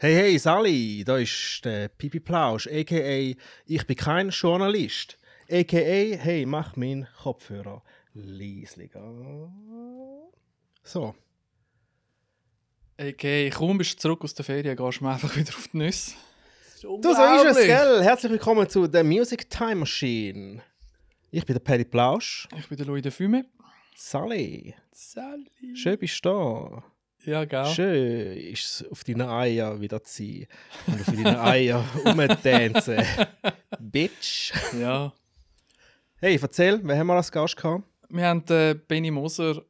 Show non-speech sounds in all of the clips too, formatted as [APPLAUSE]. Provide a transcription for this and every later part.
Hey, hey, Sally, da ist der Pipi Plausch, a.k.a. Ich bin kein Journalist, a.k.a. Hey, mach meinen Kopfhörer leislich an. So. Okay, kaum bist du zurück aus der Ferien, gehst du mir einfach wieder auf die Nüsse. Du, so ist es, gell? Herzlich willkommen zu der Music Time Machine. Ich bin der Paddy Plausch. Ich bin der Louis de Fume. Sally, Sally. schön bist du da. Ja, gell? Schön ist es auf deinen Eier wieder zu sein und auf deinen Eier [LAUGHS] rumtanzen. Bitch. Ja. Hey, erzähl, wer haben wir als Gast gehabt? Wir haben äh, Benny Moser,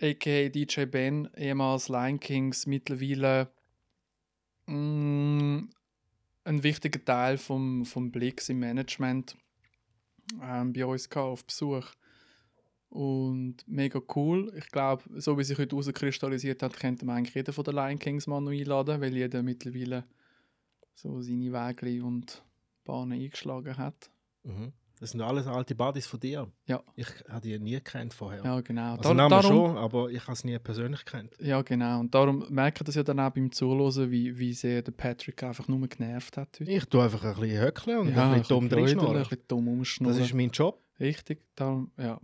a.k.a. DJ Ben, ehemals Lion Kings, mittlerweile mm, ein wichtiger Teil vom, vom Blix im Management ähm, bei uns gehabt, auf Besuch. Und mega cool. Ich glaube, so wie sich heute herauskristallisiert hat, könnte man eigentlich jeden von den Lion Kings mal noch einladen, weil jeder mittlerweile so seine Wege und Bahnen eingeschlagen hat. Mhm. Das sind alles alte Buddies von dir. Ja. Ich habe die nie kennt vorher. Ja, genau. also Dar- Namen darum- schon, aber ich habe es nie persönlich kennt. Ja, genau. Und darum merkt ihr das ja dann auch beim Zuhören, wie, wie sehr der Patrick einfach nur genervt hat heute. Ich tue einfach ein bisschen höckeln und ja, ein bisschen dumm drin schnurren. Ein bisschen dumm umschnurren. Das ist mein Job. Richtig. Darum, ja.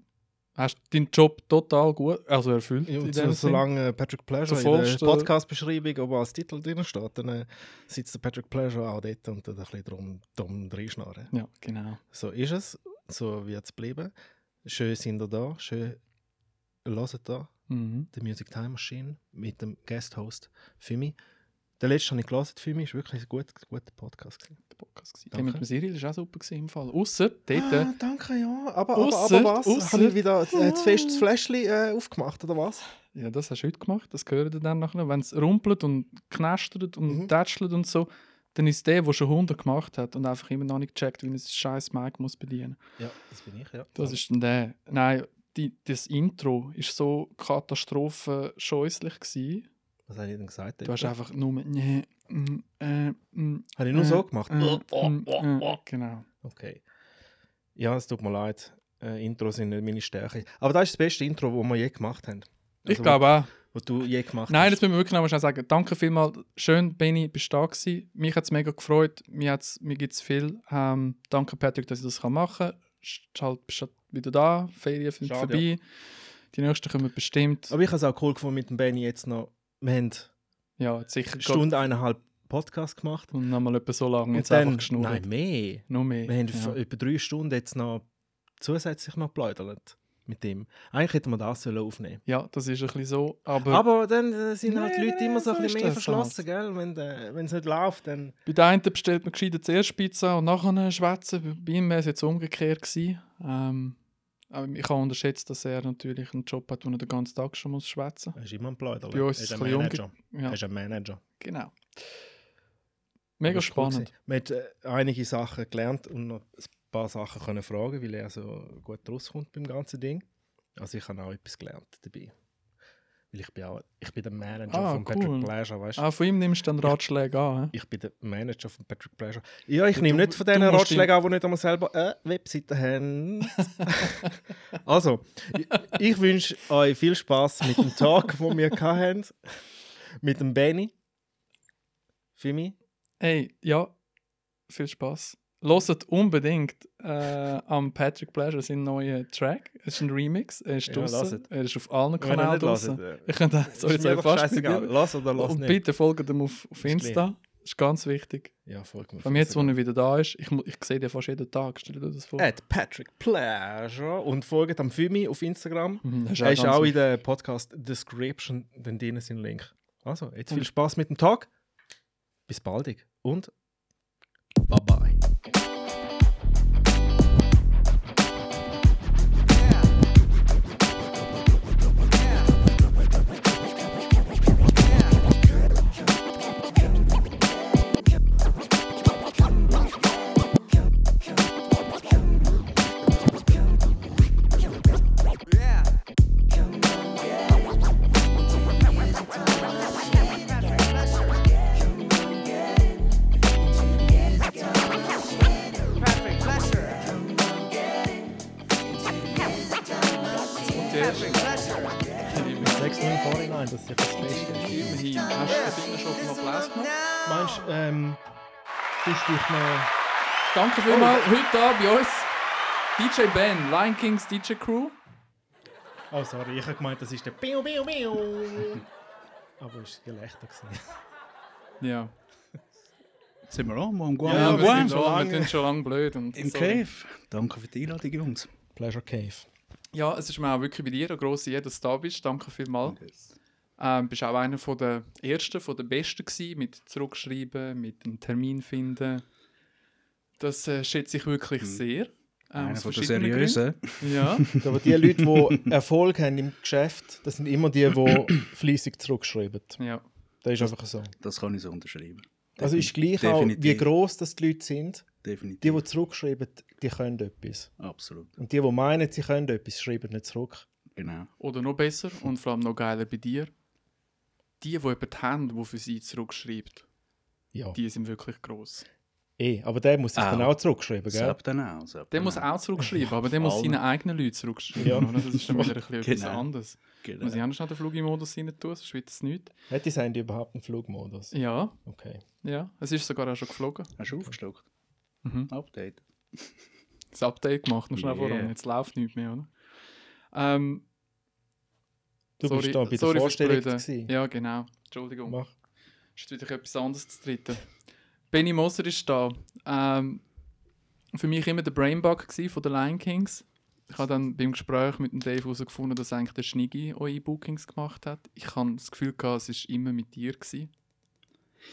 Hast deinen Job total gut, also erfüllt. Ja, so, solange äh, Patrick Pleasure Zur in der Podcast-Beschreibung oben als Titel drin steht, dann äh, sitzt der Patrick Pleasure auch dort und tut ein bisschen drum, dumm reinschnarren. Ja, genau. So ist es, so wird es bleiben. Schön sind ihr da, schön hört da, Mhm. die Music Time Machine mit dem Guest-Host Fimi. Der letzte habe ich gelesen, Fimi, ist wirklich ein gut, guter Podcast. gewesen. Der Podcast gewesen. Der mit dem Cyril war auch super gewesen im Fall. Ausser dort. Ah, danke, ja. Aber, aber, Ausser- aber was? ausser- Habe ich wieder äh, das Fläschchen äh, aufgemacht, oder was? Ja, das hast du heute gemacht. Das gehört dann nachher. Wenn es rumpelt und knastert und Mhm. tätschelt und so, dann ist der, der schon 100 gemacht hat und einfach immer noch nicht gecheckt, wie er das scheiß Mic muss bedienen Ja, das bin ich, ja. Das ist dann der. Nein, die, das Intro war so katastrophenscheußlich. gewesen. Was habe ich denn gesagt? Du hast einfach nur. Nee, mm, äh, mm, Habe ich nur äh, so gemacht? äh, äh, genau. Okay. Ja, es tut mir leid. Äh, Intros sind nicht meine Stärke. Aber das ist das beste Intro, das wir je gemacht haben. Ich Also, glaube auch. Was du je gemacht Nein, das hast. müssen wir wirklich noch mal schnell sagen. Danke vielmals. Schön, Benny, bist du da gewesen. Mich hat es mega gefreut. Mir, mir gibt es viel. Ähm, danke, Patrick, dass ich das machen kann. Halt, bist halt wieder da. Ferien sind vorbei. Die nächsten kommen bestimmt. Aber ich habe es auch cool gefunden mit dem Benny jetzt noch. Wir haben ja, jetzt sicher eine Stunde, eineinhalb Podcast gemacht. Und nochmal etwa so lange jetzt dann, einfach geschnurrt. nein, mehr. Noch mehr. Wir haben ja. etwa drei Stunden jetzt noch zusätzlich noch geplaudert mit dem. Eigentlich hätten wir das sollen aufnehmen ja, das ist ein bisschen so. Aber, Aber dann äh, sind halt die Leute immer so ein bisschen mehr verschlossen, gell? Wenn äh, es nicht läuft, dann... bei der einen bestellt man gescheiter zuerst Pizza und nachher schwätzen. Bei ihm wäre es jetzt umgekehrt gewesen. Ähm, ich habe unterschätzt, dass er natürlich einen Job hat, wo er den ganzen Tag schon muss schwätzen Er ist immer ein Plauder. Bei uns er ist ein Manager. muss. Er Ja, ist ein Manager. genau. Mega cool spannend. gewesen. Man hat äh, einige Sachen gelernt und noch ein paar Sachen können fragen, weil er so gut rauskommt beim ganzen Ding. Also ich habe auch etwas gelernt dabei. Weil ich bin auch ich bin der Manager Ah, von cool. Patrick Pleasure, weißt du? Ah, von ihm nimmst du dann Ratschläge an. hä? Ich bin der Manager von Patrick Pleasure. Ja, ich Du- nehme nicht von diesen Ratschlägen an, die nicht einmal selber eine Webseite haben. [LAUGHS] also, ich, ich wünsche euch viel Spaß mit dem Talk, den wir hatten. Mit dem Benny. Fimi. Hey, ja, viel Spaß. Hört unbedingt äh, am Patrick Pleasure seinen neuen Track. Es ist ein Remix. Er ist Ja. Er ist auf allen Kanälen hört, äh, Ich könnte ist so jetzt fast dir. Lass oder lass Und nicht. bitte folgt ihm auf, auf Ist Insta. Das ist ganz wichtig. Ja, folgt mir. Allem jetzt, wo er wieder da ist. Ich, ich sehe den fast jeden Tag. Stell dir das vor. At Patrick Pleasure. Und folgt am Fimi auf Instagram. Mhm, das Er ist ganz auch in wichtig. der Podcast-Description, dann drin ist ein Link. Also, jetzt viel Spaß mit dem Tag. Bis baldig und bye bye. Danke vielmals. Heute da bei uns DJ Ben, Lion Kings DJ Crew. Oh, sorry, ich habe gemeint, das ist der Biu, Biu, Biu. [LAUGHS] Aber es war Gelächter. gewesen. Ja. Sind wir an? Am Ja, Guan? wir, Guan? sind schon schon, wir lange. sind schon lange blöd. Und Im sorry. Cave. Danke für die Einladung, Jungs. Pleasure Cave. Ja, es ist mir auch wirklich bei dir eine grosse Ehre, dass du da bist. Danke vielmals. Ähm, bist auch einer von der Ersten, von der Besten gewesen, mit Zurückschreiben, mit einem Termin finden. Das äh, schätze ich wirklich sehr. Ähm, Einer von verschiedenen seriösen. Ja, [LAUGHS] Aber die Leute, die Erfolg haben im Geschäft, das sind immer die, die [CLEARS THROAT] fleissig zurückschreiben. ja. Das ist einfach so. Das kann ich so unterschreiben. Also ist gleich auch, wie Definitiv. gross das die Leute sind. Definitiv. Die, die zurückschreiben, die können etwas. Absolut. Und die, die meinen, sie können etwas, schreiben nicht zurück. Genau. Oder noch besser und vor allem noch geiler bei dir. Die, die jemanden haben, der für sie zurückschreibt, Ja. die sind wirklich gross. Eh, aber der muss sich dann Auch. auch zurückschreiben, gell? Sepp dann auch. Sepp Der muss auch zurückschreiben, aber der [LAUGHS] muss seine eigenen Leute zurückschreiben. Ja. oder? Das ist dann wieder ein bisschen etwas Genau. anderes. Genau. Muss ich auch noch den Flugimodus rein tun, sonst wird es nichts. Hat das Handy überhaupt einen Flugmodus? Ja, Okay. ja. Es ist sogar auch schon geflogen. Hast du aufgestockt? Mhm. Update. Das Update gemacht, noch schnell Yeah. voran. Jetzt läuft nichts mehr, oder? Ähm, Du sorry, bist da bei der Vorstellung. Ja, genau. Entschuldigung. Mach. Ist wieder etwas anderes zu dritten. Benny Moser ist da. Ähm, für mich immer der Brainbug von den Lion Kings. Ich habe dann beim Gespräch mit dem Dave herausgefunden, dass eigentlich der Schniggi eure Bookings gemacht hat. Ich habe das Gefühl gehabt, es war immer mit dir. Gewesen.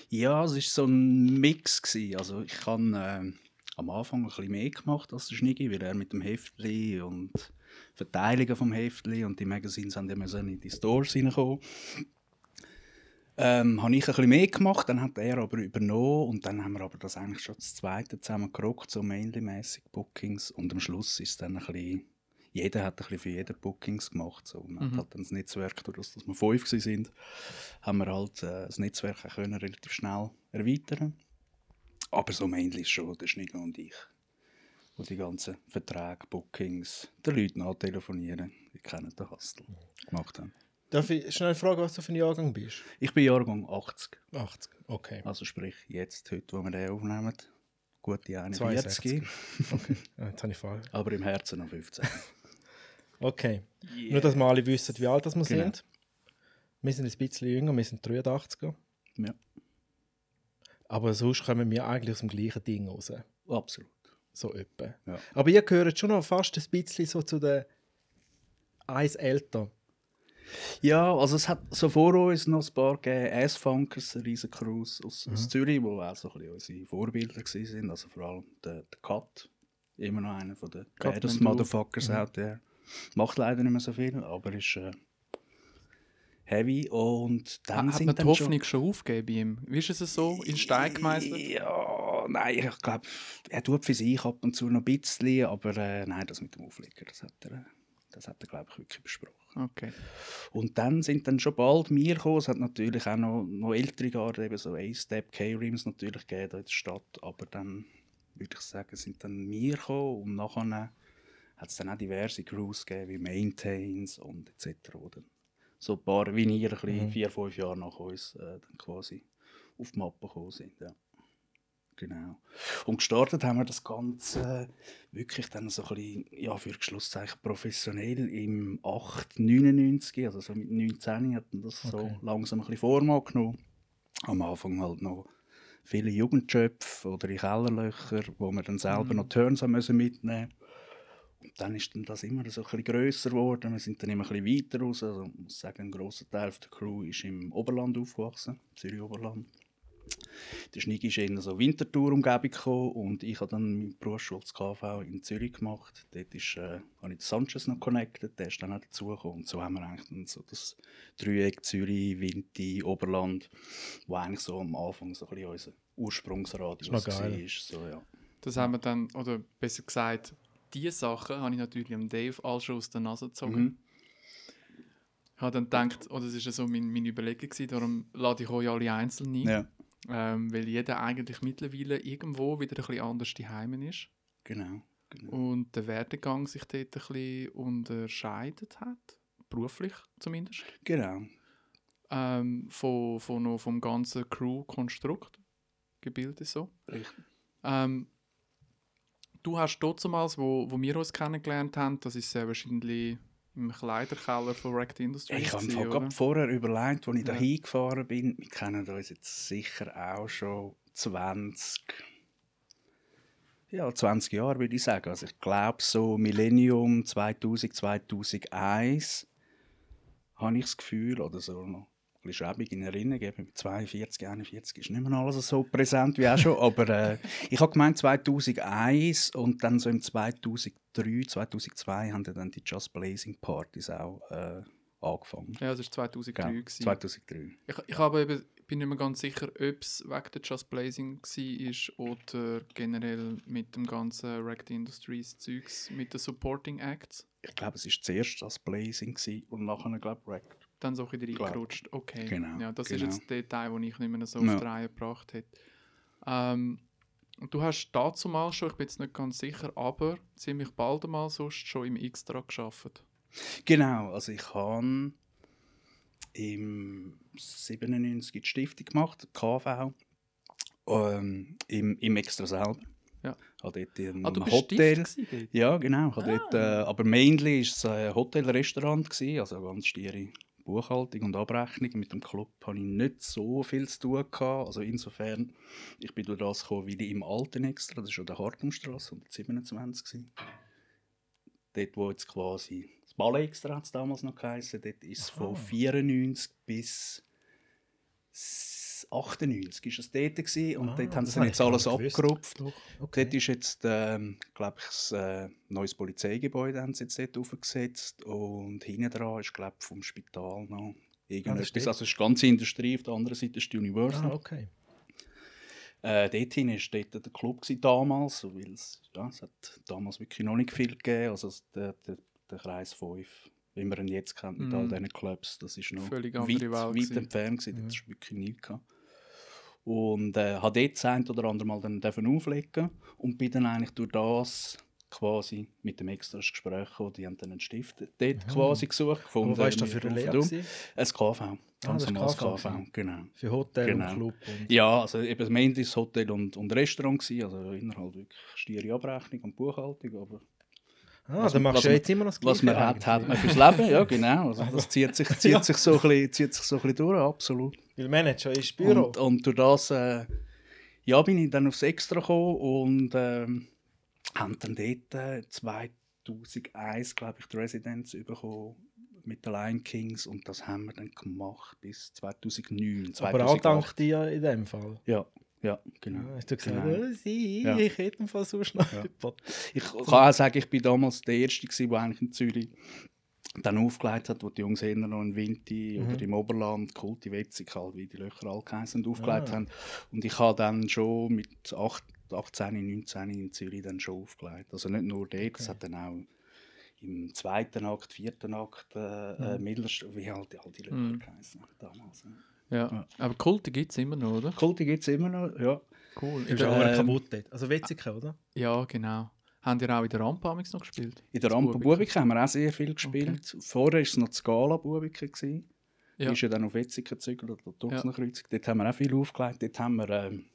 Ja, es war so ein Mix. Gewesen. Also ich habe ähm, am Anfang ein bisschen mehr gemacht als der Schniggi, weil er mit dem Heftli und Verteilungen vom Heftli und die Magazines haben ja müssen in die Stores reinkommen. Ähm, habe ich ein bisschen mehr gemacht, dann hat er aber übernommen und dann haben wir aber das eigentlich schon das zweite zusammen gerockt, so mainly-mäßig Bookings und am Schluss ist es dann ein bisschen, jeder hat ein bisschen für jeden Bookings gemacht, so. man Mhm. hat dann das Netzwerk, durch das dass wir fünf sind, haben wir halt äh, das Netzwerk können relativ schnell erweitern aber so mainly ist schon der Schnigger und ich, wo die ganzen Verträge, Bookings, den Leuten nachtelefonieren, die kennen den Hustle, gemacht haben. Darf ich schnell fragen, was du für ein Jahrgang bist? Ich bin Jahrgang 80. 80. Okay. Also sprich, jetzt, heute, wo wir den aufnehmen, gute 41. 62. Okay. Jetzt habe ich Frage. [LAUGHS] Aber im Herzen noch 15. [LAUGHS] Okay. Nur, dass wir alle wissen, wie alt das wir Genau. sind. Wir sind ein bisschen jünger, wir sind 83er. ja, Aber sonst kommen wir eigentlich aus dem gleichen Ding raus. absolut. So etwa. Ja. Aber ihr gehört schon noch fast ein bisschen so zu den eins älter. Ja, also es hat so vor uns noch ein paar gegeben, Ass-Funkers, eine riesen Cruise aus, aus Zürich, die auch so ein bisschen unsere Vorbilder waren. Also vor allem der, der Cut, immer noch einer von den baddest. Motherfuckers out there. Macht leider nicht mehr so viel, aber ist äh, heavy und dann Hat sind man die Hoffnung schon, aufgegeben bei ihm? Wie ist es so in Stein gemeißelt? Ja, nein, ich glaube, er tut für sich ab und zu noch ein bisschen, aber äh, nein, das mit dem Auflegen, das hat er, äh, das hat er glaube ich, wirklich besprochen. Okay. Und dann sind dann schon bald wir gekommen. Es hat natürlich auch noch, noch ältere Garden, eben so A-Step, K-Rims natürlich gegeben in der Stadt. Aber dann würde ich sagen, sind dann wir gekommen und nachher hat es dann auch diverse Crews gegeben, wie Maintains und etc. Dann so ein paar ein bisschen vier, fünf Jahre nach uns äh, dann quasi auf die Mappe gekommen sind. Ja. Genau. Und gestartet haben wir das Ganze wirklich dann so ein bisschen, ja, für Schlusszeichen professionell im 8, 99, also so mit 19 hat man das Okay. so langsam ein bisschen Form angenommen. Am Anfang halt noch viele Jugendschöpfe oder in Kellerlöcher, wo wir dann selber noch Turns haben müssen mitnehmen Und dann ist dann das immer so ein bisschen grösser geworden. Wir sind dann immer ein bisschen weiter raus. Also, ich muss sagen, ein grosser Teil der Crew ist im Oberland aufgewachsen, Zürich-Oberland. Der Schnick ist in so Wintertour-Umgebung gekommen und ich habe dann meine Berufsschule das KV in Zürich gemacht. Dort ist, äh, habe ich den Sanchez noch connected, der ist dann auch dazugekommen. Und so haben wir eigentlich dann so das Dreieck Zürich, Winti, Oberland, wo eigentlich so am Anfang so ein bisschen unser Ursprungsradius geil. war. So, ja. Das haben wir dann, oder besser gesagt, diese Sachen habe ich natürlich dem Dave all schon aus der Nase gezogen. Mhm. Ich habe dann gedacht, oder das war ja so mein, meine Überlegung, gewesen, darum lade ich euch alle einzeln ein. ja, Ähm, weil jeder eigentlich mittlerweile irgendwo wieder ein bisschen anders daheim ist. genau. genau. Und der Werdegang sich dort ein bisschen unterscheidet hat. Beruflich zumindest. Genau. ähm, von, von noch vom ganzen Crew-Konstrukt gebildet so. Richtig. Ähm, du hast damals, wo, wo wir uns kennengelernt haben, das ist sehr wahrscheinlich im Kleiderkeller von Racked Industries. Ich habe mir vorher überlegt, als ich da Ja. hingefahren bin, wir kennen uns jetzt sicher auch schon 20, ja, 20 Jahre, würde ich sagen. Also ich glaube, so Millennium 2000, 2001 habe ich das Gefühl, oder so noch bisschen schäbig in Erinnerung, mit 42, 41 ist nicht mehr alles so präsent wie auch schon, [LAUGHS] aber äh, ich habe gemeint 2001 und dann so im 2003, 2002 haben dann die Just Blazing Partys auch äh, angefangen. Ja, das war 2003. Gell? gewesen. 2003. Ich, ich habe eben, bin nicht mehr ganz sicher, ob es wegen der Just Blazing war oder generell mit dem ganzen Racked Industries Zeugs, mit den Supporting Acts. Ich glaube, es war zuerst das Blazing und nachher, glaube ich. Dann so ein bisschen reingerutscht. Okay. Genau, Ja, das genau. ist jetzt der Teil, den ich nicht mehr so auf die Reihe gebracht hätte. Ähm, du hast dazu mal schon, ich bin jetzt nicht ganz sicher, aber ziemlich bald einmal sonst schon im Extra geschafft. Genau, also ich habe im 97 die Stiftung gemacht, KV, ähm, im, im Extra selber. Ja. Habe dort im Ah, du bist Hotel. Dort? Ja, genau. Habe Ah. Dort, äh, aber mainly war es ein Hotel-Restaurant, also ganz stiere Buchhaltung und Abrechnung. Mit dem Club hatte ich nicht so viel zu tun. Gehabt. Also insofern, ich bin durch das gekommen, ich im alten Extra, das ist an der Hartumstrasse, 127 gewesen. Dort, wo jetzt quasi das Ballet Extra hat es damals noch geheißen, dort ist es von 94 bis s- 98 ist es dort gewesen. und Ah, dort haben sie jetzt alles abgerupft. Okay. Dort ist jetzt, ähm, glaube ich, das äh, neues Polizeigebäude haben sie jetzt dort aufgesetzt und hinten dran ist, glaube ich, vom Spital noch irgendetwas. steht- also es ist die ganze Industrie, auf der anderen Seite ist die Universal. Ah, okay. Äh, dort hinten war dort der Club gewesen damals, weil es, ja, es hat damals wirklich noch nicht viel gegeben. Also der, der, der Kreis 5, wie man ihn jetzt kennt mit Mhm. all diesen Clubs, das ist noch Völlig weit, weit entfernt gewesen. Mhm. Das ist wirklich nichts. Und äh, habe dort das ein oder andere Mal dann auflegen und bin dann eigentlich durch das quasi mit dem extra Gespräch gekommen, die haben dann einen Stift dort quasi gesucht. Gefunden, was war das für eine Lehre? Ein KV, ganz ist normales KV KV, genau. Für Hotel Genau. und Club. Und Ja, also eben das Main ist Hotel und, und Restaurant gewesen, also innerhalb wirklich stiere Abrechnung und Buchhaltung, aber ah, was dann machst was du jetzt immer noch das was man Gleiche hat, hat man fürs Leben, ja genau, also [LAUGHS] das zieht sich, zieht sich, so, ein bisschen, zieht sich so ein bisschen durch, absolut. Weil Manager ist Büro. Und, und durch das äh, ja, bin ich dann aufs Extra gekommen und ähm, haben dann dort äh, 2001, glaube ich, die Residenz bekommen mit den Lion Kings und das haben wir dann gemacht bis 2009, 2008. Aber auch dank dir in dem Fall. Ja, ja, genau. Ja, hast du gesagt, genau. oh, sie, Ja. ich hätte im Fall sonst noch Ja. Ich kann auch sagen, ich bin damals der Erste, der eigentlich in Zürich dann aufgelegt hat, wo die Jungs eher noch in Vinti Mhm. oder im Oberland, Kulti, Wetzig, halt, wie die Löcher alle geheißen, aufgelegt Ah. haben. Und ich habe dann schon mit 8, 18, 19 in Zürich dann schon aufgelegt. Also nicht nur dort, es Okay. hat dann auch im zweiten Akt, vierten Akt, äh, äh, Mhm. Mittelst- wie halt all die Löcher Mhm. geheißen damals. Ja. Ja. Aber Kulte gibt es immer noch, oder? Kulti gibt es immer noch, ja. Cool. Der, aber ähm, kaputt dort. Also Wetzikon, oder? ja, genau. Haben ihr auch in der Rampe noch gespielt? In der Rampe. Bubike haben wir auch sehr viel gespielt. Vorher war es noch die Scala Bubike. gewesen. Ja. Die ist ja dann auf Wetzikon gezügelt oder Ja. Tuxnenkreuzung. Dort haben wir auch viel aufgelegt. Dort haben wir ähm,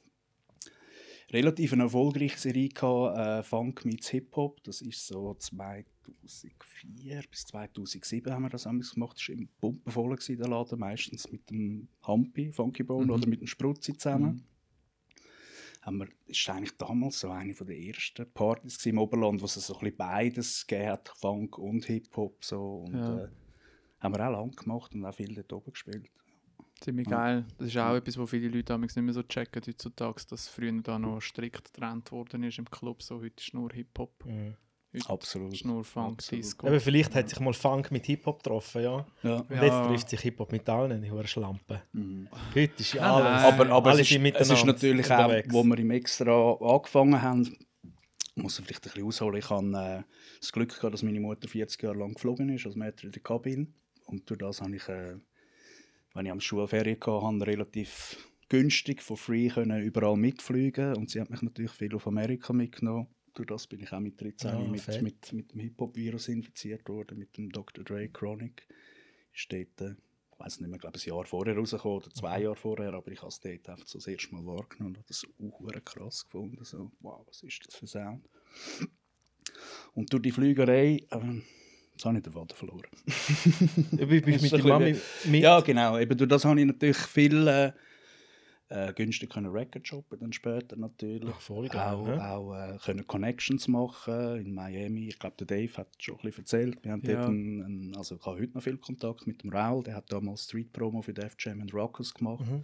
relativ eine erfolgreiche Serie gehabt, äh, Funk meets Hip-Hop. Das ist so 2004 bis 2007 haben wir das amigs gemacht. Das war immer pumpenvoll gewesen, der Laden, meistens mit dem Hampi, Funky Bone Mhm. oder mit dem Spruzzi zusammen. Mhm. Haben wir, das war eigentlich damals so eine der ersten Partys im Oberland, wo es so ein bisschen beides gegeben hat, Funk und Hip-Hop. So. Und, Ja. äh, haben wir auch lang gemacht und auch viel dort oben gespielt. Ziemlich Ja. geil. Das ist auch etwas, wo viele Leute amigs nicht mehr so checken heutzutage, dass früher da noch strikt getrennt worden ist im Club. So, heute ist nur Hip-Hop, Mhm. Heute Absolut. ist nur Funk, Absolut. Disco. Aber vielleicht hat sich mal Funk mit Hip-Hop getroffen, ja. Ja. Und Ja. jetzt trifft sich Hip-Hop mit allen, die hohen Schlampen. Mhm. Heute ist ja alles. nein. Aber, aber es, ist, es ist natürlich unterwegs. auch, wo wir im Extra angefangen haben, muss ich vielleicht ein bisschen ausholen. Ich habe äh, das Glück gehabt, dass meine Mutter 40 Jahre lang geflogen ist, als Mädchen in der Kabine. Und durch das habe ich, äh, wenn ich am Schulferien hatte, relativ günstig, for free können überall mitfliegen. Und sie hat mich natürlich viel auf Amerika mitgenommen. Durch das bin ich auch mit 13 Ah, mit, mit, mit dem Hip-Hop-Virus infiziert worden, mit dem Dr. Dre Chronic. Ist dort, äh, ich weiß nicht mehr, glaube ein Jahr vorher rausgekommen oder zwei Jahre vorher, aber ich habe es dort einfach so das erste Mal wahrgenommen und habe das auch krass gefunden. So, wow, was ist das für Sound? Und durch die Flügerei, ähm, jetzt habe ich den Faden verloren. [LAUGHS] Bist Das mit der Mami mit. Ja, genau. Eben durch das habe ich natürlich viel äh, äh, günstig können Record shoppen dann später natürlich. Ach, voll geil, auch hä? auch äh, können Connections machen in Miami. Ich glaube, der Dave hat schon ein bisschen erzählt. Wir haben Ja. dort einen, einen, also ich habe heute noch viel Kontakt mit dem Raul. Der hat damals Street Promo für Def Jam und Rockers gemacht Mhm.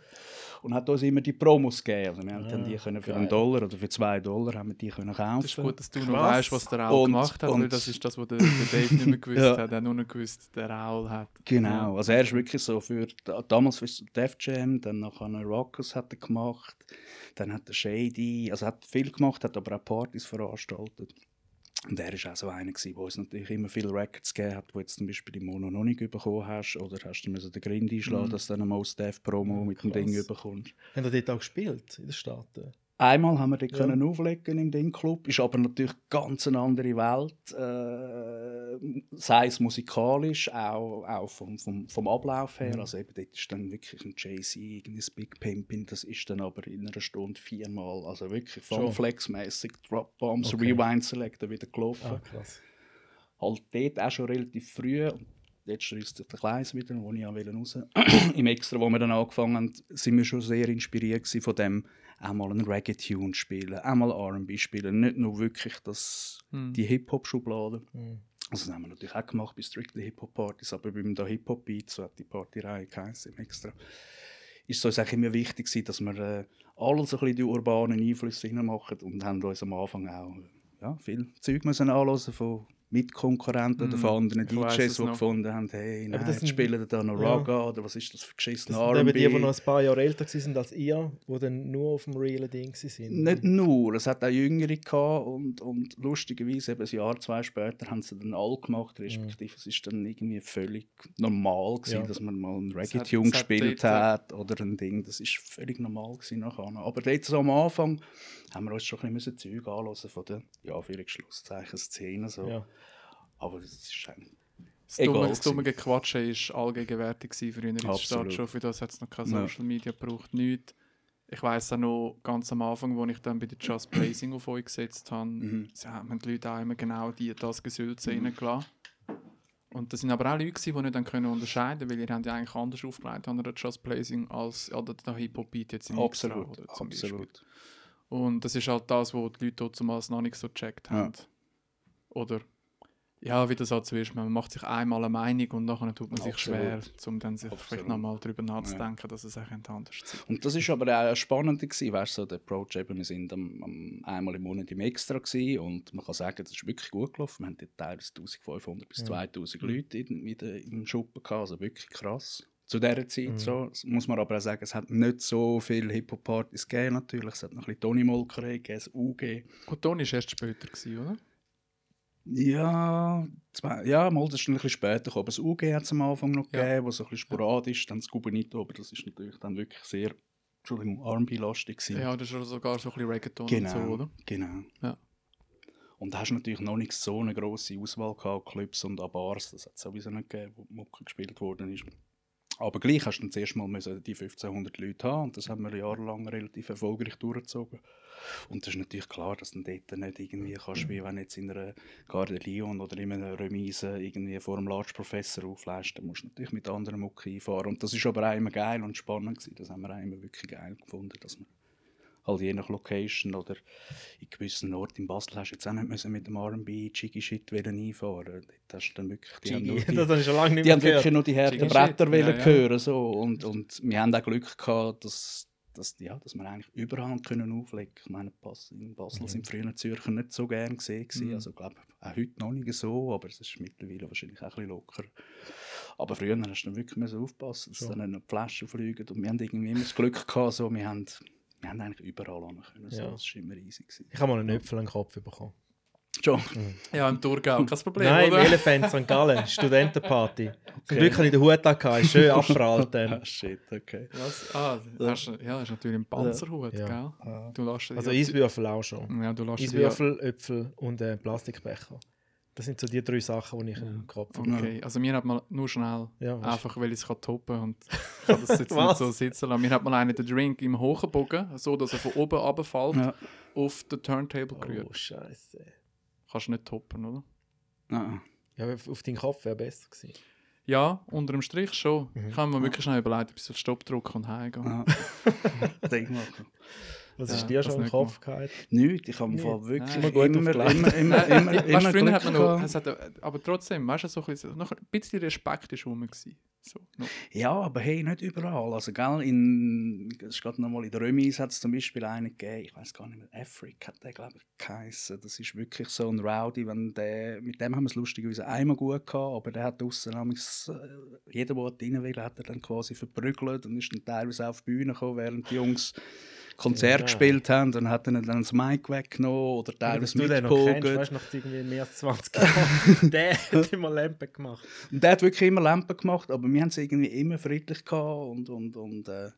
und hat uns immer die Promos gegeben. Also wir haben dann Ah, die können für geil. einen Dollar oder für zwei Dollar haben wir die können kaufen. Das ist gut, dass du noch Krass. weißt, was der Raul Und- gemacht hat, weil und- das ist das, was der, der Dave nicht mehr gewusst [LAUGHS] Ja. hat. Er hat nur noch gewusst, der Raul hat. Genau, also er ist wirklich so für, da- damals für Def Jam, dann nachher noch Rockers hat er gemacht, dann hat er Shady, also hat viel gemacht, hat aber auch Partys veranstaltet. Und er ist auch so einer der uns natürlich immer viele Records gegeben hat, die jetzt zum Beispiel die Mono noch nicht bekommen hast, oder hast du müssen den Grind einschlagen, Mhm. dass du dann mal das Def Promo mit dem krass. Ding bekommst. Haben die dort auch gespielt in den Staaten? Einmal haben wir dort Ja. können auflegen im Ding Club, ist aber natürlich ganz eine andere Welt, äh, sei es musikalisch, auch, auch vom, vom, vom Ablauf her. Mhm. Also eben dort ist dann wirklich ein Jay-Z, irgendein Big Pimpin, das ist dann aber in einer Stunde viermal, also wirklich. Flex-mäßig, Drop Bombs, Okay. Rewind Selector wieder gelaufen. Ah. Halt dort auch schon relativ früh. Jetzt sich der Kleis wieder, wo ich raus [CLEARS THROAT] Im Extra, wo wir dann angefangen haben, sind wir schon sehr inspiriert von dem, auch mal einen Reggae-Tune spielen, auch mal R&B spielen, nicht nur wirklich das, Hm. die Hip-Hop-Schublade. Mhm. Also das haben wir natürlich auch gemacht bei Strictly Hip-Hop-Partys, aber beim da Hip-Hop-Beat, so hat die Partyreihe geheißen Extra, ist es uns eigentlich immer wichtig gewesen, dass wir äh, alle so ein bisschen die urbanen Einflüsse reinmachen und haben uns am Anfang auch ja, viel Zeug müssen anhören von Mitkonkurrenten oder Mhm. von anderen DJs, die noch. gefunden haben, hey, nein, das jetzt sind- spielen da noch ja. Raga oder was ist das für Das geschissene sind eben die, die noch ein paar Jahre älter waren als ihr, die dann nur auf dem realen Ding waren. Nicht nur, es hat auch Jüngere gehabt und, und lustigerweise eben ein Jahr, zwei später haben sie dann alle gemacht, respektive es ist dann irgendwie völlig normal gewesen, Ja. dass man mal einen hat- Reggae-Tune es hat gespielt dort, äh, hat oder ein Ding, das ist völlig normal gewesen nachher. Aber dort so am Anfang haben wir uns schon ein bisschen Zeug anhören von der, ja, für Schlusszeichen Szene so. Ja. Aber das ist eigentlich Das dumme, das dumme Gequatsche war allgegenwärtig früher in der Stadt Absolut. schon. Für das hat es noch keine Ja. Social Media gebraucht, nichts. Ich weiss auch noch ganz am Anfang, als ich dann bei der Just Blazing auf euch gesetzt habe, Mhm. haben die Leute auch immer genau die, das Gesülze reingelassen. Und das sind aber auch Leute, die nicht dann können unterscheiden weil ihr habt ja eigentlich anders aufgelegt an der Just Blazing als an der, Hip-Hop-Beat jetzt in Extra, absolut, oder zum Beispiel. absolut. Und das ist halt das, was die Leute dort zumals noch nicht so gecheckt Ja. haben. Oder ja, wie das so ist, man macht sich einmal eine Meinung und nachher tut man sich Absolut. schwer, um dann sich Absolut. vielleicht nochmal darüber nachzudenken, dass es eigentlich anders sein Und das ist aber auch spannend gewesen, weißt du, so der Approach eben, wir sind am, am, einmal im Monat im Extra gewesen und man kann sagen, das ist wirklich gut gelaufen. Wir haben dort teilweise 1500 bis Ja. 2000 Leute in, wieder im Schuppen gehabt, also wirklich krass. Zu dieser Zeit Mhm. so, Das muss man aber auch sagen, es hat nicht so viele Hip-Hop-Partys gegeben natürlich, es hat noch ein bisschen Tony Molkerei gegeben, das UG. Gut, Toni war erst später, gewesen, oder? Ja, zwei, ja, mal, das ist ein bisschen später gekommen. Aber das UG hat es am Anfang noch Ja. gegeben, was so ein bisschen sporadisch, dann das Gubenito, aber das ist natürlich dann wirklich sehr, Entschuldigung, R&B-lastig gewesen. Ja, das ist sogar so ein bisschen Reggaeton Genau, und so, oder? genau. Ja. Und da hast du natürlich noch nicht so eine grosse Auswahl gehabt, Clubs und Bars, das hat es sowieso nicht gegeben, wo Mucke gespielt worden ist. Aber gleich hast du dann zuerst mal müssen die 1500 Leute haben und das haben wir jahrelang relativ erfolgreich durchgezogen. Und das ist natürlich klar, dass du dort nicht irgendwie kannst, wie wenn jetzt in einer Garde Lyon oder in einer Remise irgendwie vor einem Large Professor auflässt, dann musst du natürlich mit anderen Mucke einfahren. Und das ist aber auch immer geil und spannend gewesen. Das haben wir auch immer wirklich geil gefunden, dass man halt je nach Location oder in gewissen Orten in Basel hast du jetzt auch nicht müssen mit dem R&B Jiggy Shit einfahren. Hast du dann wirklich, die haben, nur [LAUGHS] die, das schon lange nicht die haben wirklich nur die harten Bretter ja, ja. hören so und, und wir haben auch Glück gehabt, dass dass, ja, dass wir eigentlich überall können auflegen Ich meine, in Basel Mhm. sind früher Zürcher nicht so gern gesehen. Mhm. Also ich glaube, auch heute noch nicht so, aber es ist mittlerweile wahrscheinlich auch ein bisschen locker. Aber früher hast du dann wirklich aufpassen, dass Schon. dann nicht Flaschen fliegen. Und wir haben irgendwie immer das Glück gehabt, so, wir, haben, wir haben eigentlich überall hin können. So. Ja. Das war immer easy. Gewesen. Ich habe mal einen Äpfel in den Kopf bekommen. Schon. Ja, im Thurgau, kein Problem, Nein, im oder? Elefant St. Gallen, Studentenparty. Zum Okay. Glück hatte ich den Hut an, schön [LAUGHS] abprallt dann. Ah, shit, okay. Was? Ah, hast, du- ja, das ist natürlich ein Panzerhut, Ja. gell? Du lässt Also ja, Eiswürfel auch schon. Ja, du lässt ja, Eiswürfel, Äpfel und äh, Plastikbecher. Das sind so die drei Sachen, die ich im Kopf habe. Okay, also mir hat man nur schnell, Ja, einfach weil ich es kann toppen und [LAUGHS] ich kann das jetzt nicht so sitzen lassen. Mir hat mal einen den Drink im hohen Bogen, so dass er von oben runterfällt, Ja. auf den Turntable Oh, gerührt. Scheiße. Kannst du nicht toppen, oder? Ah. Ja, aber auf deinen Kopf wäre besser gewesen. Ja, unter dem Strich schon. Mhm. Ich habe mir wirklich schnell überlegt, ob ich so Stopp drücken und heimgehen. Ah. [LAUGHS] Ding machen. Was Ja, ist dir schon im Kopf gehabt? Nichts, ich habe. Fall wirklich Nein. immer, [LAUGHS] Immer immer, immer, immer, immer, immer, früher Glück hat man noch, es hat, aber trotzdem, weißt du, so ein bisschen, noch ein bisschen Respekt ist rum. gewesen. So, noch. Ja, aber hey, nicht überall. Also, gell, in, es ist gerade nochmal in der Römis hat es zum Beispiel einen gegeben, ich weiß gar nicht mehr, Africa hat der, glaube ich, geheißen. Das ist wirklich so ein Rowdy, wenn der, mit dem haben wir es lustigerweise einmal gut gehabt, aber der hat draussen äh, jeder, der rein will, hat er dann quasi verprügelt und ist dann teilweise auf die Bühne gekommen, während die Jungs Konzert Ja. gespielt haben. Dann hat er ihnen dann das Mic weggenommen oder Ja, dass teilweise du noch mitgepogelt. weißt du, nach irgendwie mehr als 20 Jahren. [LAUGHS] der hat immer Lampen gemacht. Und der hat wirklich immer Lampen gemacht, aber wir haben es irgendwie immer friedlich gehabt und, und, und äh,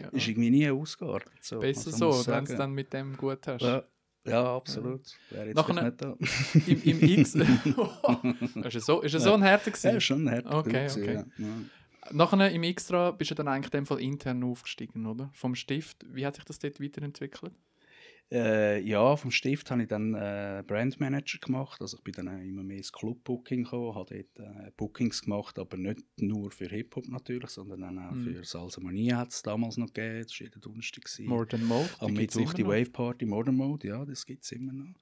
Ja. ist irgendwie nie ausgeartet. So, Besser also so, wenn du es dann mit dem gut hast. Ja, ja absolut. Wäre jetzt Nachher- nicht da. Im, Im X. [LAUGHS] [LAUGHS] ist er so, ist er so ein Härter Ja, gewesen? ist schon ein harter Okay, okay. Ja. Nachher im Extra bist du dann eigentlich in dem Fall intern aufgestiegen, oder? Vom Stift. Wie hat sich das dort weiterentwickelt? Äh, ja, vom Stift habe ich dann äh, Brandmanager gemacht. Also ich bin dann immer mehr ins Club-Booking gekommen, habe dort äh, Bookings gemacht, aber nicht nur für Hip-Hop natürlich, sondern auch Mhm. für Salsamania hat es damals noch gegeben. Das war jeden Donnerstag. Than Mode. Am Mittwoch die. Wave Party Modern Mode, ja, das gibt es immer noch.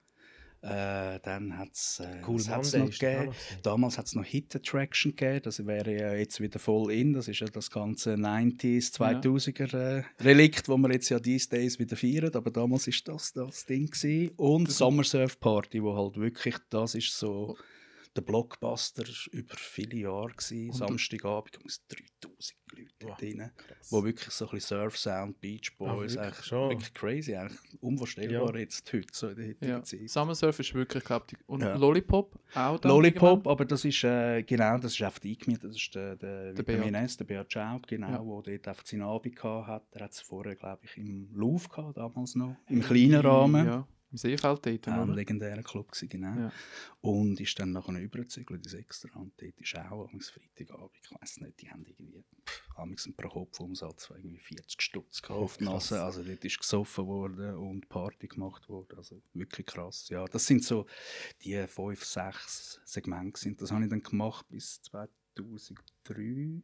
Äh, dann hat es äh, Cool hat's noch gegeben. Damals hat es noch Hit Attraction gegeben, das wäre ja jetzt wieder voll in. Das ist ja das ganze 90s, 2000er äh, Relikt, wo wir jetzt ja these days wieder feiern. Aber damals ist das das Ding. Gewesen. Und Summer Surf Party, wo halt wirklich, das ist so der Blockbuster über viele Jahre gewesen. Samstagabend es 3000 Leute Wow, drin. krass. Wo wirklich so ein bisschen Surf Sound, Beach Boys, Ah, wirklich eigentlich schon? wirklich crazy, eigentlich unvorstellbar Ja. jetzt heute, so in der heutigen Ja. Zeit. Summer Surf ist wirklich, glaube ich. Und Ja. Lollipop auch da? Lollipop, aber das ist, äh, genau, das ist einfach eingemietet, das ist der, der, Der Vitamin der Beat Schaub, genau, Ja. wo dort einfach seinen Abend gehabt hat. Der hat es vorher, glaube ich, im Louvre gehabt, damals noch, im kleinen Rahmen. Ja, im Seefeld dort, ein oder? legendärer Club gewesen, genau. Ja. Und ist dann nachher übergezügelt ins Extra und dort ist auch am Freitagabend, ich weiß nicht, die haben irgendwie amigs einen Pro-Kopf-Umsatz von irgendwie 40 Stutz auf die. Nase. Also dort ist gesoffen worden und Party gemacht worden, also wirklich krass. Ja, das sind so die fünf, sechs Segmente. Das habe ich dann gemacht bis 2003.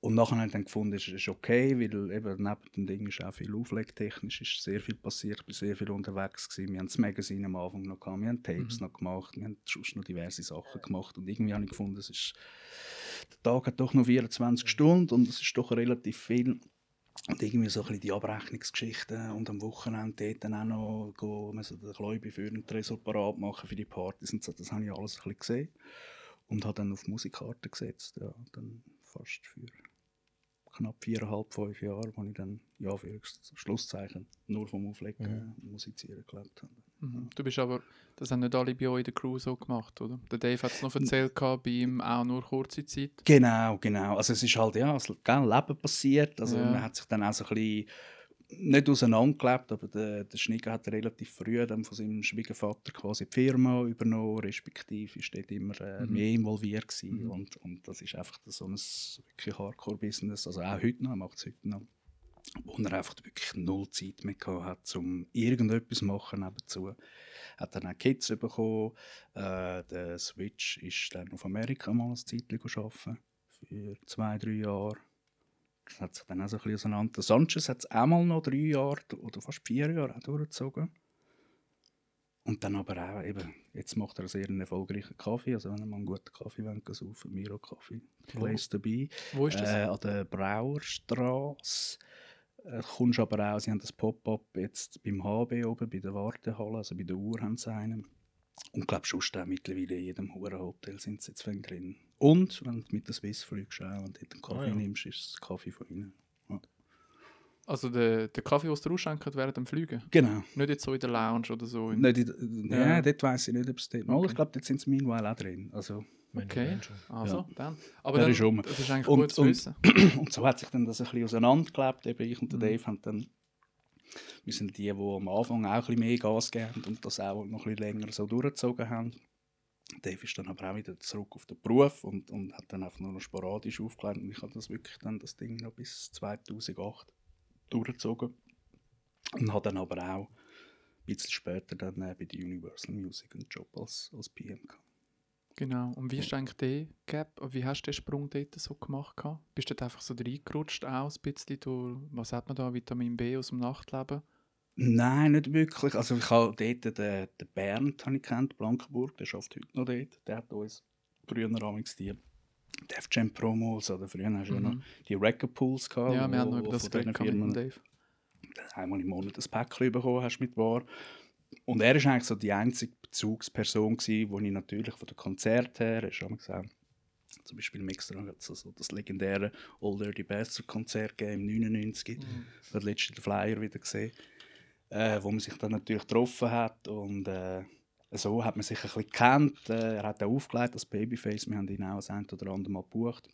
Und nachher habe ich dann gefunden, es ist okay, weil eben neben dem Ding ist auch viel auflegtechnisch, ist sehr viel passiert, ich war sehr viel unterwegs. Gewesen. Wir haben das Magazin am Anfang noch gehabt, wir haben Tapes Mhm. noch gemacht, wir haben sonst noch diverse Sachen gemacht. Und irgendwie habe ich gefunden, es ist, der Tag hat doch noch 24 Stunden und es ist doch relativ viel. Und irgendwie so ein bisschen die Abrechnungsgeschichten und am Wochenende dort dann auch noch gehen, müssen den Gläubi für einen Tresor parat machen für die Partys und so. Das habe ich alles ein bisschen gesehen. Und habe dann auf Musikkarten gesetzt. Ja, dann fast für knapp viereinhalb, fünf Jahre, wo ich dann, ja, für Schlusszeichen, nur vom Auflegen und Musizieren gelebt habe. Mhm. Du bist aber, das haben nicht alle bei euch in der Crew so gemacht, oder? Der Dave hat es noch erzählt, gehabt, bei ihm auch nur kurze Zeit. Genau, genau. Also es ist halt, ja, das gell, Leben passiert. Also Ja. man hat sich dann auch so ein bisschen nicht auseinandergelebt, aber der, der Schnigger hat relativ früh dann von seinem Schwiegervater quasi die Firma übernommen, respektive ist dort immer äh, Mhm. mehr involviert gewesen. Mhm. und, und das ist einfach so ein wirklich Hardcore-Business, also auch heute noch, er macht es heute noch, wo er einfach wirklich null Zeit mehr gehabt hat, um irgendetwas zu machen nebenzu. Hat dann auch Kids bekommen, äh, der Switch ist dann auf Amerika mal ein Zeitchen arbeiten, für zwei, drei Jahre. Das hat sich dann auch so ein bisschen auseinander. Der Sanchez hat es auch mal noch drei Jahre oder fast vier Jahre auch durchgezogen. Und dann aber auch eben, jetzt macht er einen sehr erfolgreichen Kaffee. Also wenn ihr mal einen guten Kaffee wollt, saufen, Miro Kaffee, Place to be. Wo ist das? Äh, an der Brauerstraße. Äh, kommst aber auch, sie haben das Pop-up jetzt beim HB oben, bei der Wartehalle, also bei der Uhr haben sie einen. Und ich glaube, schon auch mittlerweile in jedem Hurenhotel sind sie jetzt drin. Und wenn du mit der Swiss fliegst, auch, wenn du dort einen Kaffee Ah, ja. nimmst, ist es Kaffee von ihnen. Ja. Also der, der Kaffee, den sie ausschenken während dem Fliegen? Genau. Nicht jetzt so in der Lounge oder so? In, Nicht in, Ja. ja. dort weiss ich nicht, ob es dort... Mal, Okay. Ich glaube, dort sind sie meanwhile auch drin. Also, Okay. Also, dann. Aber Der dann, ist rum. das ist eigentlich Und- gut zu und- wissen. [CLEARS THROAT] und so hat sich dann das ein bisschen auseinandergelebt. Eben ich und der Mhm. Dave haben dann... Wir sind die, die am Anfang auch ein bisschen mehr Gas gegeben haben und das auch noch ein bisschen länger so durchgezogen haben. Dave ist dann aber auch wieder zurück auf den Beruf und, und hat dann einfach nur noch sporadisch aufgelegt. Und ich habe das wirklich dann, das Ding noch bis 2008 durchgezogen. Und habe dann aber auch ein bisschen später dann äh, bei der Universal Music einen Job als, als PM gehabt. Genau. Und wie ist eigentlich der Gap? Wie hast du den Sprung dort so gemacht? gehabt? Bist du dort einfach so reingerutscht, auch ein bisschen durch, was hat man da, Vitamin B aus dem Nachtleben? Nein, nicht wirklich. Also ich habe dort den, den Bernd habe ich kennt, Blankenburg, der schafft heute noch dort. Der hat uns früher amigs die Def Jam Promos oder früher hast du ja noch Mhm. die Record Pools gehabt. Ja, wir haben noch über das geredet mit Dave. einmal im Monat ein Päckchen bekommen hast mit War. Und er ist eigentlich so die einzige Bezugsperson gewesen, wo ich natürlich von den Konzerten her, hast du gesagt, zum Beispiel im Extra hat es so das legendäre All Dirty Bastard Konzert gegeben, im 99. Mhm. Den Flyer wieder gesehen, äh, wo man sich dann natürlich getroffen hat und äh, so hat man sich ein bisschen gekannt. Äh, er hat auch aufgelegt als Babyface, wir haben ihn auch das ein oder andere Mal gebucht.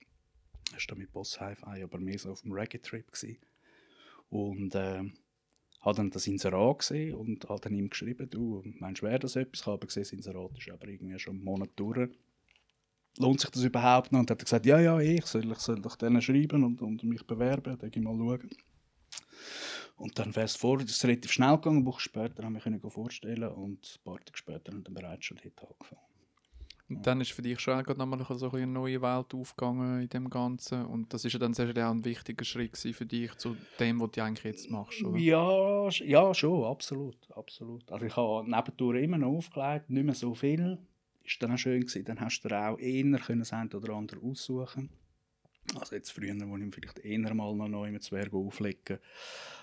Er war da mit Boss Hi-Fi, aber mehr so auf dem Reggae-Trip. Und äh, habe dann das Inserat gesehen und habe dann ihm geschrieben, du, meinst du, wäre das etwas? Ich habe gesehen, das Inserat ist aber irgendwie schon einen Monat durch. Lohnt sich das überhaupt noch? Und dann hat er gesagt, ja, ja, ich soll, ich soll doch denen schreiben und, und mich bewerben, dann gehe ich mal schauen. Und dann fast vor, das ist relativ schnell gegangen, eine Woche später haben wir können vorstellen und ein paar Tage später haben dann bereits schon dort angefangen. Und dann ist für dich schon gerade nochmal so eine neue Welt aufgegangen in dem Ganzen. Und das ist ja dann sehr auch ein wichtiger Schritt für dich zu dem, was du eigentlich jetzt machst. Oder? Ja, ja, schon, absolut, absolut. Also ich habe nebendurch immer noch aufgelegt, nicht mehr so viel. Ist dann auch schön gewesen. Dann hast du auch eher können das oder andere aussuchen. Also jetzt früher, wo ich vielleicht eher mal noch neu mit Zwerg auflegen,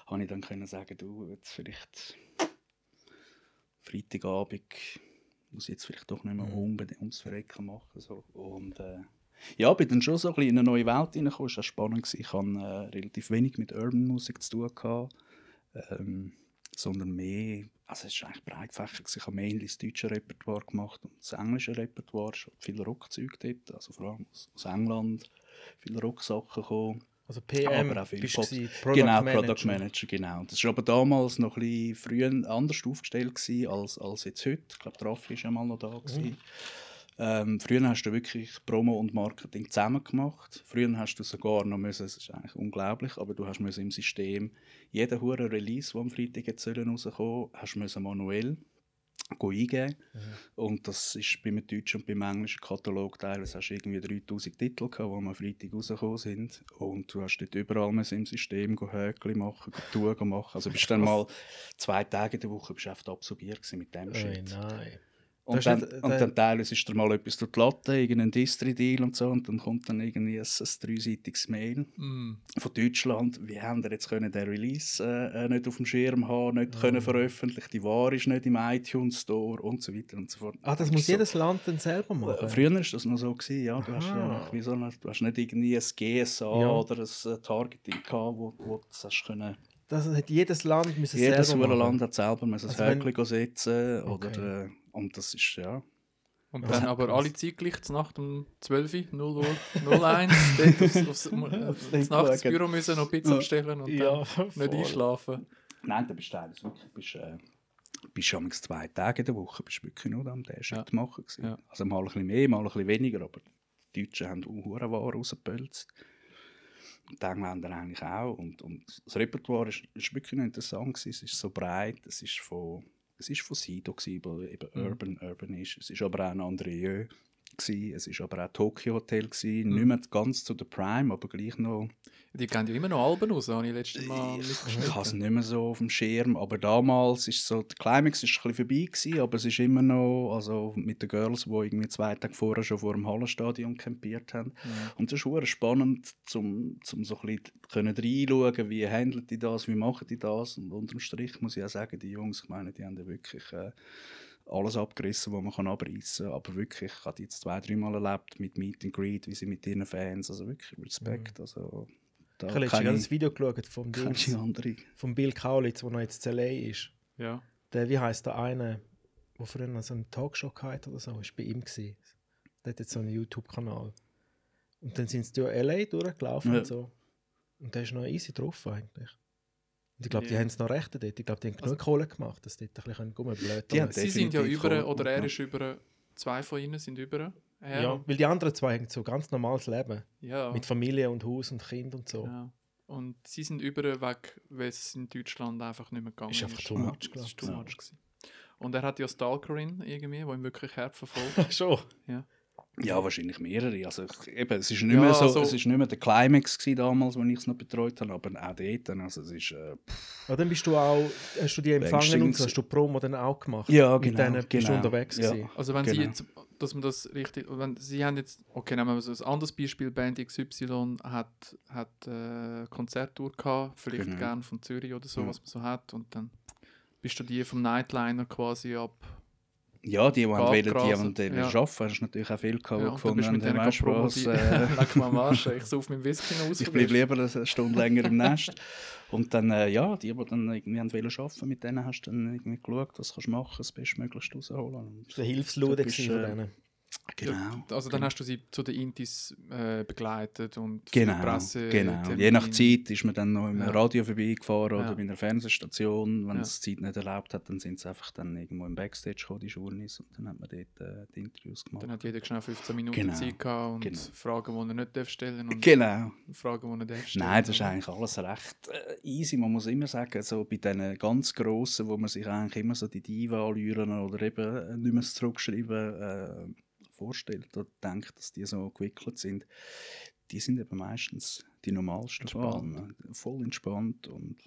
habe ich dann können sagen, du, jetzt vielleicht Freitagabend muss jetzt vielleicht doch nicht mehr Mhm. unbedingt ums Verrecken machen. So. Und äh, ja, bin dann schon so ein bisschen in eine neue Welt reingekommen. Es war spannend. gewesen. Ich hatte äh, relativ wenig mit Urban Musik zu tun. Gehabt, ähm, sondern mehr, also es war eigentlich breit gefächert. gewesen. Ich habe mehr das deutsche Repertoire gemacht und das englische Repertoire. Hat viel Rockzeug dort, also vor allem aus, aus England. Viele Rocksachen gekommen. Also PM Aber auch viel bist Pop. du gewesen, Product genau, Manager. Product Manager, genau. Das war aber damals noch ein bisschen früher anders aufgestellt gewesen, als, als jetzt heute. Ich glaube, der Raffi war ja mal noch da. Gewesen. Ähm, früher hast du wirklich Promo und Marketing zusammen gemacht. Früher hast du sogar noch müssen, es ist eigentlich unglaublich, aber du hast müssen im System jeden hure Release, der am Freitag jetzt sollen rauskommen, hast müssen manuell eingeben. Und das ist beim deutschen und beim englischen Katalog teilweise hast du irgendwie 3000 Titel gehabt, die am Freitag rausgekommen sind. Und du hast dort überall müssen im System Häkchen machen, Touren machen. Also bist dann mal zwei Tage in der Woche bist du mit dem Shit. nein. Und Das dann, ist nicht- und dann teilweise ist da mal etwas durch die Latte, irgendein Distri-Deal und so, und dann kommt dann irgendwie ein, ein dreiseitiges Mail Mm. von Deutschland. Wie haben wir jetzt können den Release äh, äh, nicht auf dem Schirm haben, nicht Mhm. können veröffentlichen, die Ware ist nicht im iTunes Store und so weiter und so fort. Ah, das muss du jedes Land dann selber Äh, machen? Früher war das noch so, gewesen, ja. Du hast, ja wie so du hast nicht irgendwie ein GSA Ja. oder ein äh, Targeting gehabt, wo, wo du das hast können. Das hat jedes Land müssen Jedes selber machen. Land hat selber müssen Also ein wenn- Häkchen setzen Okay. oder, äh, und das ist, ja. Und dann aber alle zeitgleich zur Nacht um 12 Uhr, 0 Uhr, 01, dort aufs, aufs, aufs, Nicht Nacht ins schauen. Büro müssen, noch Pizza Ja. bestellen und Ja, dann nicht voll. einschlafen. Nein, du bist teilweise wirklich, bist, äh, bist schon zwei Tage in der Woche, bist wirklich nur am diesen Schritt machen gewesen. Ja. Also mal ein bisschen mehr, mal ein bisschen weniger, aber die Deutschen haben auch Ware rausgepölzt. Und die Engländer eigentlich auch. Und, und das Repertoire ist, ist wirklich noch interessant gewesen. Es ist so breit, es ist von, es ist von Sido gewesen, weil eben Mhm. Urban, Urban ist. Es ist aber auch ein André gewesen. Es ist aber auch Tokyo Hotel gewesen. Mhm. Nicht mehr ganz zu der Prime, aber gleich noch Die gehen ja immer noch Alben raus, habe ich letztes Mal ich mitgeschnitten. habe es nicht mehr so auf dem Schirm, aber damals ist so, der Climax ist ein bisschen vorbei gewesen, aber es ist immer noch, also mit den Girls, die irgendwie zwei Tage vorher schon vor dem Hallenstadion campiert haben. Ja. Und das ist spannend, zum, zum so ein bisschen können reinschauen, wie handeln die das, wie machen die das. Und unterm Strich muss ich auch sagen, die Jungs, ich meine, die haben ja wirklich äh, alles abgerissen, was man kann abreißen kann. Aber wirklich, ich habe die jetzt zwei, dreimal erlebt mit Meet and Greet, wie sie mit ihren Fans, also wirklich Respekt. Also, da Ich habe letztens das Video geschaut vom, andere. vom Bill Kaulitz, der noch jetzt in LA ist. ja. Der, wie heißt der eine, der früher noch so eine Talkshow hatte oder so, ist bei ihm gewesen. Der hat jetzt so einen YouTube-Kanal. Und dann sind sie durch LA durchgelaufen Ja. und so. Und der ist noch easy drauf eigentlich. Und ich glaube, die Ja. haben es noch recht dort. Ich glaube, die haben genug Kohle gemacht, dass sie dort ein bisschen rumblöd Die haben Sie sind ja über, oder er ist über zwei von ihnen sind über. Er Ja, weil die anderen zwei haben so ganz normales Leben. ja. Mit Familie und Haus und Kind und so. Ja. Und sie sind über weg, weil es in Deutschland einfach nicht mehr gegangen Ist ist. einfach too much, Das glaub ist too Ja. much gewesen. Und er hat ja Stalkerin irgendwie, die ihn wirklich hart verfolgt. [LAUGHS] Schon. Ja, wahrscheinlich mehrere. Also, ich- eben, es ist nicht Ja, mehr so, also- es ist nicht mehr der Climax gewesen damals, als ich es noch betreut habe, aber auch dort, also es ist, äh, Ja, dann bist du auch, hast du die empfangen und so, hast du Promo dann auch gemacht? Ja, Mit genau, denen bist du genau. unterwegs Ja. gewesen. Also wenn sie Genau. jetzt, dass man das richtig, wenn sie haben jetzt, okay, nehmen wir so ein anderes Beispiel, Band XY hat, hat äh, Konzerttour gehabt, vielleicht Genau. gern von Zürich oder so, Ja. was man so hat und dann bist du die vom Nightliner quasi ab. Ja, die, die wollen, die wollen ja. arbeiten, hast du natürlich auch viel gehabt, Ja, gefunden du haben, mit die äh, [LAUGHS] leck mal am Arsch, ich sauf meinen Whisky noch aus. ich bleibe lieber eine Stunde länger im Nest. Und dann, äh, ja, die, die dann irgendwie haben wollen arbeiten, mit denen hast du dann irgendwie geschaut, was kannst du machen, das Bestmöglichst rausholen. Und Der Hilfslude du bist, gewesen von äh, denen. Genau. Also dann hast du sie zu den Intis äh, begleitet und Genau, Presse. genau. Termin. Je nach Zeit ist man dann noch im Ja. Radio vorbeigefahren Ja. oder bei einer Fernsehstation. Wenn Ja. es die Zeit nicht erlaubt hat, dann sind sie einfach dann irgendwo im Backstage gekommen, die Journeys, und dann hat man dort äh, die Interviews gemacht. Dann hat jeder schnell 15 Minuten Genau, Zeit gehabt und genau. Fragen, die er nicht darf stellen und Genau. Fragen, die er darf stellen. Nein, das ist eigentlich alles recht äh, easy. Man muss immer sagen, so bei diesen ganz Grossen, wo man sich eigentlich immer so die Diva anlüren oder eben äh, nicht mehr zurückschreiben äh, vorstellt oder denkt, dass die so gewickelt sind, die sind eben meistens die normalsten. Bahnen. Voll entspannt und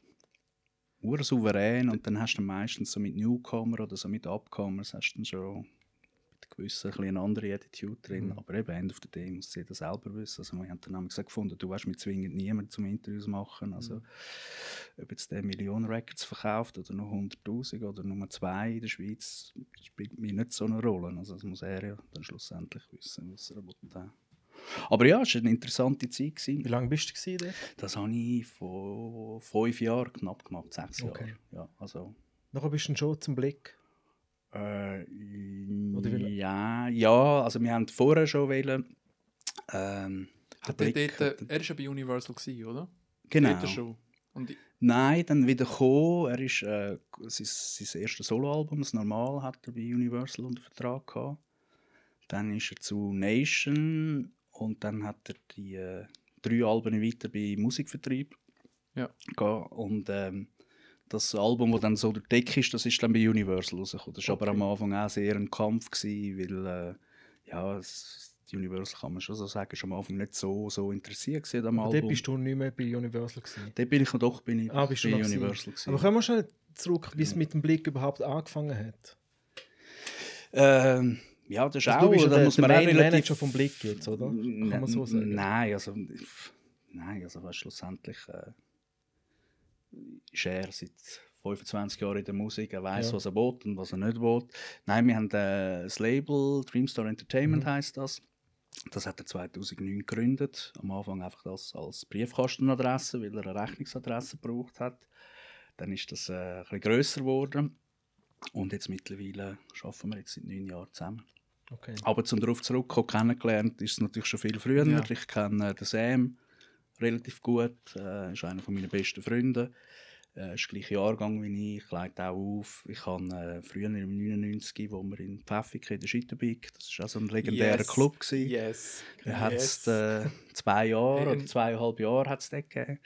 ur souverän und dann hast du meistens so mit Newcomer oder so mit Upcomers hast du dann schon gewissen ein bisschen eine andere Attitude drin, Mhm. aber eben End of the Day muss jeder selber wissen. Also wir haben dann gesagt gefunden, du hast mit zwingend niemand zum Interviews machen, also ob jetzt der Millionen Records verkauft oder noch 100'000 oder nur zwei in der Schweiz, spielt mir nicht so eine Rolle. Also das muss er ja dann schlussendlich wissen, was er will. äh. Aber ja, es war eine interessante Zeit. Wie Gewesen. lange bist du dort? Das habe ich vor fünf Jahren knapp gemacht, sechs Okay. Jahre. Ja, also, Nachher bist du schon zum Blick. Äh, Oder wie- ja, ja, also wir haben vorher schon wollen, ähm, der Hat er, Blick- dort, er war ja bei Universal, gewesen, oder? genau. Dort schon. Und ich- Nein, dann wieder gekommen. Er ist äh, sein, sein erstes Soloalbum, das Normal, hat er bei Universal unter Vertrag gehabt. Dann ist er zu Nation und dann hat er die äh, drei Alben weiter bei Musikvertrieb Ja. gehabt. Und ähm, das Album, das dann so der Deck ist, das ist dann bei Universal rausgekommen. Das war aber Okay. am Anfang auch sehr ein Kampf, gewesen, weil äh, ja, es, Universal kann man schon so sagen, ist am Anfang nicht so, so interessiert gewesen am Aber Album. dort bist du nicht mehr bei Universal gewesen. Dort bin ich doch bin ich Ah, bist du bei gewesen. Universal gewesen. Aber kommen wir schon zurück, wie es mit dem Blick überhaupt angefangen hat. Ähm, ja, das ist Also du auch, bist ja da der- muss der man relativ... Manager vom Blick jetzt, oder? Kann man so sagen? Nein, also, nein, also weißt, schlussendlich äh, ist er seit 25 Jahren in der Musik, er weiß, Ja. was er will und was er nicht will. Nein, wir haben äh, das Label, Dreamstar Entertainment Mhm. heißt das. Das hat er 2009 gegründet. Am Anfang einfach das als Briefkastenadresse, weil er eine Rechnungsadresse gebraucht hat. Dann ist das äh, ein bisschen grösser geworden. Und jetzt mittlerweile arbeiten wir jetzt seit neun Jahren zusammen. Okay. Aber zum darauf zurückkommen, kennengelernt ist es natürlich schon viel früher. Ja. Ich kenne den Sam relativ gut, äh, ist einer von meinen besten Freunde. Äh, ist der gleiche Jahrgang wie ich, legt auch auf. Ich habe äh, früher im 99, wo wir in Pfäffik in der Schitterbeek, das war auch so ein legendärer Yes. Club. Gewesen. Yes. Der hat es Yes. äh, zwei Jahre [LAUGHS] oder zweieinhalb Jahre hat's gegeben.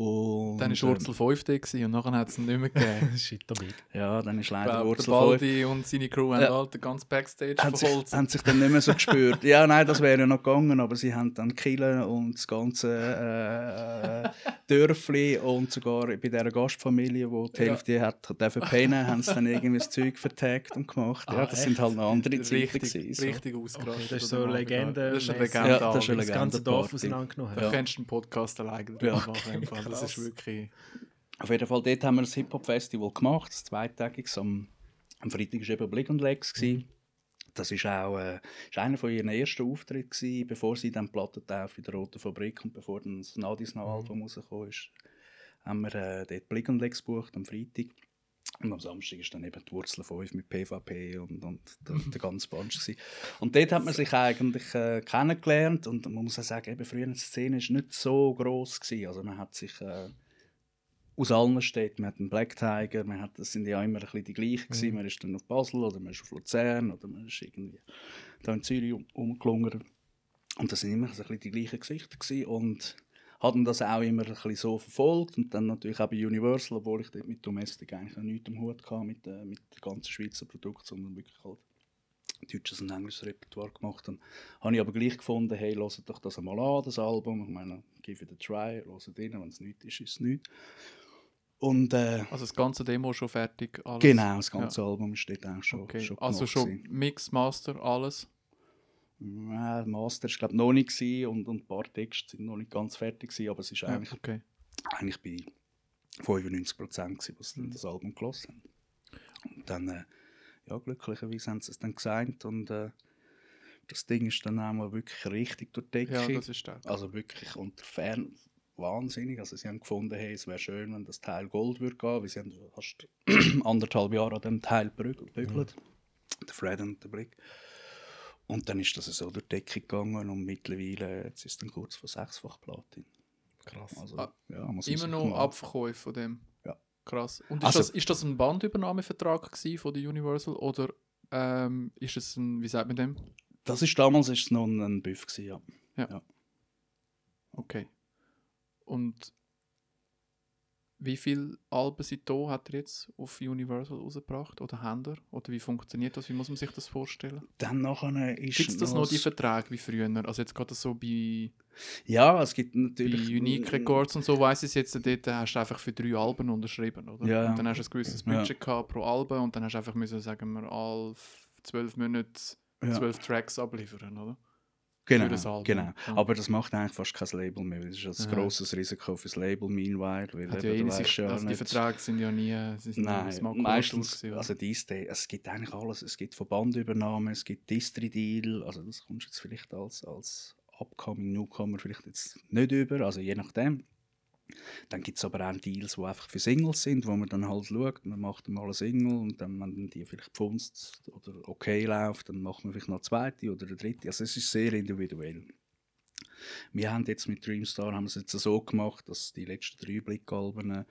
Und, Dann war ähm, Wurzel 5 da gewesen und nachher hat es ihn nicht mehr gegeben. [LAUGHS] Shit, da. Ja, dann ist leider glaub, der Wurzel 5 Baldi und seine Crew haben Ja. halt den ganzen Backstage haben sich, verholzt. haben sich dann nicht mehr so gespürt. Ja, nein, das wäre ja noch gegangen, aber sie haben dann Kille und das ganze äh, Dörfli und sogar bei dieser Gastfamilie, wo die Ja. Hälfte hat dürfen pennen, haben sie dann irgendwie das Zeug vertagt und gemacht. Ja, Ah, das sind halt noch andere Zeiten richtig, gewesen. So. richtig ausgerastet. Okay, das ist so mal Legende. Das ist eine. Legende. Ja, das ist eine Das ganze Legende. Dorf auseinandergenommen. Da Ja. kennst du einen Podcast alleine drüber Ja. machen. Fall. Das ist Krass. wirklich... Auf jeden Fall, dort haben wir ein Hip-Hop-Festival gemacht, das zweitägiges. Am, am Freitag war eben Blick und Lex. gewesen. Das ist auch äh, ist einer von ihren ersten Auftritten, gewesen, bevor sie dann Platten auf in der Roten Fabrik und bevor dann das Nadis noch Album rausgekommen ist, haben wir äh, dort Blick und Lex gebucht am Freitag. Und am Samstag ist dann eben die Wurzel 5 mit PvP und, und der, der ganze Bunch. Gewesen. Und dort hat man sich eigentlich äh, kennengelernt und man muss auch sagen, eben früher die Szene ist nicht so groß gewesen. Also man hat sich äh, aus allen Städten. Wir hatten Black Tiger, wir hatten, das sind ja immer ein bisschen die gleichen gewesen. Man ist dann auf Basel oder man ist auf Luzern oder man ist irgendwie da in Zürich um, umgelungert. Und das sind immer so ein bisschen die gleichen Gesichter gewesen. und hatten das auch immer ein bisschen so verfolgt und dann natürlich auch bei Universal, obwohl ich dort mit Domestic eigentlich noch nichts am Hut hatte mit, äh, mit den ganzen Schweizer Produkten, sondern wirklich halt deutsches und englisches Repertoire gemacht. Dann habe ich aber gleich gefunden, hey, hört doch das einmal an, das Album. Ich meine, give it a try, hört rein, wenn es nichts ist, ist es nichts. Und, äh, also das ganze Demo schon fertig? Alles. Genau, das ganze ja. Album steht auch schon, okay. schon Also schon. Mix, Master, alles? Ja, Master war glaube noch nicht gewesen, und, und ein paar Texte sind noch nicht ganz fertig gewesen, aber es ist eigentlich, okay. eigentlich bei 95 Prozent was mhm. das Album gelassen haben. Und dann, äh, ja, glücklicherweise haben sie es dann gesagt und äh, das Ding ist dann auch mal wirklich richtig durch die Decke. Ja, das ist stark. Also wirklich unter Fern wahnsinnig. Also sie haben gefunden, hey, es wäre schön, wenn das Teil Gold würde gehen, weil sie haben fast [CLEARS THROAT] anderthalb Jahre an dem Teil gebügelt. Mhm. Der Fred und der Blick. Und dann ist das so durch die Decke gegangen und mittlerweile jetzt ist es dann kurz vor sechsfach Platin. Krass. Also, ah, ja, immer noch Abverkäufe von dem? Ja. Krass. Und ist, Also- das, ist das ein Bandübernahmevertrag von der Universal oder ähm, ist es ein, wie sagt man dem? Das ist damals ist es noch ein, Buff gewesen, ja. Okay. Und wie viele Alben seitdem hat er jetzt auf Universal rausgebracht? Oder haben er? Oder wie funktioniert das? Wie muss man sich das vorstellen? Dann nachher ist Gibt es das noch, die Verträge wie früher? Also jetzt gerade so bei, Ja, es gibt bei natürlich... Unique Records und so, weiss ich es jetzt, dort hast du einfach für drei Alben unterschrieben, oder? Ja. Und dann hast du ein gewisses Ja. Budget gehabt pro Album und dann hast du einfach müssen, sagen wir, alle zwölf Monate Ja. zwölf Tracks abliefern, oder? Genau, für das Album. genau. Ja. Aber das macht eigentlich fast kein Label mehr. weil Das ist ein Ja. grosses Risiko fürs Label, meanwhile. Weil Hat ja eben, eh du sich, ja also die Verträge sind ja nie, sind Nein, das meistens, gewesen, also dies, es gibt eigentlich alles. Es gibt Verbandübernahmen, es gibt Distri-Deal, also das kommst du jetzt vielleicht als, als upcoming Newcomer vielleicht jetzt nicht über, also je nachdem. Dann gibt es aber auch Deals, die einfach für Singles sind, wo man dann halt schaut, man macht mal eine Single und dann, wenn die vielleicht gefunzt oder okay läuft, dann macht man vielleicht noch eine zweite oder eine dritte. Also es ist sehr individuell. Wir haben jetzt mit Dreamstar haben es jetzt so gemacht, dass die letzten drei Blickalben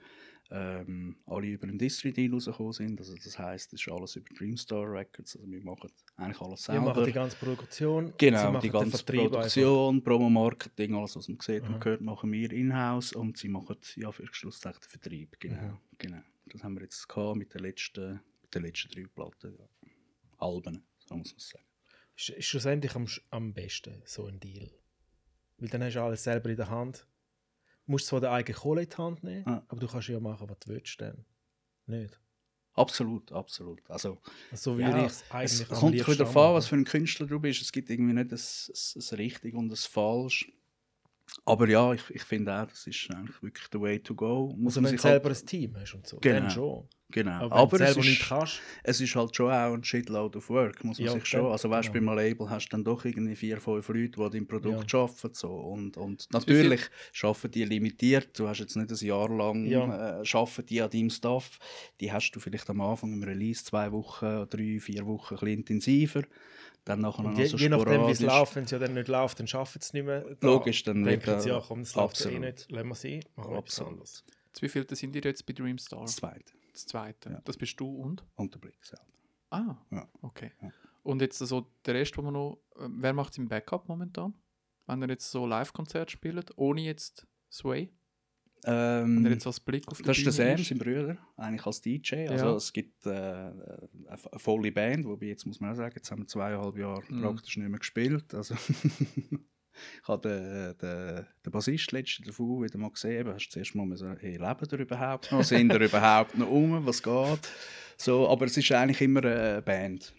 ähm, alle über einen Distri-Deal rausgekommen sind. Also das heisst, es ist alles über Dreamstar Records. Also wir machen eigentlich alles Wir selber. machen die ganze Produktion. Genau, machen die den ganze Produktion, Promo-Marketing, alles was man sieht und hört, machen wir in-house und sie machen ja für Schlusszeichen den Vertrieb. Genau, Mhm. genau. Das haben wir jetzt gehabt mit den letzten, mit den letzten drei Platten. Ja. Alben, so muss man sagen. Ist, schlussendlich am, am besten, so ein Deal. Weil dann hast du alles selber in der Hand. Du musst zwar deine eigene Kohle in die Hand nehmen, Ah. aber du kannst ja machen, was du willst. Dann. Nicht? Absolut, absolut. Also, Also, so ja, ich es eigentlich kommt wieder davon, machen. was für ein Künstler du bist. Es gibt irgendwie nicht ein, ein, ein richtig und ein falsch. Aber ja, ich, ich finde auch, das ist eigentlich wirklich the way to go. Muss Also, man wenn du sich halt- selber ein Team hast und so, Genau. dann schon. Genau. Aber, Aber, es, ist, es ist halt schon auch ein Shitload of Work, muss man Ja, sich schon. Also weißt du, genau. bei einem Label hast du dann doch irgendwie vier, fünf Leute, die dein Produkt arbeiten. So. Und, und natürlich arbeiten die limitiert. Du hast jetzt nicht ein Jahr lang Ja. äh, arbeiten die an deinem Stuff. Die hast du vielleicht am Anfang im Release zwei Wochen, drei, vier Wochen ein bisschen intensiver. Dann nachher und noch je, so je nachdem, wie es läuft, wenn es ja dann nicht läuft, dann schaffen sie es nicht mehr. Da Logisch, dann wird er- ja, komm, es läuft ja eh absolut. nicht, lassen wir sie, machen wir etwas Absolut. anderes. Zu wie viel sind ihr jetzt bei Dreamstar? Das zweite. Das zweite. Ja. Das bist du und? Und der Blick selber. Ah, Ja. okay. Ja. Und jetzt so der Rest, wo man noch. äh, Wer macht im Backup momentan? Wenn er jetzt so Live-Konzert spielt, ohne jetzt Sway? Wenn Ähm, er jetzt als Blick auf die Das ist der Bühne Sam, sein Bruder, eigentlich als DJ. Also Ja. es gibt äh, eine eine volle Band, wobei jetzt muss man auch sagen, jetzt haben wir zweieinhalb Jahre Mhm. praktisch nicht mehr gespielt. Also [LAUGHS] ich habe den, den, den Bassist letzte davon wieder mal gesehen, eben, hast du zuerst mal müssen, hey, leben ihr überhaupt noch, sind ihr [LAUGHS] überhaupt noch um, was geht? So, aber es ist eigentlich immer eine Band.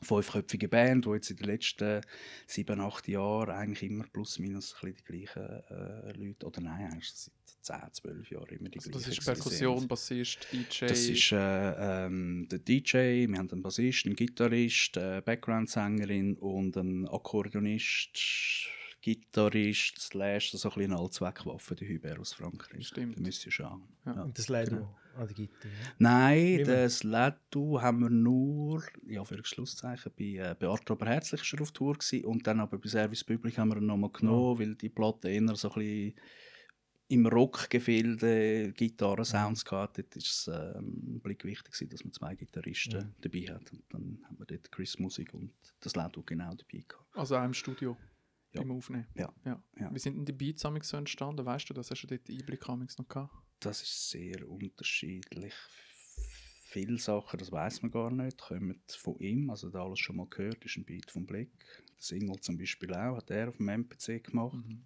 Fünfköpfige Band, die jetzt in den letzten sieben, acht Jahren eigentlich immer plus minus die gleichen äh, Leute, oder nein, eigentlich seit 10, 12 Jahren immer die Also gleichen. das ist Perkussion. Bassist, DJ. Das ist äh, ähm, der DJ, wir haben einen Bassist, einen Gitarrist, eine Background-Sängerin und einen Akkordeonist, Gitarrist, slash so ein bisschen eine Allzweckwaffe, der Hubert aus Frankreich. Stimmt. Den müsst ihr schauen. Ja. Ja. Und das Ledu genau. an der Gitarre. ja. Nein, Wie das Ledu haben wir nur, ja, für Schlusszeichen, bei, äh, bei Art aber herzlich er auf Tour gewesen, und dann aber bei Service Public haben wir ihn nochmal genommen, weil die Platte eher so ein bisschen im Rockgefilde Gitarren-Sounds gehabt. Dort ist es äh, ein Blick wichtig, gewesen, dass man zwei Gitarristen Mhm. dabei hat. Und dann haben wir dort Chris Musik und das Lado genau dabei gehabt. Also auch im Studio Ja. beim Aufnehmen. Ja. ja. Ja. Wie sind denn die Beats amigs so entstanden? Weißt du, das hast du dort den Einblick amigs noch gehabt? Das ist sehr unterschiedlich. Viele Sachen, das weiß man gar nicht, kommen von ihm. Also da alles schon mal gehört, ist ein Beat vom Blick. Der Single zum Beispiel auch, hat er auf dem MPC gemacht. Mhm.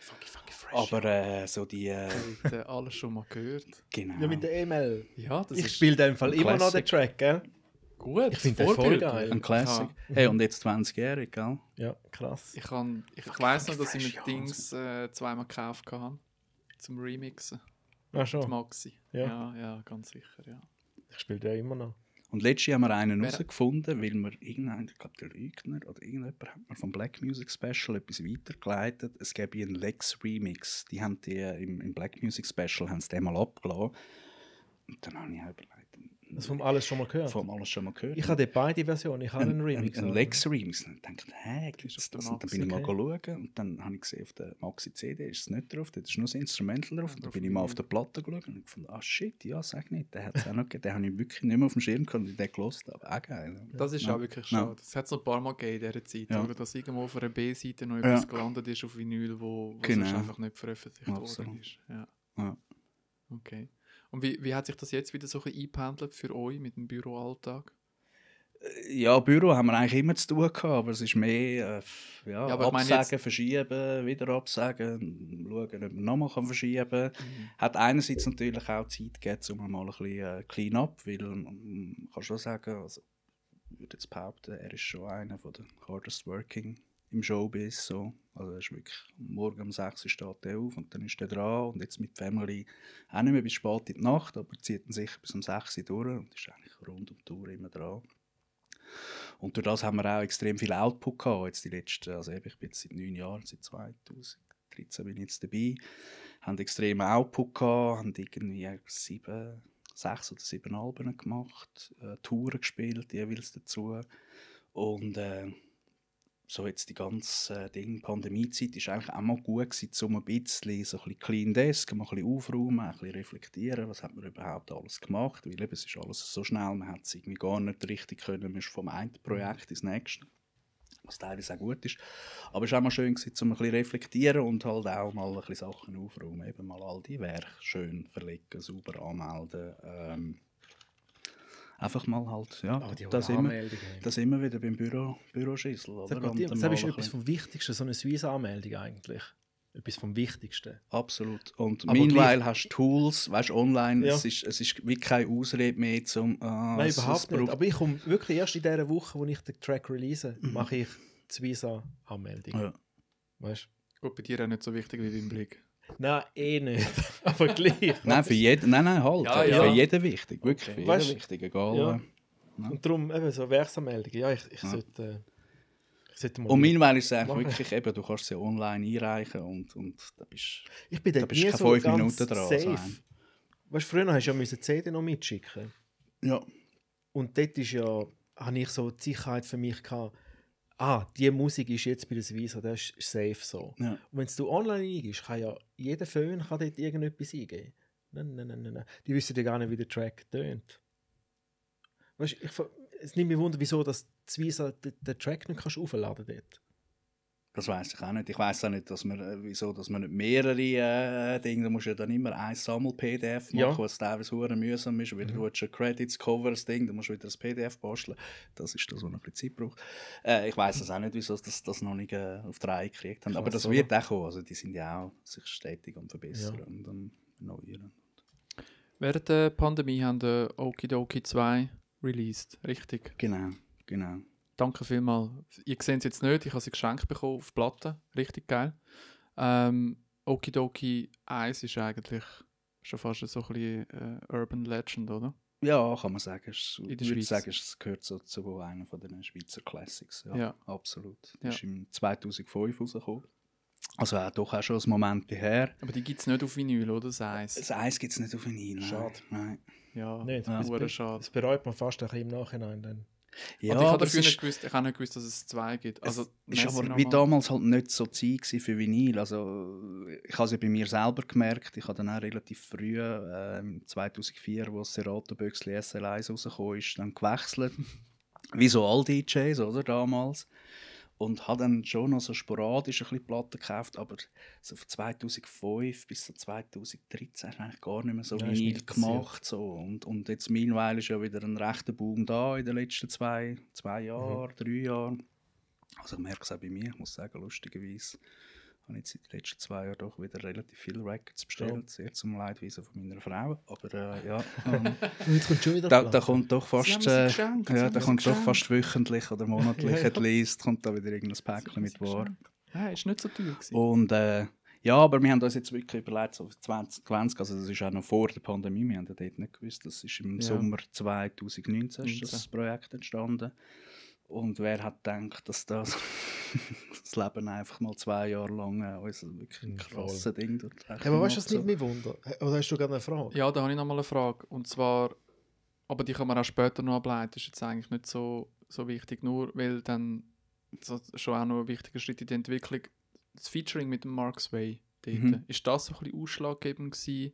Funky, funky fresh. Aber äh, so die, äh, [LAUGHS] alles schon mal gehört. genau. ja, mit der ML. Ja, das Ich ist spiele in dem Fall immer noch den. Track, gell? Gut. Ich finde den voll geil. ein Classic. Ja. Hey, und jetzt 20-jährig, gell? Ja, krass. Ich, kann, ich Fucking weiss noch, dass ich ja. Dings äh, zweimal gekauft habe. Zum Remixen. Ah, Mit schon. Maxi. Ja. Ja. ja, ganz sicher, ja. Ich spiele den immer noch. Und letztes Jahr haben wir einen Wer- herausgefunden, weil wir irgendein, ich glaube der Lügner oder irgendjemand hat mir vom Black Music Special etwas weitergeleitet. Es gäbe einen Lex Remix. Die haben die äh, im, im Black Music Special haben sie den mal abgelassen. Und dann habe ich auch überlegt, Das vom alles schon mal gehört. von alles schon mal gehört. Ich habe beide Versionen. Ich habe einen Remix. Ein, ein auch. Lex Remix. Und dann dachte ich, hä, gibt's das? Und dann bin ich mal okay. schauen und dann habe ich gesehen, auf der Maxi CD ist es nicht drauf, da ist nur das Instrumental drauf. Ja, Und dann bin ich mal auf der Platte geschaut und ich fand, ah shit, ja, sag nicht, der hat es auch noch gegeben. Den habe ich wirklich nicht mehr auf dem Schirm gehabt und den gelost, aber auch geil. Das ist auch wirklich schade. Das hat es noch ein paar Mal gegeben in dieser Zeit, Ja. oder? Dass irgendwo auf einer B-Seite noch Ja. etwas gelandet ist auf Vinyl, wo, wo Genau. sonst einfach nicht veröffentlicht worden ist. Ja. Ja. Okay. Und wie, wie hat sich das jetzt wieder so ein eingependelt für euch mit dem Büroalltag? Ja, Büro haben wir eigentlich immer zu tun gehabt, aber es ist mehr äh, ja, Ja, absagen, jetzt- verschieben, wieder absagen, schauen, ob man nochmal kann verschieben kann. Mhm. Hat einerseits natürlich auch Zeit gegeben, um mal ein bisschen äh, clean up, weil man kann schon sagen, also, ich würde jetzt behaupten, er ist schon einer von den hardest working im Showbiz. So. Also ist wirklich morgen um 6 Uhr steht er auf und dann ist er dran und jetzt mit Family auch nicht mehr bis spät in die Nacht, aber zieht ihn sicher bis um 6 Uhr durch und ist eigentlich rund um die Tour immer dran. Und durch das haben wir auch extrem viel Output gehabt, jetzt die letzten, also ich bin jetzt seit neun Jahren, seit 2013 bin ich jetzt dabei, haben extrem Output gehabt, haben irgendwie sieben, sechs oder sieben Alben gemacht, äh, Touren gespielt, jeweils dazu. Und äh, so jetzt die ganze äh, Ding, Pandemiezeit ist eigentlich auch mal gut gewesen, um ein bisschen so ein bisschen clean desk, mal ein bisschen aufräumen, ein bisschen reflektieren, was hat man überhaupt alles gemacht, weil eben, es ist alles so schnell, man hat es irgendwie gar nicht richtig können, man ist vom einen Projekt ins nächste, was teilweise auch gut ist. Aber es war auch mal schön, um ein bisschen reflektieren und halt auch mal ein bisschen Sachen aufräumen, eben mal all die Werke schön verlegen, sauber anmelden, ähm, einfach mal halt, ja, die das immer, das immer wieder beim Büro, Büroschüssel, oder? Dann das ist etwas bisschen- vom Wichtigsten, so eine Swiss-Anmeldung eigentlich. Etwas vom Wichtigsten. Absolut. Und Aber meanwhile gleich- hast du Tools, weißt du, online, Ja. es, ist, es ist wie keine Ausrede mehr zum. Ah, Nein, überhaupt nicht. Aber ich komme wirklich erst in dieser Woche, wo ich den Track release, mache ich die Swiss-Anmeldung. Ja. Weißt Gut, bei dir auch nicht so wichtig wie beim Blick. Nein, eh nicht. [LAUGHS] Aber gleich. Nein, für jeden, nein, nein, halt. Ja, für ja. jeden wichtig, wirklich. Okay. Für Weißt- jeden wichtig, egal. Ja. Und darum eben so Werksanmeldungen. Ja, ich, ich Ja. sollte. äh, Und meanwhile ist es eigentlich Machen. wirklich eben, du kannst sie online einreichen und, und da bist ich bin da dort bist du nie keine so fünf ganz Minuten dran, safe. weißt du, früher hast du ja die CD noch mitschicken. Ja. Und dort ist ja, habe ich so die Sicherheit für mich gehabt, ah, die Musik ist jetzt bei der Swiss, das ist safe so. ja. Und wenn du online eingibst, kann ja jeder Föhn kann dort irgendetwas eingeben. Nein, nein, nein, nein. Die wissen ja gar nicht, wie der Track tönt. Weißt ich, es nimmt mich wunder, wieso das Zwisa den, den Track nicht kannst aufladen dort. Das weiß ich auch nicht. Ich weiß auch nicht, dass man, äh, wieso dass man nicht mehrere äh, Dinge, da musst du ja dann immer ein Sammel-PDF machen, Ja. was teilweise hure mühsam ist. Wieder Mhm. du ein Credits, Covers, Ding, dann musst du wieder das PDF basteln. Das ist das, was noch ein bisschen Zeit braucht. Äh, ich weiß es auch nicht, wieso das, das noch nicht äh, auf die Reihe gekriegt haben. Aber das oder? wird auch kommen. Also die sind ja auch sich stetig am verbessern Ja. und am erneuern. Während der Pandemie haben wir Okidoki 2 released, richtig? Genau, genau. Danke vielmals. Ihr seht es jetzt nicht, ich habe sie geschenkt bekommen auf Platte. Richtig geil. Ähm, Okidoki 1 ist eigentlich schon fast so ein bisschen äh, Urban Legend, oder? Ja, kann man sagen. Es, In ich der würde Schweiz. sagen, es gehört so zu einer von den Schweizer Classics. Ja, Ja. absolut. Ja. Das ist im 2005 rausgekommen. Also auch doch auch schon ein Moment her. Aber die gibt es nicht auf Vinyl, oder? Das Eis. Das Eis gibt es nicht auf Vinyl. nein. Schade. Nein. Ja, Nicht. ja. Das, be- schade. das bereut man fast ein bisschen im Nachhinein. Dann. Ja, Oder ich habe nicht gewusst, ich habe nicht gewusst, dass es zwei gibt. Also, es ist aber wie damals halt nicht so Zeit für Vinyl. Also, ich habe es ja bei mir selber gemerkt. Ich habe dann auch relativ früh, ähm, 2004, wo das Serato Büchsli SL1 rausgekommen ist, dann gewechselt. [LAUGHS] Wie so all DJs, oder, damals. Und habe dann schon noch so sporadisch ein bisschen Platten gekauft, aber so von 2005 bis so 2013 habe ich eigentlich gar nicht mehr so Ja, Vinyl gemacht. So. Und, und jetzt mittlerweile ist ja wieder ein rechter Boom da in den letzten zwei, zwei Mhm. Jahren, drei Jahren. Also ich merke es auch bei mir, ich muss sagen, lustigerweise habe ich jetzt in den letzten zwei Jahren doch wieder relativ viele Records bestellt, sehr zum Leidwesen von meiner Frau. Aber äh, [LAUGHS] ja, ähm, jetzt kommt schon wieder da, da kommt doch fast, äh, geschenkt, ja, da kommt doch fast wöchentlich oder monatlich Ja, ja. at least, kommt da wieder irgendein Päckchen mit war. Nein, ist nicht so teuer gewesen. Und äh, ja, aber wir haben uns jetzt wirklich überlegt, so für 2020, also das ist auch noch vor der Pandemie, wir haben ja dort nicht gewusst, das ist im Ja. Sommer 2019 ist 19. das Projekt entstanden. Und wer hat gedacht, dass das, [LAUGHS] das Leben einfach mal zwei Jahre lang äh, uns wirklich ein Mhm, voll. krasses Ding dort Ja, aber weißt du, was so. nicht mehr Wunder? Oder hast du gerade eine Frage? Ja, da habe ich noch mal eine Frage. Und zwar, aber die kann man auch später noch ableiten, ist jetzt eigentlich nicht so, so wichtig, nur weil dann so schon auch noch ein wichtiger Schritt in die Entwicklung, das Featuring mit dem Mark Sway dort, Mhm. ist das so ein bisschen ausschlaggebend gewesen,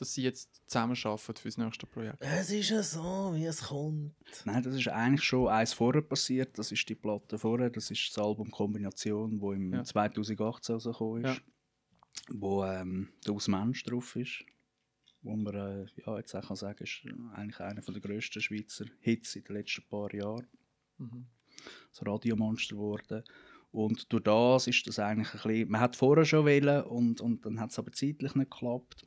dass sie jetzt zusammenarbeiten für das nächste Projekt? Es ist ja so, wie es kommt. Nein, das ist eigentlich schon eins vorher passiert. Das ist die Platte vorher. Das ist das Album Kombination, wo im Ja. 2018 rausgekommen ist. Ja. Wo ähm, der Aus Mensch drauf ist. Wo man äh, ja, jetzt auch kann sagen ist eigentlich einer der grössten Schweizer Hits in den letzten paar Jahren. Mhm. Das Radiomonster geworden. Und durch das ist das eigentlich ein bisschen, man hat vorher schon wählen und, und dann hat es aber zeitlich nicht geklappt.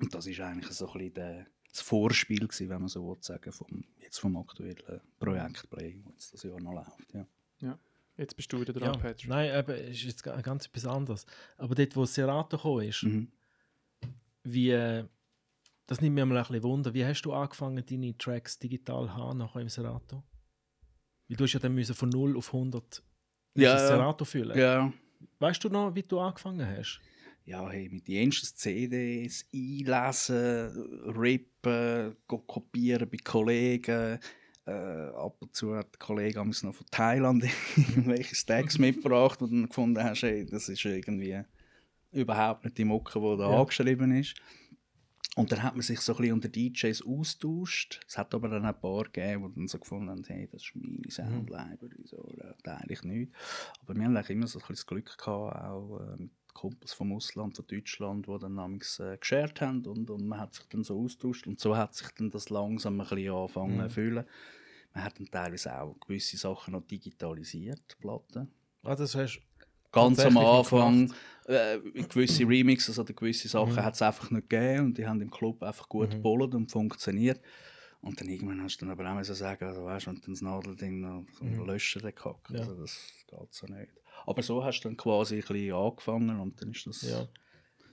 Und das ist eigentlich so ein bisschen der, das Vorspiel gewesen, wenn man so will sagen, vom, jetzt vom aktuellen Projekt Play, das jetzt das Jahr noch läuft. Ja. Jetzt bist du wieder Ja, dran, Patrick. nein, eben, es ist jetzt ga- ganz etwas anderes. Aber dort, wo Serato gekommen ist, Mhm. wie, äh, das nimmt mir mal ein bisschen Wunder, wie hast du angefangen, deine Tracks digital zu haben nachher im Serato? Weil du hast ja dann müssen von 0 auf 100 Ja, das ja. Serato füllen. ja. Weißt du noch, wie du angefangen hast? Ja, hey, mit den ersten CDs einlesen, rippen, kopieren bei Kollegen. Äh, ab und zu hat der Kollege noch von Thailand [LAUGHS] irgendwelche Stacks [LAUGHS] mitgebracht und dann gefunden hast, hey, das ist irgendwie überhaupt nicht die Mucke, die da Ja. angeschrieben ist. Und dann hat man sich so ein bisschen unter DJs austauscht. Es hat aber dann ein paar gegeben, die dann so gefunden haben, hey, das ist meine Soundlibrary, so, da teile ich nicht. Aber wir haben eigentlich immer so ein bisschen das Glück gehabt, auch äh, mit Kumpels vom Ausland, von Deutschland, die dann namens äh, geshared haben und, und man hat sich dann so austauscht und so hat sich dann das langsam ein bisschen angefangen Mhm. zu fühlen. Man hat dann teilweise auch gewisse Sachen noch digitalisiert, Platten. Ah, das hast Ganz am Anfang äh, gewisse Remixes oder gewisse Sachen Mhm. hat es einfach nicht gegeben und die haben im Club einfach gut Mhm. und funktioniert. Und dann irgendwann hast du dann aber auch müssen sagen, also weißt du, wenn du das Nadelding noch so Mhm. löschen dann gehackt. Ja. Also das geht so nicht. Aber so hast du dann quasi ein bisschen angefangen und dann ist das... Ja.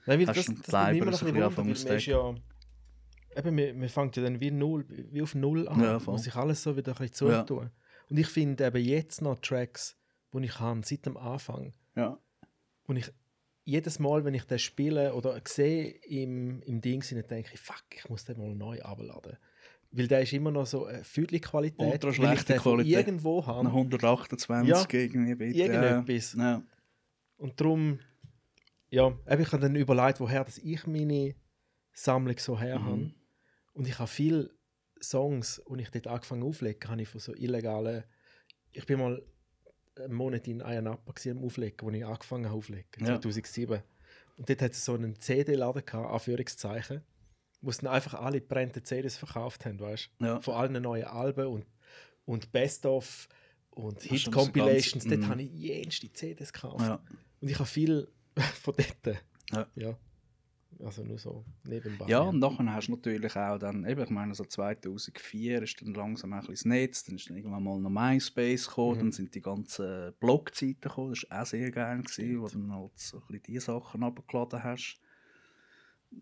Nein, weil das, das die nimmt immer noch ein bisschen Wunder, man ja... Eben, wir, wir fangen ja dann wie, null, wie auf Null an. Ja, muss voll. sich alles so wieder ein bisschen Ja. zutun. Und ich finde eben jetzt noch Tracks, die ich habe, seit dem Anfang, Ja. und ich jedes Mal, wenn ich das spiele oder sehe im, im Ding, sind, denke ich, fuck, ich muss den mal neu abladen. Weil der ist immer noch so eine Qualität, Ultra weil ich schlechte Qualität. irgendwo Nach habe. 128 Ja. irgendwie bitte. Irgendetwas. Ja. Und darum, ja, ich habe dann überlegt, woher dass ich meine Sammlung so her Mhm. habe. Und ich habe viele Songs, und ich dort angefangen aufzulegen, habe ich von so illegalen. Ich bin mal einen Monat in Ayanapa am Auflegen, wo ich angefangen habe aufzulegen, Ja. 2007. Und dort hat es so einen CD-Laden Anführungszeichen, wo es dann einfach alle brennten CDs verkauft haben, weißt du? Ja. Von allen neuen Alben und, und Best-of und Hit-Compilations. Dort mm. habe ich jenste CDs gekauft. Ja. Und ich habe viel [LAUGHS] von dort. Ja. Also nur so nebenbei. Ja, und nachher hast du natürlich auch dann, eben, ich meine, so 2004 ist dann langsam ein bisschen das Netz, dann ist dann irgendwann mal noch MySpace gekommen, Mhm. dann sind die ganzen Blogzeiten gekommen, das war auch sehr geil, gewesen, wo du dann halt so ein bisschen die Sachen abgeladen hast.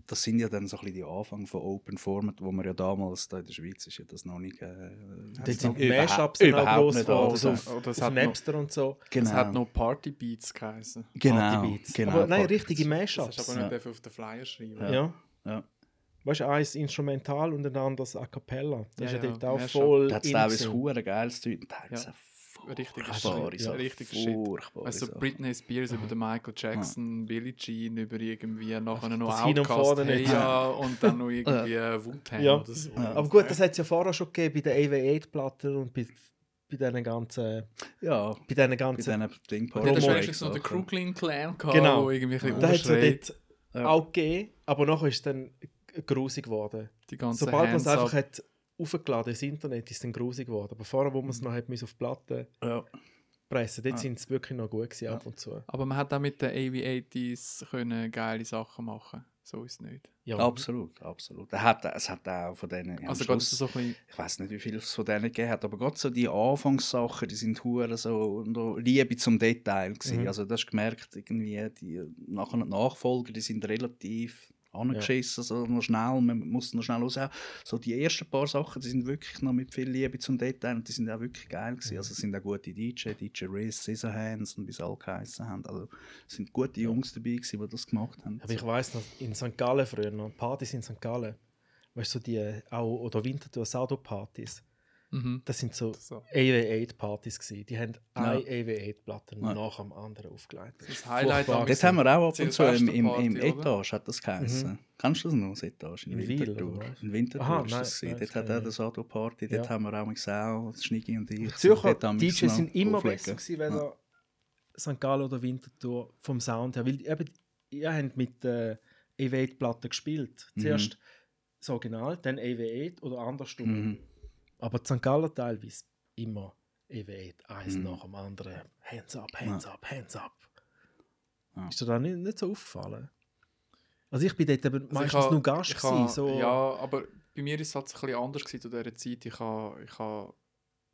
Das sind ja dann so ein bisschen die Anfänge von Open Format, wo man ja damals, da in der Schweiz ist ja das noch nicht... Äh, Dort sind Mashups überhaupt nicht Also, auf, das auf hat noch- Napster und so. Genau. Es hat noch Party Beats geheißen. genau, Partybeats. genau, Aber nein, Party- richtige Das Mashups. hast du aber Ja. nicht dürfen auf den Flyer schreiben. Ja. Ja. weißt du, eins instrumental und ein anderes a cappella. Das Ja, ist ja, ja, dort auch ja, schon. voll. Da hat es teilweise hure geiles Zeug. Und Teilweise Richtig furchtbare Shit. Sachen. Richtig Shit. Furchtbare Also. Britney Spears über den Michael Jackson, Billie Jean, über irgendwie nachher noch das und Outcast, hey, nicht. ja, [LAUGHS] und dann noch irgendwie Wu-Tang Ja. oder so. Aber gut, das hat es ja vorher schon gegeben bei der AV8-Platte und bei, bei diesen ganzen. Ja, Bei diesen bei ganzen diesen Ding Und dann hast du Promo- wenigstens noch den Crooklyn Clan gehabt, Genau. wo irgendwie ein bisschen Da hat es ja dort Ja. auch gegeben, aber nachher ist es dann grusig geworden. Die ganzen Sobald man es einfach hat aufgeladen ins Internet, ist es dann grusig geworden. Aber vorher, wo man es noch hat, auf die Platte ja. pressen, dort Ah. sind es wirklich noch gut gewesen, ab und zu. Aber man hat auch mit den AV80s können geile Sachen machen. So ist es nicht. Ja, Absolut, absolut. Er hat, es hat auch von denen. Also Schluss- so ein bisschen ich weiß nicht, wie viel es von denen gegeben hat, aber gerade so die Anfangssachen, die sind hure so Liebe zum Detail gewesen. Mhm. Also das hast du gemerkt, irgendwie die nachher die Nachfolger, die sind relativ angeschissen, so noch schnell, man muss noch schnell raus. So die ersten paar Sachen, die sind wirklich noch mit viel Liebe zum Detail und die sind auch wirklich geil gewesen. Also es sind auch gute DJ, DJ Riz, Scissorhands und wie sie alle geheissen haben. Also es sind gute Jungs dabei gewesen, die das gemacht haben. Aber ich weiß noch, in St. Gallen früher noch, Partys in St. Gallen, weißt du, so die, auch, oder Winterthur Sado-Partys, Mhm. das sind so So. AV8-Partys gewesen. Die haben eine Ja. AV8-Platte Ja. nach dem anderen aufgelegt. Das Highlight am- Dort haben wir auch ab und zu im, im, im? Etage, hat das geheißen. Kennst du das noch, das Etage? In, Winterthur. In Winterthur nein, das. nein, dort das hat ich das Sado-Party, dort haben wir auch mit Sau, Schniggi und ich. Die Zürcher DJs noch sind immer besser gewesen, wenn er St. Gallen oder Winterthur vom Sound her. Weil eben, ihr habt mit äh, AV8-Platten gespielt. Mhm. Zuerst das Original, dann AV8 oder andersrum. Mhm. Aber die St. Gallen teilweise immer AV8, eins Mhm. nach dem anderen. Hands up, hands up, hands up. Ja. Ist dir das nicht, nicht so aufgefallen? Also ich bin dort eben Also meistens ha- nur Gast ha- gewesen, so. Ja, aber bei mir ist es halt ein bisschen anders gewesen zu dieser Zeit. Ich habe ich ha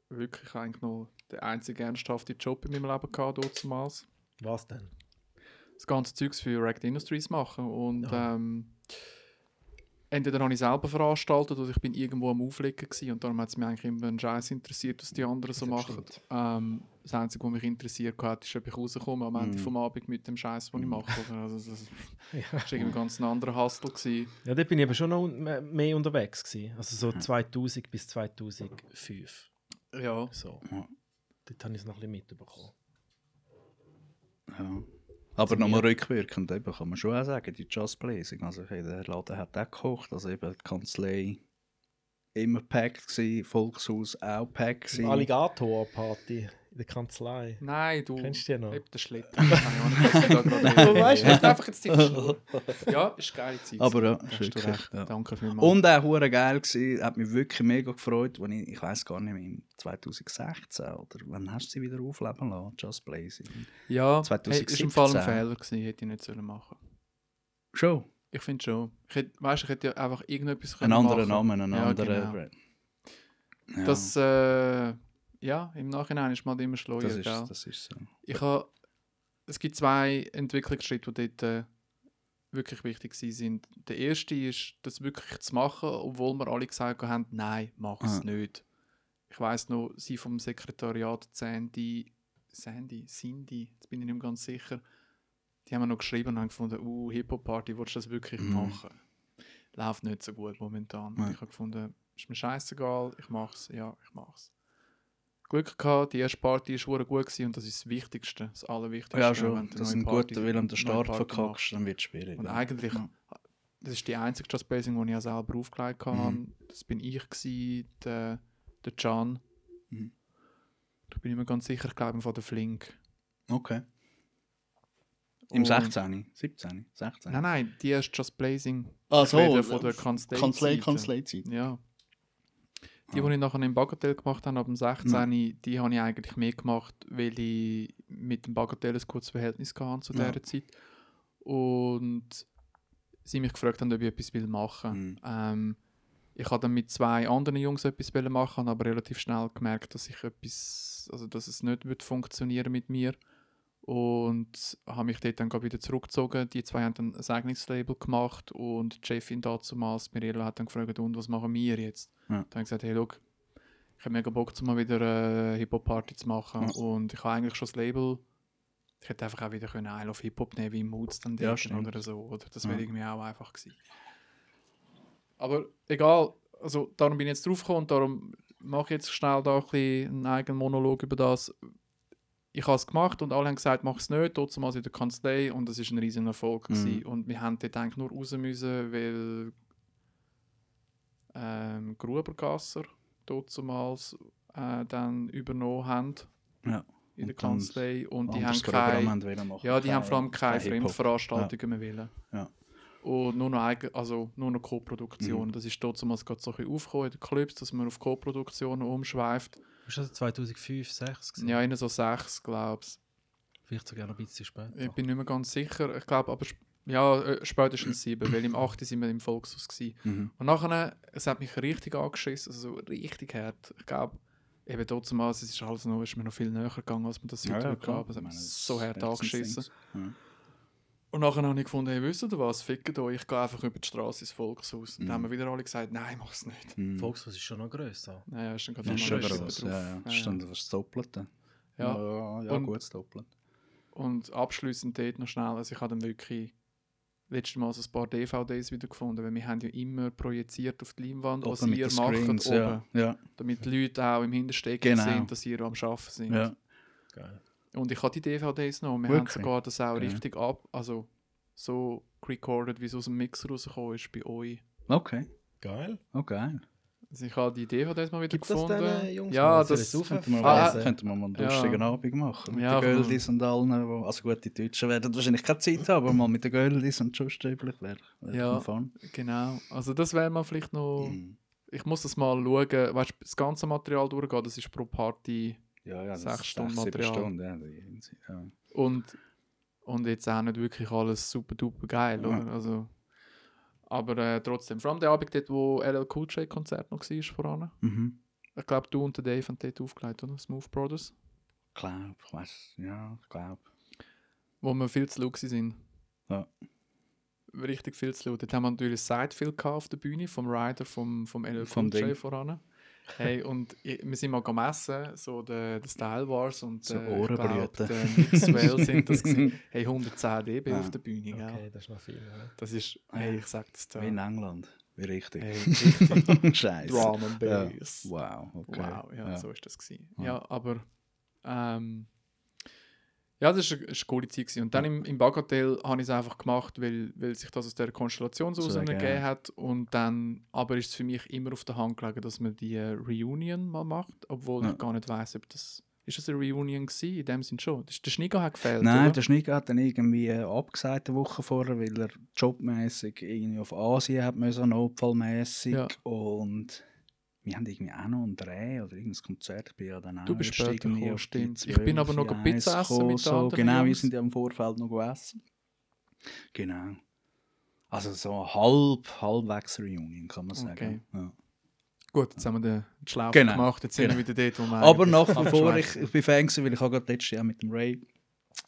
wirklich eigentlich noch den einzigen ernsthaften Job in meinem Leben gehabt, damals. Was denn? Das ganze Zeugs für Racked Industries machen. Und Aha. ähm, entweder habe ich selber veranstaltet oder ich bin irgendwo am Auflegen gewesen. Und darum hat es mich eigentlich immer einen Scheiß interessiert, was die anderen so machen. Ähm, das Einzige, was mich interessiert hat, ist, ob ich rauskomme am Ende Mhm. vom Abend mit dem Scheiß, den ich mache. Oder? Also, das [LAUGHS] Ja. war irgendwie ganz ein anderer Hustle. Gewesen. ja, dort bin ich eben schon noch mehr unterwegs gewesen. Also so 2000 bis 2005. Ja. So. Ja. Dort habe ich es noch ein bisschen mitbekommen. Ja. Aber nochmal rückwirkend, eben, kann man schon auch sagen, die Just Blazing. Also, hey, der Laden hat auch gekocht. Also, eben, die Kanzlei immer packt gewesen, Volkshaus auch packt gewesen. Alligator-Party in der Kanzlei. Nein, du. Kennst du die noch? Eben den Schlitten. [LAUGHS] Ich Du weißt Ich einfach jetzt die [LAUGHS] Schnur. Ja, ist eine geile Zeit. Aber ja, Hast ist du wirklich, recht. ja. Danke vielmals. Und auch hure geil gewesen, hat mich wirklich mega gefreut, als ich, ich weiß gar nicht mehr, im 2016 oder wann hast du sie wieder aufleben lassen, Just Blazing? ja, 2017. Hey, ist im Fall ein Fehler gewesen, hätte ich nicht sollen machen Schon? Ich finde schon. Ich hätte, weißt, ich hätte ja einfach irgendetwas Ein können anderer machen. Name, ein Ja, anderer genau. Brand. Ja, Das, äh, ja, im Nachhinein ist man immer schleuer, das, ist, gell? das ist so. Ich ha, es gibt zwei Entwicklungsschritte, die dort äh, wirklich wichtig sind. Der erste ist, das wirklich zu machen, obwohl wir alle gesagt haben, nein, mach es Ah. nicht. Ich weiss noch, sie vom Sekretariat Sandy, Sandy, Cindy, jetzt bin ich nicht mehr ganz sicher, die haben mir noch geschrieben und haben gefunden, uh, Hip-Hop-Party, willst du das wirklich Mhm. machen? Läuft nicht so gut momentan. Ja. Ich habe gefunden, ist mir scheißegal, ich mach's, ja, ich mach's. Glück gehabt, die erste Party war gut gewesen und das ist das Wichtigste, das Allerwichtigste. Ja, wenn schon. du Das neue sind Party- gut, weil am Start verkackst, dann wird es schwierig. Und ja. eigentlich, Ja. das ist die einzige Just Basing, die ich ja selber aufgelegt habe. Mhm. Das bin ich, gewesen, der, der Can. Mhm. Da bin ich mir ganz sicher, ich glaube, von der Flink. Okay. Im Und- 16, 17, 16. Nein, nein, die erste Just Blazing. Ah, Ich so. rede von der Kanzlei. Kanzlei, Seite. Kanzleizeit. Ja. Die, Ah. die ich nachher im Bagatell gemacht habe, ab dem 16, die habe ich eigentlich mehr gemacht, weil ich mit dem Bagatell ein gutes Verhältnis hatte zu Ja. dieser Zeit. Und sie mich gefragt haben, ob ich etwas will machen Mhm. ähm, Ich habe dann mit zwei anderen Jungs etwas wollen machen, aber relativ schnell gemerkt, dass ich etwas, also dass es nicht wird funktionieren mit mir. Und habe mich dort dann wieder zurückgezogen. Die zwei haben dann ein eigenes Label gemacht und Jeffin damals, Mirella, hat dann gefragt, und was machen wir jetzt? Ja. Dann habe ich gesagt, hey, look, ich habe mega Bock, mal wieder eine Hip-Hop-Party zu machen. Ja. Und ich habe eigentlich schon das Label. Ich hätte einfach auch wieder können I Love Hip-Hop nehmen, wie Moods dann Ja, oder so. Oder? Das Ja. wäre irgendwie auch einfach gewesen. Aber egal, also darum bin ich jetzt draufgekommen und darum mache ich jetzt schnell da ein bisschen einen eigenen Monolog über das. Ich habe es gemacht und alle haben gesagt, mach es nicht, trotzdem in der Kanzlei und es war ein riesiger Erfolg. Mhm. Und wir haben dort eigentlich nur raus müssen, weil ähm, Grubergasser damals äh, dann übernommen haben Ja. in der Kanzlei und die haben keine, machen. ja, die haben vor allem keine. Fremdveranstaltungen mehr wollen. Ja. Und nur noch, eigen, also nur noch Co-Produktion. Mhm. Das ist damals gerade so ein bisschen aufgekommen in den Clubs, dass man auf Co-Produktionen umschweift. Ist das 2005, 2006? gewesen? Ja, in so sechs, glaube ich. Vielleicht sogar noch ein bisschen später. Ich bin nicht mehr ganz sicher. Ich glaube aber, sp- ja, äh, spätestens sieben, weil im 8. sind wir im Volkshaus. Gewesen. Mhm. Und nachher, es hat mich richtig angeschissen, also so richtig hart. Ich glaube, eben damals, es ist alles noch, ist mir noch viel näher gegangen, als man das heute ja, klar. gab. Es hat Ich mich so hart angeschissen. Ja. Und nachher habe ich gefunden, hey, wisst ihr was, fickt euch, ich gehe einfach über die Straße ins Volkshaus. Und Mhm. dann haben wir wieder alle gesagt, nein, mach es nicht. Mhm. Volkshaus ist schon noch grösser. Naja, ist dann gerade schon noch gross. drauf. Ja, ja. Das ist dann das Doppelte. Ja. ja, ja Und- gut, das Doppelte. Und abschließend dort noch schnell, also ich habe dann wirklich letztes Mal so ein paar DVDs wieder gefunden, weil wir haben ja immer projiziert auf die Leinwand, was ihr macht oben, ja. Ja, damit die Leute auch im Hinterstecken Genau. sehen, dass ihr am Arbeiten sind. ja. Geil. Und ich habe die DVDs noch, und wir Wirklich? haben sogar das auch Okay. richtig ab, also so recorded, wie es aus dem Mixer rausgekommen ist bei euch. Okay, Geil. okay. Also ich habe die DVDs mal wieder Gibt das gefunden. den Jungs ja, das, ich's auf- Könnten wir, Ah, könnten wir mal einen Ja. lustigen Abend machen. Mit Ja, den. Göldis und allen. Wo, also gut, die Deutschen werden wahrscheinlich keine Zeit haben, aber mal mit den Göldis und Just üblich wäre wär Ja. fun. genau. Also das wäre mal vielleicht noch... Mhm. Ich muss das mal schauen, weißt du, das ganze Material durchgehen, das ist pro Party Ja, ja, Sechs Stunden sieben Material. Stunden, ja, und, und jetzt auch nicht wirklich alles super duper geil, Ja. oder? Also, aber äh, trotzdem, vor allem der Abend dort, wo LL Cool J Konzert noch war voran. Mhm. Ich glaube, du und der Dave haben dort aufgelegt, oder? Smooth Brothers. Glaub, ich weiß, ja, ich glaube. Wo wir viel zu laut sind. Ja. Richtig viel zu laut. Dort haben wir natürlich Sidefield auf der Bühne vom Rider vom, vom LL Cool J voran. Hey, und ich, wir sind mal gemessen, so der, der Style Wars und So äh, ich glaub, der Mixwell [LAUGHS] sind das gewesen. Hey, 110 dB Ja. auf der Bühne, gell? Okay, das ist noch viel. Ja. Das ist, hey, ich sag das da. Wie in England. Wie richtig. Hey, richtig [LAUGHS] Scheiße. Drum and Ja. Bass. Wow, okay. Wow, ja, so ist das gewesen. Ja. Ja, aber ähm, ja, das war eine, eine coole Zeit. Gewesen. Und dann im, im Bagatell habe ich es einfach gemacht, weil, weil sich das aus der Konstellation so So, ergeben hat. Und dann, aber ist es für mich immer auf der Hand gelegen, dass man die äh, Reunion mal macht, obwohl Ja. ich gar nicht weiß, ob das ist das eine Reunion gewesen? In dem Sinn schon. Der Schnigo hat gefehlt, Nein, oder? der Schnick hat dann irgendwie äh, abgesagt eine Woche vorher, weil er jobmäßig irgendwie auf Asien hat müssen, notfallmäßig Ja. und wir haben irgendwie auch noch einen Dreh oder irgendein Konzert. Ich bin ja dann auch Du bist später gekommen, stimmt. Ich bin aber noch 12, Pizza 1 essen mit so. Genau, wir Jungs. sind ja im Vorfeld noch gegessen. Genau. Also so halb, halbwegs Reunion, kann man sagen. Okay. Ja. Gut, jetzt haben wir den Schlauch Genau, gemacht. Jetzt sind genau. wir wieder dort, wo wir Aber nach wie vor, ich, ich bin Fan weil ich habe gerade letztes Jahr mit dem Ray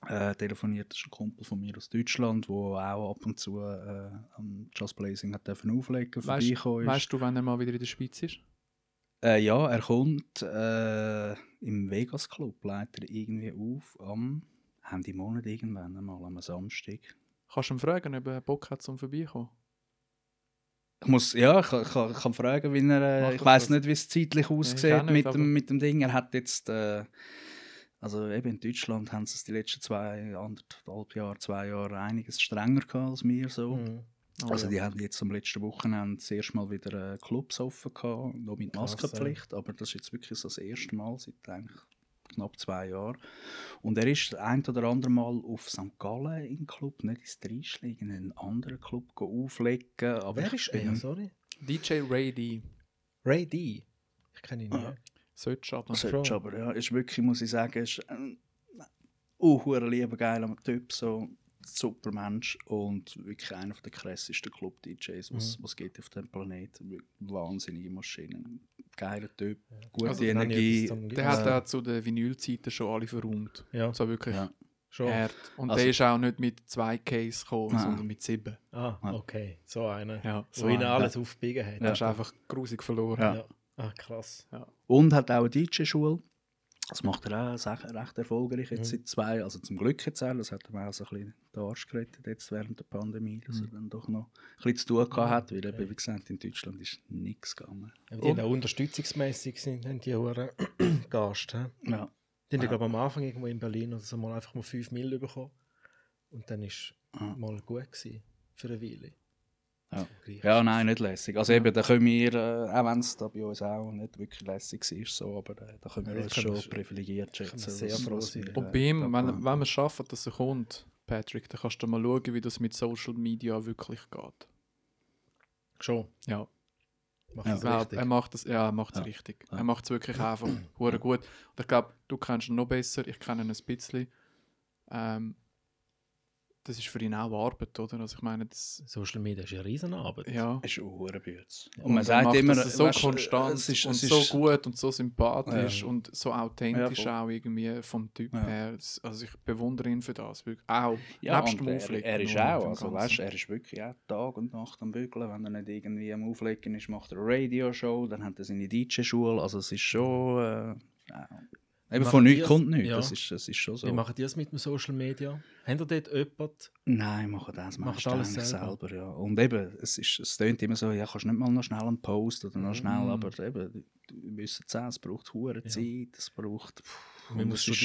äh, telefoniert. Das ist ein Kumpel von mir aus Deutschland, der auch ab und zu äh, am Just Blazing hat dürfen auflegen, vorbeikommen ist. weißt du, wann er mal wieder in der Schweiz ist? Äh, ja, er kommt äh, im Vegas Club, leitet er irgendwie auf am Ende Monat irgendwann einmal, am Samstag. Kannst du ihn fragen, ob er Bock hat zum Vorbeikommen? Ich muss, ja, ich, ich, ich kann fragen, wie er, Mach äh, ich doch weiß nicht, wie es zeitlich ich aussieht nicht, mit, aber- dem, mit dem Ding. Er hat jetzt, äh, also eben in Deutschland haben sie es die letzten zwei, anderthalb Jahre, zwei Jahre einiges strenger gehabt als wir so. Mhm. Oh, Also ja. die haben jetzt am letzten Wochenende das erste Mal wieder äh, Clubs offen gehabt, noch mit Krass, Maskenpflicht, aber das ist jetzt wirklich so das erste Mal seit eigentlich knapp zwei Jahren. Und er ist ein oder andere Mal auf St. Gallen im Club, nicht ins Dreischli, in einen anderen Club auflegen. Aber Wer ist er? Sorry. DJ Ray D. Ray D. Ich kenne ihn nicht. Solltest du aber. Schon. aber, ja, ist wirklich, muss ich sagen, ist ein uh, lieber geiler Typ, so super Mensch und wirklich einer der krassesten Club-DJs, was Mhm. was geht auf dem Planeten. Wahnsinnige Maschinen. Geiler Typ, gute Also, Energie. Der hat auch zu den Vinylzeiten schon alle verräumt. Ja, So wirklich Ja. schon. hart. Und Also- der ist auch nicht mit zwei Case gekommen, Nein. sondern mit sieben. Ah, Ja. okay. So einer. Ja, So ihn einer, alles aufbiegen hat. Der ist einfach grusig verloren. Ja. Ja. Ah, krass. Und hat auch eine DJ-Schule. Das macht er auch recht erfolgreich jetzt seit zwei, also zum Glück jetzt auch, das hat ihm auch so ein bisschen den Arsch gerettet jetzt während der Pandemie, dass Mhm. er dann doch noch ein bisschen zu tun gehabt hat, weil eben, wie gesagt, in Deutschland ist nichts gegangen. Aber die haben auch unterstützungsmäßig sind, haben die Huren [CLEARS THROAT] Gast. hä? Ja. Die haben ja, glaube am Anfang irgendwo in Berlin oder so mal einfach mal 5 Mil bekommen. Und dann war es Ah. mal gut gewesen für eine Weile. Ja. Ja, nein, nicht lässig. Also eben, da können wir, äh, auch wenn es da bei uns auch nicht wirklich lässig war, so, aber äh, da können wir Ja, uns schon wir- privilegiert schätzen. sehr froh sein. wir, Und äh, bei ihm, da wenn, wenn man es schafft, dass er kommt, Patrick, dann kannst du mal schauen, wie das mit Social Media wirklich geht. Schon. Ja, Macht Ja. ich es glaube, richtig. er macht es ja, er macht's Ja. richtig. Ja. Er macht es wirklich einfach hure gut. Und ich glaube, du kennst ihn noch besser, ich kenne ihn ein bisschen. Ähm, das ist für ihn auch Arbeit, oder? Also ich meine, das, Social Media ist eine Riesenarbeit. ja. Es ist ein Hurenbütz. Und, Und man er sagt macht immer, das so konstant es ist, und es so ist, gut und so sympathisch Ja. und so authentisch Ja, auch irgendwie vom Typ Ja. her. Also ich bewundere ihn für das. Wirklich. Auch Ja, nebst und dem er, Auflegen. er ist nur mit auch, also weißt, er ist wirklich auch Tag und Nacht am Bügeln. Wenn er nicht irgendwie am Auflegen ist, macht er eine Radioshow, dann hat er seine DJ-Schule. Also es ist schon... Äh, ja. Eben von nichts kommt nichts, Ja. das, ist, das ist schon so. Wie machen die das mit dem Social Media? Habt ihr dort jemanden? Nein, machen das Macht meistens alles eigentlich selber. selber. ja. Und eben, es, ist, es klingt immer so, ja, kannst nicht mal noch schnell einen Post oder noch schnell, Mhm. aber eben, wir wissen es auch, es braucht hure Ja. Zeit, es braucht... pff, Man muss was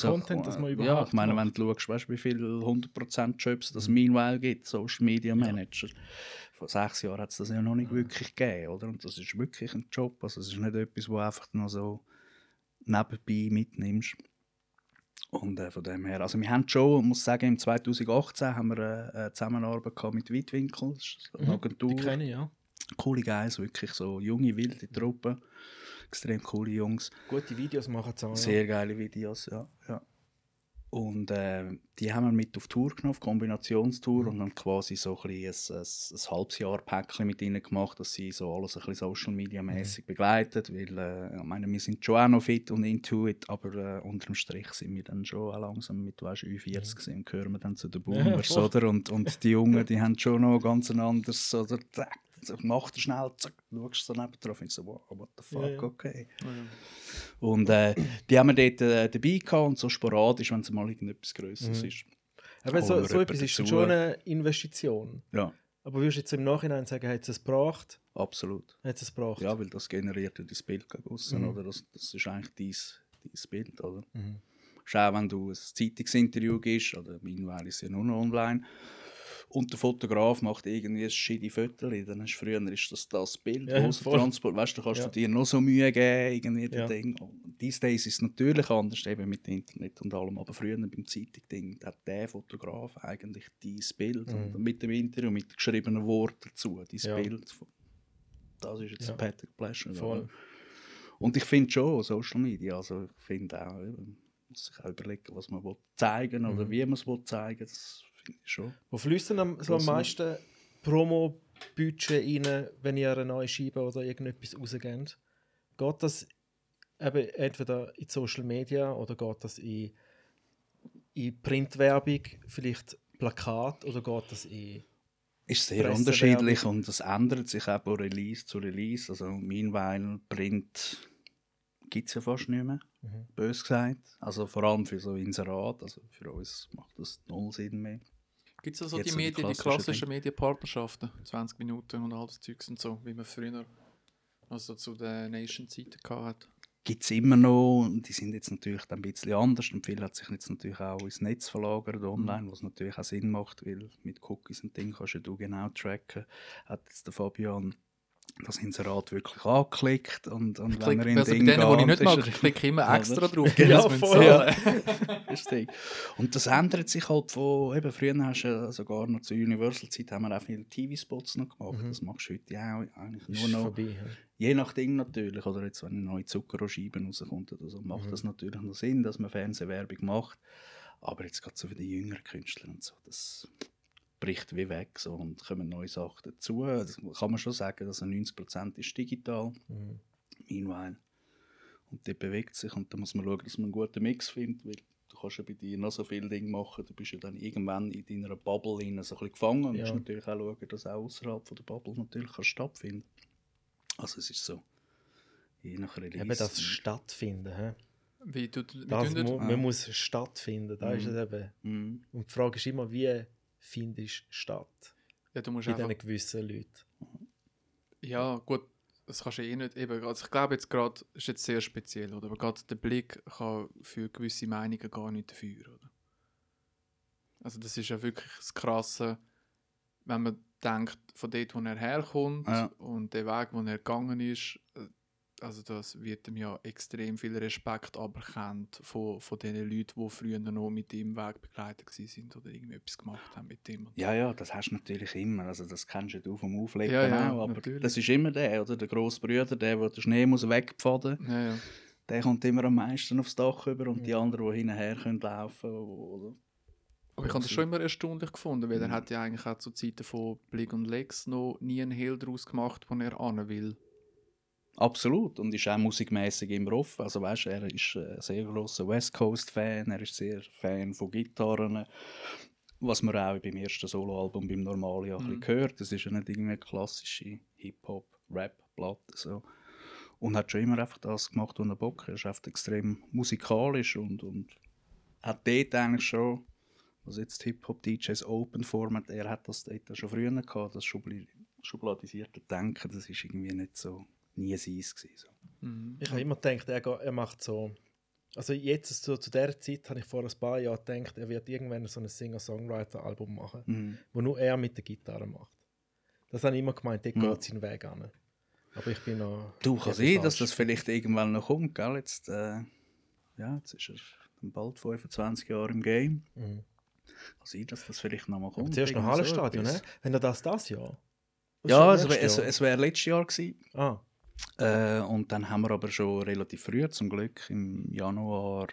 für Content das man Ja, überhaupt ich meine, wenn macht. du schaust, weißt, wie viele 100% Jobs Mhm. das Meanwhile gibt, Social Media Manager. Vor sechs Jahren hat es das ja noch nicht wirklich gegeben, oder? Und das ist wirklich ein Job, also es ist nicht etwas, wo einfach noch so nebenbei mitnimmst. Und äh, von dem her, also wir haben schon, ich muss sagen, im 2018 haben wir äh, eine Zusammenarbeit gehabt mit Weitwinkel, das ist eine Mhm, Agentur, Die kenne ich, ja. coole Guys, wirklich so junge, wilde Truppe, extrem coole Jungs, Gute Videos machen auch. sehr geile Videos, ja. ja. Und äh, die haben wir mit auf Tour genommen, auf Kombinationstour und dann quasi so ein, ein, ein, ein halbes Jahr Päckchen mit ihnen gemacht, dass sie so alles ein bisschen Social Media mäßig begleitet, weil äh, ich meine, wir sind schon auch noch fit und into it, aber äh, unterm Strich sind wir dann schon auch langsam mit weißt, Ü40 gewesen und gehören wir dann zu den Ja, Boomers, voll. oder? Und, und die Jungen, die haben schon noch ganz ein anderes, oder? Zack, so, Macht er schnell, zack, schaust so neben drauf und so, wow, what the fuck, Ja, ja. okay. Ja. Und äh, die haben wir dort äh, dabei gehabt und so sporadisch, wenn es mal irgendetwas Größeres Mhm. ist. Aber so, so etwas ist schon eine Investition. Ja, Aber würdest du jetzt im Nachhinein sagen, hat es es gebracht? absolut. Hat es gebracht? Ja, weil das generiert ja dein Bild gegen aussen, Mhm. oder? Das, das ist eigentlich dein, dein Bild, oder? Mhm. Schau, wenn du ein Zeitungsinterview gibst, oder mittlerweile ist es ja nur noch online, und der Fotograf macht irgendwie ein shitty Foto, dann hast du früher ist das das Bild, Ja. Transport, weißt du, kannst Ja. du dir noch so Mühe geben, irgendwie Ja. das Ding. These days ist es natürlich anders, eben mit Internet und allem, aber früher beim Zeitung-Ding hat der Fotograf eigentlich dein Bild Mhm. und mit dem Interview, mit geschriebenen Worten dazu, dein Ja. Bild. Das ist jetzt ein Patrick Pleasure. Voll. Und ich finde schon, Social Media, also ich finde auch, eben, man muss sich auch überlegen, was man will zeigen oder Mhm. wie man es will zeigen, das ich schon. Wo fließt denn am, so am meisten Promo-Budget rein, wenn ihr eine neue Scheibe oder irgendetwas rausgebt? Geht das eben entweder in Social Media oder geht das in, in Printwerbung, vielleicht Plakat oder geht das in. Ist sehr unterschiedlich und es ändert sich auch von Release zu Release. Also Meanwhile Print gibt es ja fast nicht mehr, Mhm. bös gesagt. Also vor allem für so Inserat, also für uns macht das null Sinn mehr. Gibt es also die, so die Medien, die klassischen. Medienpartnerschaften? 20 Minuten und all das Zeugs und so, wie man früher also zu der Nation-Zeiten hat. Gibt es immer noch, und die sind jetzt natürlich dann ein bisschen anders und viel hat sich jetzt natürlich auch ins Netz verlagert online, was natürlich auch Sinn macht, weil mit Cookies und Dingen kannst ja du genau tracken. Hat jetzt der Fabian das Inserat wirklich angeklickt und, und Ich wenn er in also bei Ding denen, die ich nicht geht, mag, ich klicke immer Ja, extra das- drauf. [LAUGHS] Ja, voll. Richtig. [LAUGHS] Und das ändert sich halt von, eben früher hast du ja sogar noch zur Universal-Zeit haben wir auch viele TV-Spots noch gemacht. Mhm. Das machst du heute auch eigentlich Ist nur noch. vorbei. ja. Je nach Ding natürlich, oder jetzt wenn eine neue Zuckerrohrscheibe rauskommt oder so, macht Mhm. das natürlich noch Sinn, dass man Fernsehwerbung macht. Aber jetzt gerade so für die jüngeren Künstler und so, das bricht wie weg so, und kommen neue Sachen dazu. Das kann man schon sagen, dass 90% ist digital, Mhm. meanwhile. Und die bewegt sich und da muss man schauen, dass man einen guten Mix findet, weil du kannst ja bei dir noch so viele Dinge machen, du bist ja dann irgendwann in deiner Bubble rein, so ein bisschen gefangen und Ja. musst natürlich auch schauen, dass auch außerhalb von der Bubble natürlich kann stattfinden Also es ist so, je nach Release. Eben das Stattfinden. hä? Wie, du, wie Das mu das? man muss stattfinden, da ist Mhm. es eben. Mhm. Und die Frage ist immer, wie findest du statt? Ja, du musst Bei einfach diesen gewissen Leuten. Ja, gut, das kannst du eh nicht. Eben, also ich glaube jetzt gerade, ist jetzt sehr speziell, oder? Aber gerade der Blick kann für gewisse Meinungen gar nicht dafür, oder? Also das ist ja wirklich das Krasse, wenn man denkt, von dort, wo er herkommt Ja. und der Weg, wo er gegangen ist, äh, also das wird ihm ja extrem viel Respekt aberkannt von, von den Leuten, die früher noch mit ihm Weg begleitet sind oder irgendwie etwas gemacht haben mit ihm. Ja, ja, das hast du natürlich immer. Also das kennst du vom Auflegen Ja, ja, auch. Aber natürlich. das ist immer der, oder? Der grosse Bruder, der, der den Schnee muss wegpfaden Ja, ja. der kommt immer am meisten aufs Dach über und die anderen, die hinterher können laufen oder? Aber ich habe das schon immer erstaunlich gefunden, weil er Mhm. hat ja eigentlich auch zu Zeiten von Blick und Lex noch nie einen Hehl daraus gemacht, wo er an will. Absolut. Und ist auch musikmäßig immer offen. Also weißt, er ist ein sehr großer West Coast Fan, er ist sehr Fan von Gitarren. Was man auch beim ersten Soloalbum beim Normalia ein Mhm. hört. Das ist ja nicht irgendwie eine klassische Hip-Hop-Rap-Platte. So. Und hat schon immer einfach das gemacht, was er Bock hat. Er ist einfach extrem musikalisch und, und hat dort eigentlich schon, was jetzt Hip-Hop-DJs Open Format, er hat das dort schon früher gehabt, das schubladisierte Denken, das ist irgendwie nicht so, nie gewesen. So. Mhm. Ich habe immer gedacht, er, er macht so. Also jetzt so, zu der Zeit habe ich vor ein paar Jahren gedacht, er wird irgendwann so ein Singer-Songwriter-Album machen, Mhm. wo nur er mit der Gitarre macht. Das habe ich immer gemeint, dort Mhm. geht seinen Weg an. Aber ich bin noch. Du, kann sein, dass das vielleicht irgendwann noch kommt, gell? Jetzt, äh, ja, jetzt ist er bald 25 Jahre im Game. Mhm. Kann sein, dass das vielleicht noch mal Aber kommt. zuerst noch so Hallenstadion, etwas. ne? Wenn er das das Jahr. Ja, ist es, es, es wäre letztes Jahr gewesen. Ah, Äh, und dann haben wir aber schon relativ früh, zum Glück, im Januar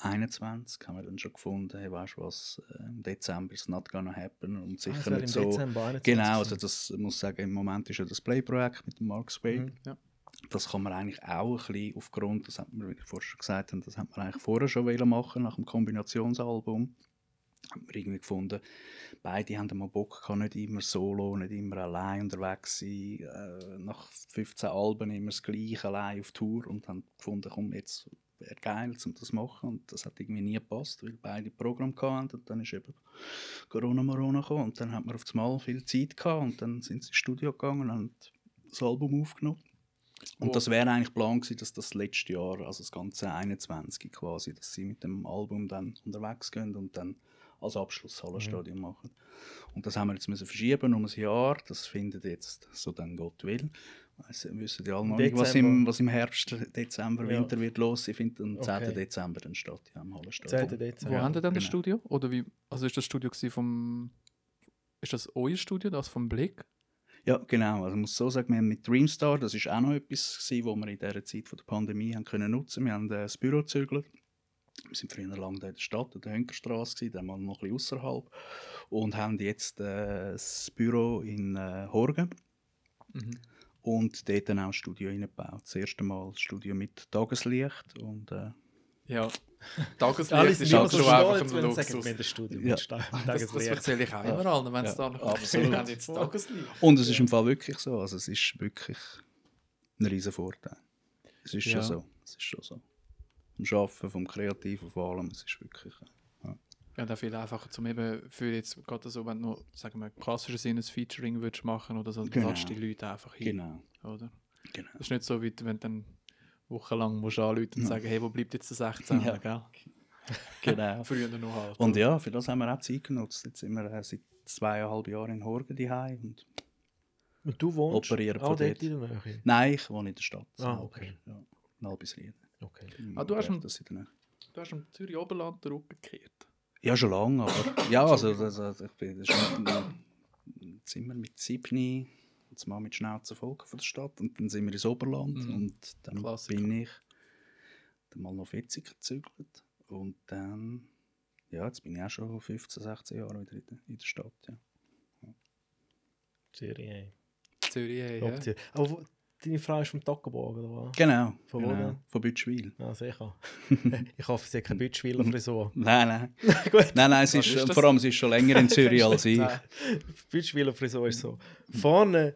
21 haben wir dann schon gefunden, hey, weißt du was, äh, im Dezember ist not gonna happen und ah, sicher im nicht so. Dezember 21 Genau, also das ich muss sagen, im Moment ist ja das Play-Projekt mit dem Mark Sway. Mhm. Das kann man eigentlich auch ein bisschen aufgrund, das hat man, wie ich vorher schon gesagt habe, das hat man eigentlich vorher schon machen, nach dem Kombinationsalbum. Hat man irgendwie gefunden, beide haben mal Bock gehabt, nicht immer solo, nicht immer allein unterwegs sein, äh, nach 15 Alben immer das Gleiche allein auf Tour und haben gefunden, komm, jetzt wäre geil, um das zu machen und das hat irgendwie nie gepasst, weil beide Programm hatten und dann ist eben Corona Morona gekommen und dann hat man auf einmal viel Zeit gehabt und dann sind sie ins Studio gegangen und haben das Album aufgenommen. Und Wo- das wäre eigentlich Plan gewesen, dass das letzte Jahr, also das ganze 21 quasi, dass sie mit dem Album dann unterwegs gehen und dann als Abschluss Hallenstadion machen. Und das haben wir jetzt müssen verschieben um ein Jahr. Das findet jetzt, so dann Gott will. Weiss, wir wissen ja alle noch nicht, was im, was im Herbst, Dezember, Ja. Winter wird los. Ich finde, am 10. Okay. Dezember dann statt ja, im 10. Hallenstadion. Dezember. Wo Ja, haben ihr dann das genau. Studio? Oder wie, also ist das Studio vom, ist das euer Studio, das vom Blick? Ja, genau. Also ich muss so sagen, wir haben mit Dreamstar, das ist auch noch etwas, gewesen, was wir in dieser Zeit von der Pandemie haben können nutzen Wir haben äh, das Büro gezügelt. Wir sind früher lange da in der Stadt, in der Hönkerstraße, dann mal noch ein bisschen außerhalb. Und haben jetzt äh, das Büro in äh, Horgen Mhm. und dort dann auch ein Studio eingebaut. Das erste Mal ein Studio mit Tageslicht und äh, Ja. [LAUGHS] Tageslicht ist halt schon einfach ein sagen, Luxus. das Studio Ja. Das, das erzähle ich auch immer allen, wenn es Ja, da noch absolut. Wir [LAUGHS] haben jetzt Tageslicht. Und es ist im Fall wirklich so. Also es ist wirklich ein riesen Vorteil. Es ist Ja. schon so. Es ist schon so. Vom Arbeiten, vom Kreativen vor allem, es ist wirklich... Ja, da viel einfacher zum eben für jetzt gerade so, wenn du sagen wir, im klassischen Sinne ein Featuring würdest machen oder so, dann Genau. lässt die Leute einfach hin, Genau, oder? genau. Das ist nicht so, wie du- wenn du dann wochenlang musst anrufen und Ja. sagen, hey, wo bleibt jetzt der 16, Ja. gell? [LAUGHS] genau. [LAUGHS] Früher noch halt. Und ja, für das haben wir auch Zeit genutzt. Jetzt sind wir äh, seit zweieinhalb Jahren in Horgen daheim und Und du wohnst Operieren auch von dort dort. in der Nähe? Nein, ich wohne in der Stadt. Ah, okay. Ja, in Albisrieden. Okay. Ah, du hast Ja, einen- das. Du hast am Zürich Oberland den Rücken gekehrt. Ja, schon lange, aber ja, also das, also ich bin ist ein Zimmer mit sieben, jetzt mal mit Schnauze voll von der Stadt und dann sind wir ins Oberland Mhm. und dann Klassiker. bin ich dann mal nach Wetzig gezügelt und dann, ja, jetzt bin ich auch schon 15, 16 Jahre wieder in der, in der Stadt, ja. Zürich, ey. Zürich, ja. Aber deine Frau ist vom Toggenburg, oder was? Genau, Von wo genau, von Bütschwil. Ja, sicher. [LAUGHS] ich hoffe, sie hat keine Bütschwiler Frisur. [LAUGHS] Nein, nein, [LAUGHS] Gut. nein, nein, Was ist, ist vor allem, sie ist schon länger in Zürich als ich. Nein, Bütschwiler Frisur ist so. Vorne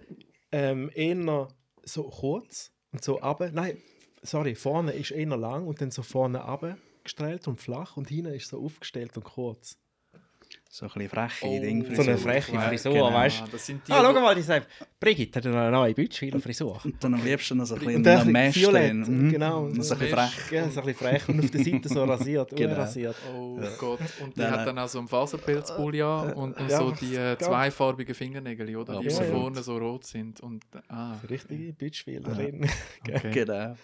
ähm, eher so kurz und so runter. Nein, sorry, vorne ist eher lang und dann so vorne abgestellt und flach und hinten ist so aufgestellt und kurz. So ein bisschen freche Oh, Ding. So eine Frisur. freche Ja, Frisur, genau. weißt du? Ah, das sind die, Ah, wo- schau mal, die sagt, Brigitte hat eine neue Bütschweiler-Frisur. Und dann am liebsten noch so ein bisschen Und dann ein Mesh drin. Mhm. genau. Und so ein bisschen frech. Ja, so ein bisschen frech und auf der Seite so rasiert, [LAUGHS] Genau. rasiert. Oh Gott. Und die Nein, hat dann auch so einen Faserpilzpulli an und noch Ja, so die äh, zweifarbigen Fingernägel, oder? Die Ja, so ja. vorne so rot sind. Und, ah, richtige Bütschweilerin. okay. [LAUGHS] Genau.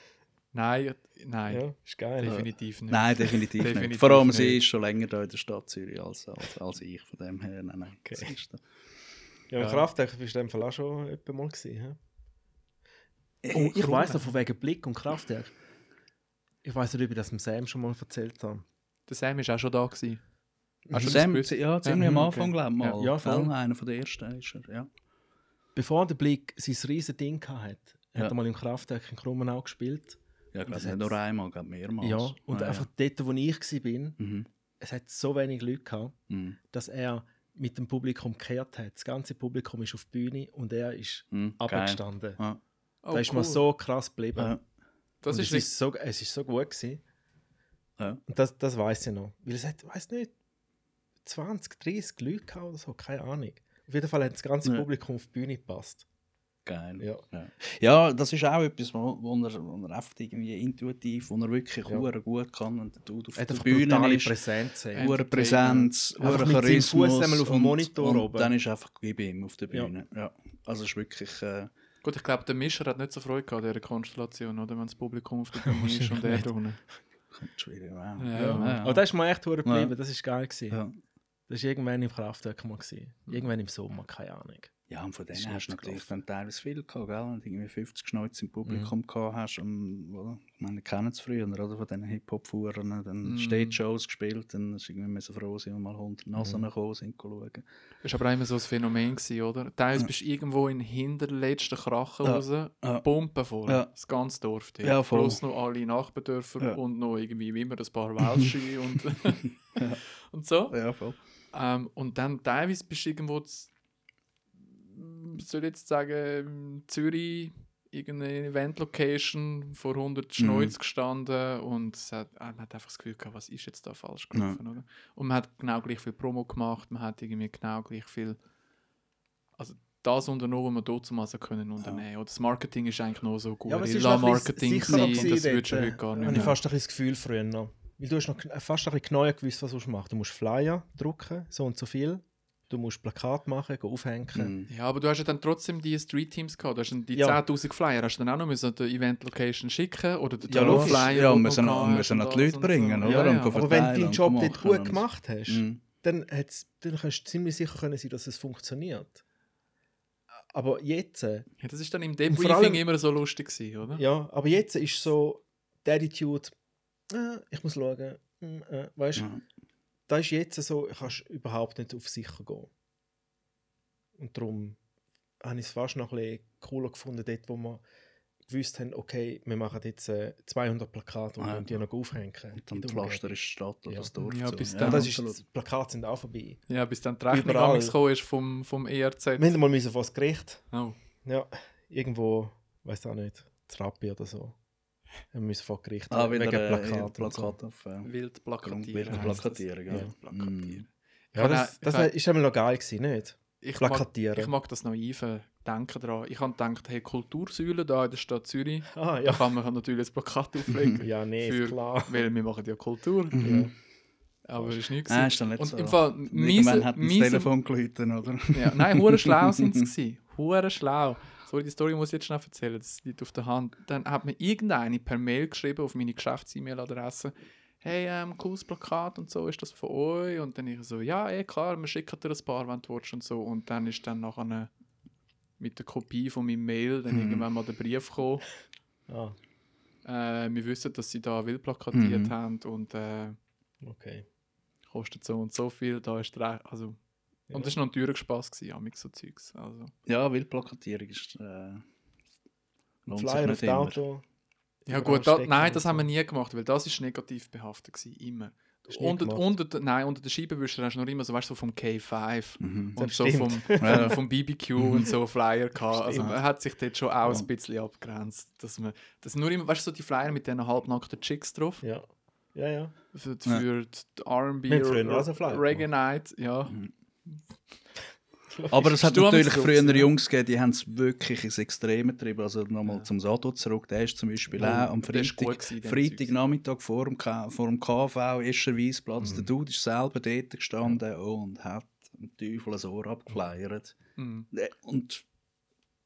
Nein, nein, Ja, ist geil. definitiv nicht. Nein, definitiv, Definitiv nicht. Vor allem, nicht. sie ist schon länger da in der Stadt Zürich als, als, als ich. Von dem her, nein, nein. Okay. das. Ja, im Ja. Kraftwerk bist du in dem Fall auch schon etwa mal gewesen. Oh, ich weiss noch von wegen Blick und Kraftwerk. Ich weiß nicht, ob ich das dem Sam schon mal erzählt habe. Der Sam ist auch schon da. Gewesen. Hast du das Sam, gewusst? ja, ziemlich Ja, am mhm, Anfang, okay. glaube ich mal. Ja, voll. Einer von der ersten ist er, ja. Bevor der Blick sein riesen Ding hatte, hat Ja. er mal im Kraftwerk in Krummenau gespielt. Ja, glaube nicht nur einmal, glaube mehrmals. Ja, und Ah, einfach dort, wo ich war, Mhm. es hat so wenig Leute gehabt, Mhm. dass er mit dem Publikum gekehrt hat. Das ganze Publikum ist auf die Bühne und er ist Mhm. Abgestanden. Ja. Oh, da ist cool. so krass geblieben. Ja. Das Und ist, es, ist so, es ist so gut gewesen. Ja. Und das, das weiß ich noch. Weil es hat, weiß nicht, 20, 30 Leute gehabt oder so, keine Ahnung. Auf jeden Fall hat das ganze Ja. Publikum auf die Bühne gepasst. Geil. Ja. Ja. ja, das ist auch etwas, wo, wo, er, wo er einfach irgendwie intuitiv, wo er wirklich Ja. ja. gut kann und der Dude auf Er hat der Bühne ist. Präsenz. Ja. Hure Präsenz, seinem Charismus Fuß auf dem und- Monitor und oben. dann ist einfach bei ihm auf der Ja. Bühne. Ja. Also es ist wirklich... Äh, Gut, ich glaube, der Mischer hat nicht so Freude gehabt an dieser Konstellation, oder? Wenn das Publikum auf der [LAUGHS] Bühne ist und er da unten. schwierig. Wow. Ja, Ja. ja. Aber das ist mir echt hure geblieben. Ja. Das ist geil gewesen. Ja. Das war irgendwann im Kraftwerk mal. Gewesen. Irgendwann im Sommer, keine Ahnung. Ja, und von denen hast du natürlich gelaufen. dann teilweise viel gehabt, gell? Und irgendwie 50 Schnäuze im Publikum gehabt hast. Und, oder? Ich meine, kennen es früher, oder? Von diesen Hip-Hop-Fuhrern, dann Mhm. Stage-Shows gespielt, dann ist irgendwie müssen froh sein, wenn mal 100 Nasen gekommen sind, schauen. Das war aber immer so ein Phänomen, gewesen, oder? Teilweise Ja. bist du irgendwo in den hinterletzten Krachen Ja. raus, Ja. Pumpen vor, Ja. das ganze Dorf. dort. Ja, voll. Plus noch alle Nachbardörfer Ja. und noch irgendwie wie immer ein paar [LAUGHS] Welsche und, [LAUGHS] und so. Ja, voll. Ähm, und dann teilweise bist du irgendwo, ich soll jetzt sagen, in Zürich, irgendeine Event-Location vor 100 Schneuz gestanden und es hat, äh, man hat einfach das Gefühl gehabt, was ist jetzt da falsch gelaufen, oder? Und man hat genau gleich viel Promo gemacht, man hat irgendwie genau gleich viel, also das unternommen, was man dort zum also können unternehmen. Oder das Marketing ist eigentlich noch so Ja, aber es ist noch ein bisschen Guerilla-Marketing sicherer gewesen, das würdest du dort. heute gar Habe nicht ich mehr. fast ein bisschen das Gefühl früher noch. Weil du hast noch kn- fast ein bisschen genauer gewusst, was du machen Du musst Flyer drucken, so und so viel. Du musst Plakat machen, gehen aufhängen. Mhm. Ja, aber du hast ja dann trotzdem die Street Teams gehabt. Du hast dann die Ja. 10.000 Flyer hast du dann auch noch müssen die Event Location schicken oder den Ja, Flyer. logisch. Ja, den müssen noch- müssen noch und die Leute und bringen, so. oder? Ja, Und ja. Aber wenn du deinen und Job dort gut und- gemacht hast, Mhm. dann, dann kannst du ziemlich sicher können sein, dass es funktioniert. Aber jetzt, äh, Ja, das ist dann im vor allem- Debriefing immer so lustig gewesen, oder? ja, aber jetzt ist so die Attitude, äh, ich muss schauen, mm, äh, weißt du, Ja. Da ist jetzt so, kannst du überhaupt nicht auf sicher gehen. Und darum habe ich es fast noch ein bisschen cooler gefunden, dort, wo wir gewusst haben, okay, wir machen jetzt äh, 200 Plakate und Ja. wollen die noch aufhängen. Und dann pflaster ist die Stadt oder Ja. das Dorf Ja, bis Ja, dann- das ist, absolut. die Plakate sind auch vorbei. Ja, bis dann die Rechnung Überall. gekommen ist vom, vom ERZ. Wir mussten mal müssen vor das Gericht. Oh. Ja, irgendwo, weiß auch nicht, Trappi oder so. Wir müssen vor Gericht. Ah, wieder wegen äh, Plakat. Plakat, und so. auf äh, Wild plakatieren. Wild plakatieren, das. gell? Wild plakatieren. Ja, Ich das, das ich kann- ist einmal noch geil gewesen, nicht? Ich mag, Plakatieren. ich mag das naive Denken daran. Ich habe gedacht, hey, Kultursäule da in der Stadt Zürich, Ah, da ja. kann man natürlich ein Plakat [LAUGHS] auflegen. Ja, nee, ist Für- klar. [LAUGHS] Weil wir machen ja Kultur. Mhm. Aber es ist nichts. Ah, ist dann nicht Und so. im Fall, miese, hat das miese, Telefon geläutet, oder? ja, nein, hure schlau [LAUGHS] sind sie gewesen. Hure schlau. So, die Story muss ich jetzt schnell erzählen, das liegt auf der Hand. Dann hat mir irgendeine per Mail geschrieben auf meine Geschäfts-E-Mail-Adresse, hey, ähm, cooles Plakat und so, ist das von euch? Und dann ich so, ja, eh klar, wir schicken dir ein paar, wenn du willst und so. Und dann ist dann nachher eine, mit der Kopie von meinem Mail dann Mhm. irgendwann mal der Brief gekommen. [LAUGHS] Ah, Äh, wir wissen, dass sie da wild plakatiert Mhm. haben und äh, okay. kostet so und so viel. Da ist der, also, Ja. Und das war noch ein teurer Spass, gewesen, amig so Zeugs. Also. Ja, Wildplakatierung ist. Äh, Flyer auf. Auto. Ja gut, da, nein, das haben wir nie gemacht, weil das ist negativ behaftet gewesen, immer. Unter, gemacht? unter, der- nein, unter der Scheibenwischer hast du noch immer so, weißt du, so vom K5 Mhm. und so vom. [LAUGHS] Ja. vom BBQ und so Flyer gehabt. Also man hat sich dort schon auch Ja. ein bisschen abgegrenzt. Dass man, das nur immer, weißt du, so die Flyer mit diesen halbnackten Chicks drauf. Ja. Ja, ja. Für, Ja. für die R&B, Reggae Night, ja. Mhm. [LAUGHS] Aber es hat Sturm natürlich früher ja. Jungs gegeben, die haben es wirklich ins Extreme getrieben. Also nochmal Ja. zum Sado zurück, der ist zum Beispiel Oh, auch am Freitag, Freitagnachmittag vor dem, K vor dem KV, Escher Weissplatz. Mhm. Der Dude ist selber dort gestanden und hat dem Teufel ein Ohr abgefleiert. Mhm. Äh, Und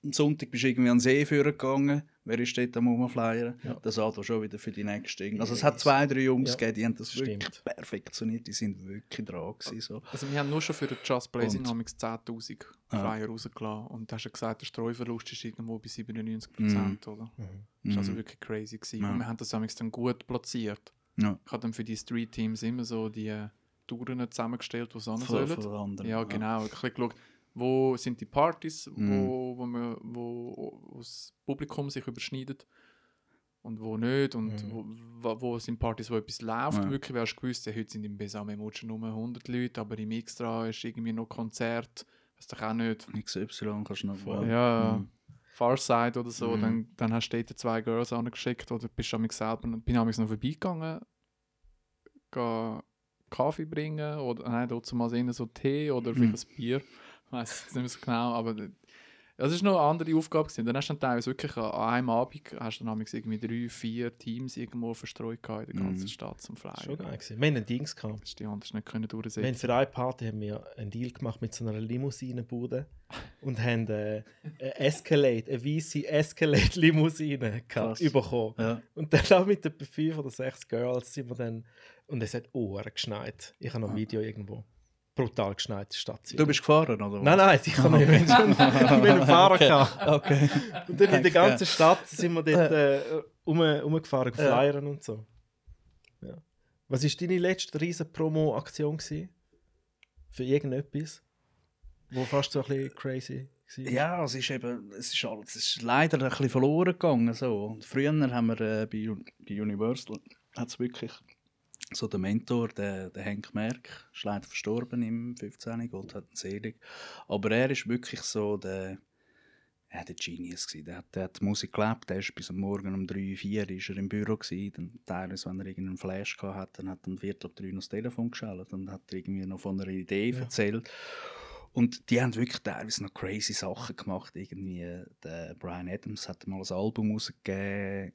am Sonntag bist du irgendwie an den See führen gegangen. Wer ist dort am Rumfleiern? Ja. Das Sado schon wieder für die nächste. Also es hat zwei, drei Jungs Ja. gegeben, die haben das Stimmt. wirklich perfektioniert. Die sind wirklich dran gewesen, so. Also wir haben nur schon für den Just Blazing Comics 10'000 Ja. Flyer rausgelassen. Und du hast ja gesagt, der Streuverlust ist irgendwo bei 97%, oder? Das war also wirklich crazy. Gewesen. Ja. Und wir haben das amigs dann gut platziert. Ja. Ich habe dann für die Street Teams immer so die äh, Touren zusammengestellt, die Von, sollen. Ja, genau. Ich habe geschaut, wo sind die Partys, Mhm. wo, wo, man, wo, wo das Publikum sich überschneidet und wo nicht. Und Mhm. wo, wo, sind Partys, wo etwas läuft. Ja. Wirklich, wärst du gewusst, ja, heute sind im Besame Motion nur 100 Leute, aber im Extra ist irgendwie noch Konzert. Weiß doch auch nicht. XY kannst du noch Voll. Ja, Mhm. Farside oder so, Mhm. dann, dann hast du dort zwei Girls angeschickt oder bist du amigs selber bin amigs noch vorbeigegangen, Kaffee bringen oder nein, dort mal so Tee oder vielleicht ein Bier, ich weiß es nicht mehr so genau, aber das ist noch eine andere Aufgabe gewesen. Dann hast du dann teilweise wirklich an einem Abend hast du dann irgendwie drei, vier Teams irgendwo verstreut in der ganzen Mhm. Stadt zum Flyer. schon geil. gewesen. Wir haben ein Dings gehabt. Das ist die anders nicht können Wir haben durchsetzen. für eine Party haben wir einen Deal gemacht mit so einer Limousinenbude [LAUGHS] und haben äh, eine Escalade, eine weiße Escalade-Limousine Krass. gehabt, bekommen. Ja. Und dann auch mit etwa fünf oder sechs Girls sind wir dann. Und es hat Ohren geschneit. Ich habe noch ein Video irgendwo. Brutal geschneit, die Stadt. Du bist gefahren, oder? Nein, nein, ich habe nicht. Haben einen Fahrer gehabt. Okay. Und dann in der ganzen Stadt sind wir dort äh, um, umgefahren, Ja. flyern und so. Ja. Was war deine letzte riesen Promo-Aktion? Für irgendetwas? Wo fast so ein bisschen crazy war? Ja, es ist eben, es ist, alles, es ist leider ein bisschen verloren gegangen. So. Und früher haben wir äh, bei, bei Universal hat's wirklich so der Mentor, der, der Henk Merck, ist leider verstorben im 15. Gott hat ihn selig. Aber er ist wirklich so der, ja, der Genius gewesen. Der, hat- der hat die Musik gelebt, der ist bis am Morgen um 3, 4 ist er im Büro gewesen. Dann teilweise, wenn er irgendeinen Flash gehabt hat, dann hat er um Viertel ab 3 noch das Telefon geschaltet und hat irgendwie noch von einer Idee Ja. erzählt. Und die haben wirklich teilweise noch crazy Sachen gemacht. Irgendwie, der Brian Adams hat mal ein Album rausgegeben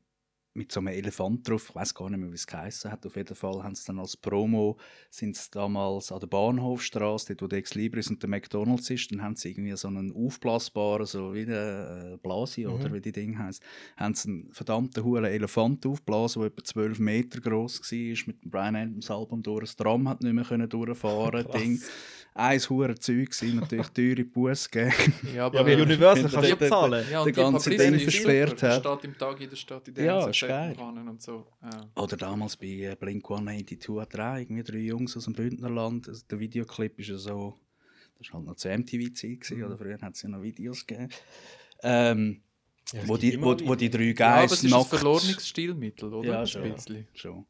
mit so einem Elefant drauf. Ich weiß gar nicht mehr, wie es geheißen hat. Auf jeden Fall haben sie dann als Promo sind sie damals an der Bahnhofstraße, dort wo der Ex Libris und der McDonalds ist, dann haben sie irgendwie so einen aufblasbaren, so wie der äh, Blasi Mhm. oder wie die Ding heißt, haben sie einen verdammten hohen Elefant aufgeblasen, der etwa 12 Meter groß war, mit dem Brian Adams Album durch. Das Tram hat nicht mehr können durchfahren. [LAUGHS] Ding. Eins hure Zeug gewesen, natürlich teure Buß gegeben. Ja, [LAUGHS] Ja, bei [LAUGHS] Universal kannst du der- bezahlen. Ja, der und die ganze Ding versperrt hat. Steht im Tag in der Stadt, in der Ja, Städten und so. Ja. Oder damals bei äh, Blink 182 hat er auch irgendwie drei Jungs aus dem Bündnerland. Also der Videoclip ist ja so. Das war halt noch zur MTV-Zeit, gewesen, oder früher hat es ja noch Videos gegeben. Ähm, Ja, wo, die, wo, noch wo die drei Ja, aber nackt. verlorenes Stilmittel, oder? Ja, schon. Schon.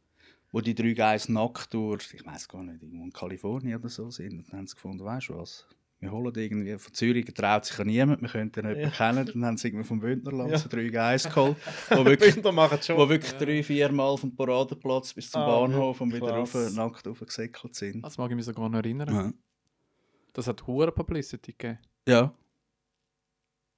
Wo die drei Guys nackt durch, ich weiß gar nicht, irgendwo in Kalifornien oder so sind. Und dann haben sie gefunden, weißt du was? Wir holen irgendwie von Zürich, traut sich ja niemand, wir könnten ihn Ja. ja. kennen. Dann haben sie irgendwie vom Bündnerland Ja. so drei Guys geholt, [LAUGHS] die wirklich wo wirklich Ja. drei, vier Mal vom Paradeplatz bis zum Ah, Bahnhof und wieder rauf, nackt aufgesäckelt sind. Das mag ich mich sogar noch erinnern. Ja. Das hat hohe Publicity gegeben. ja.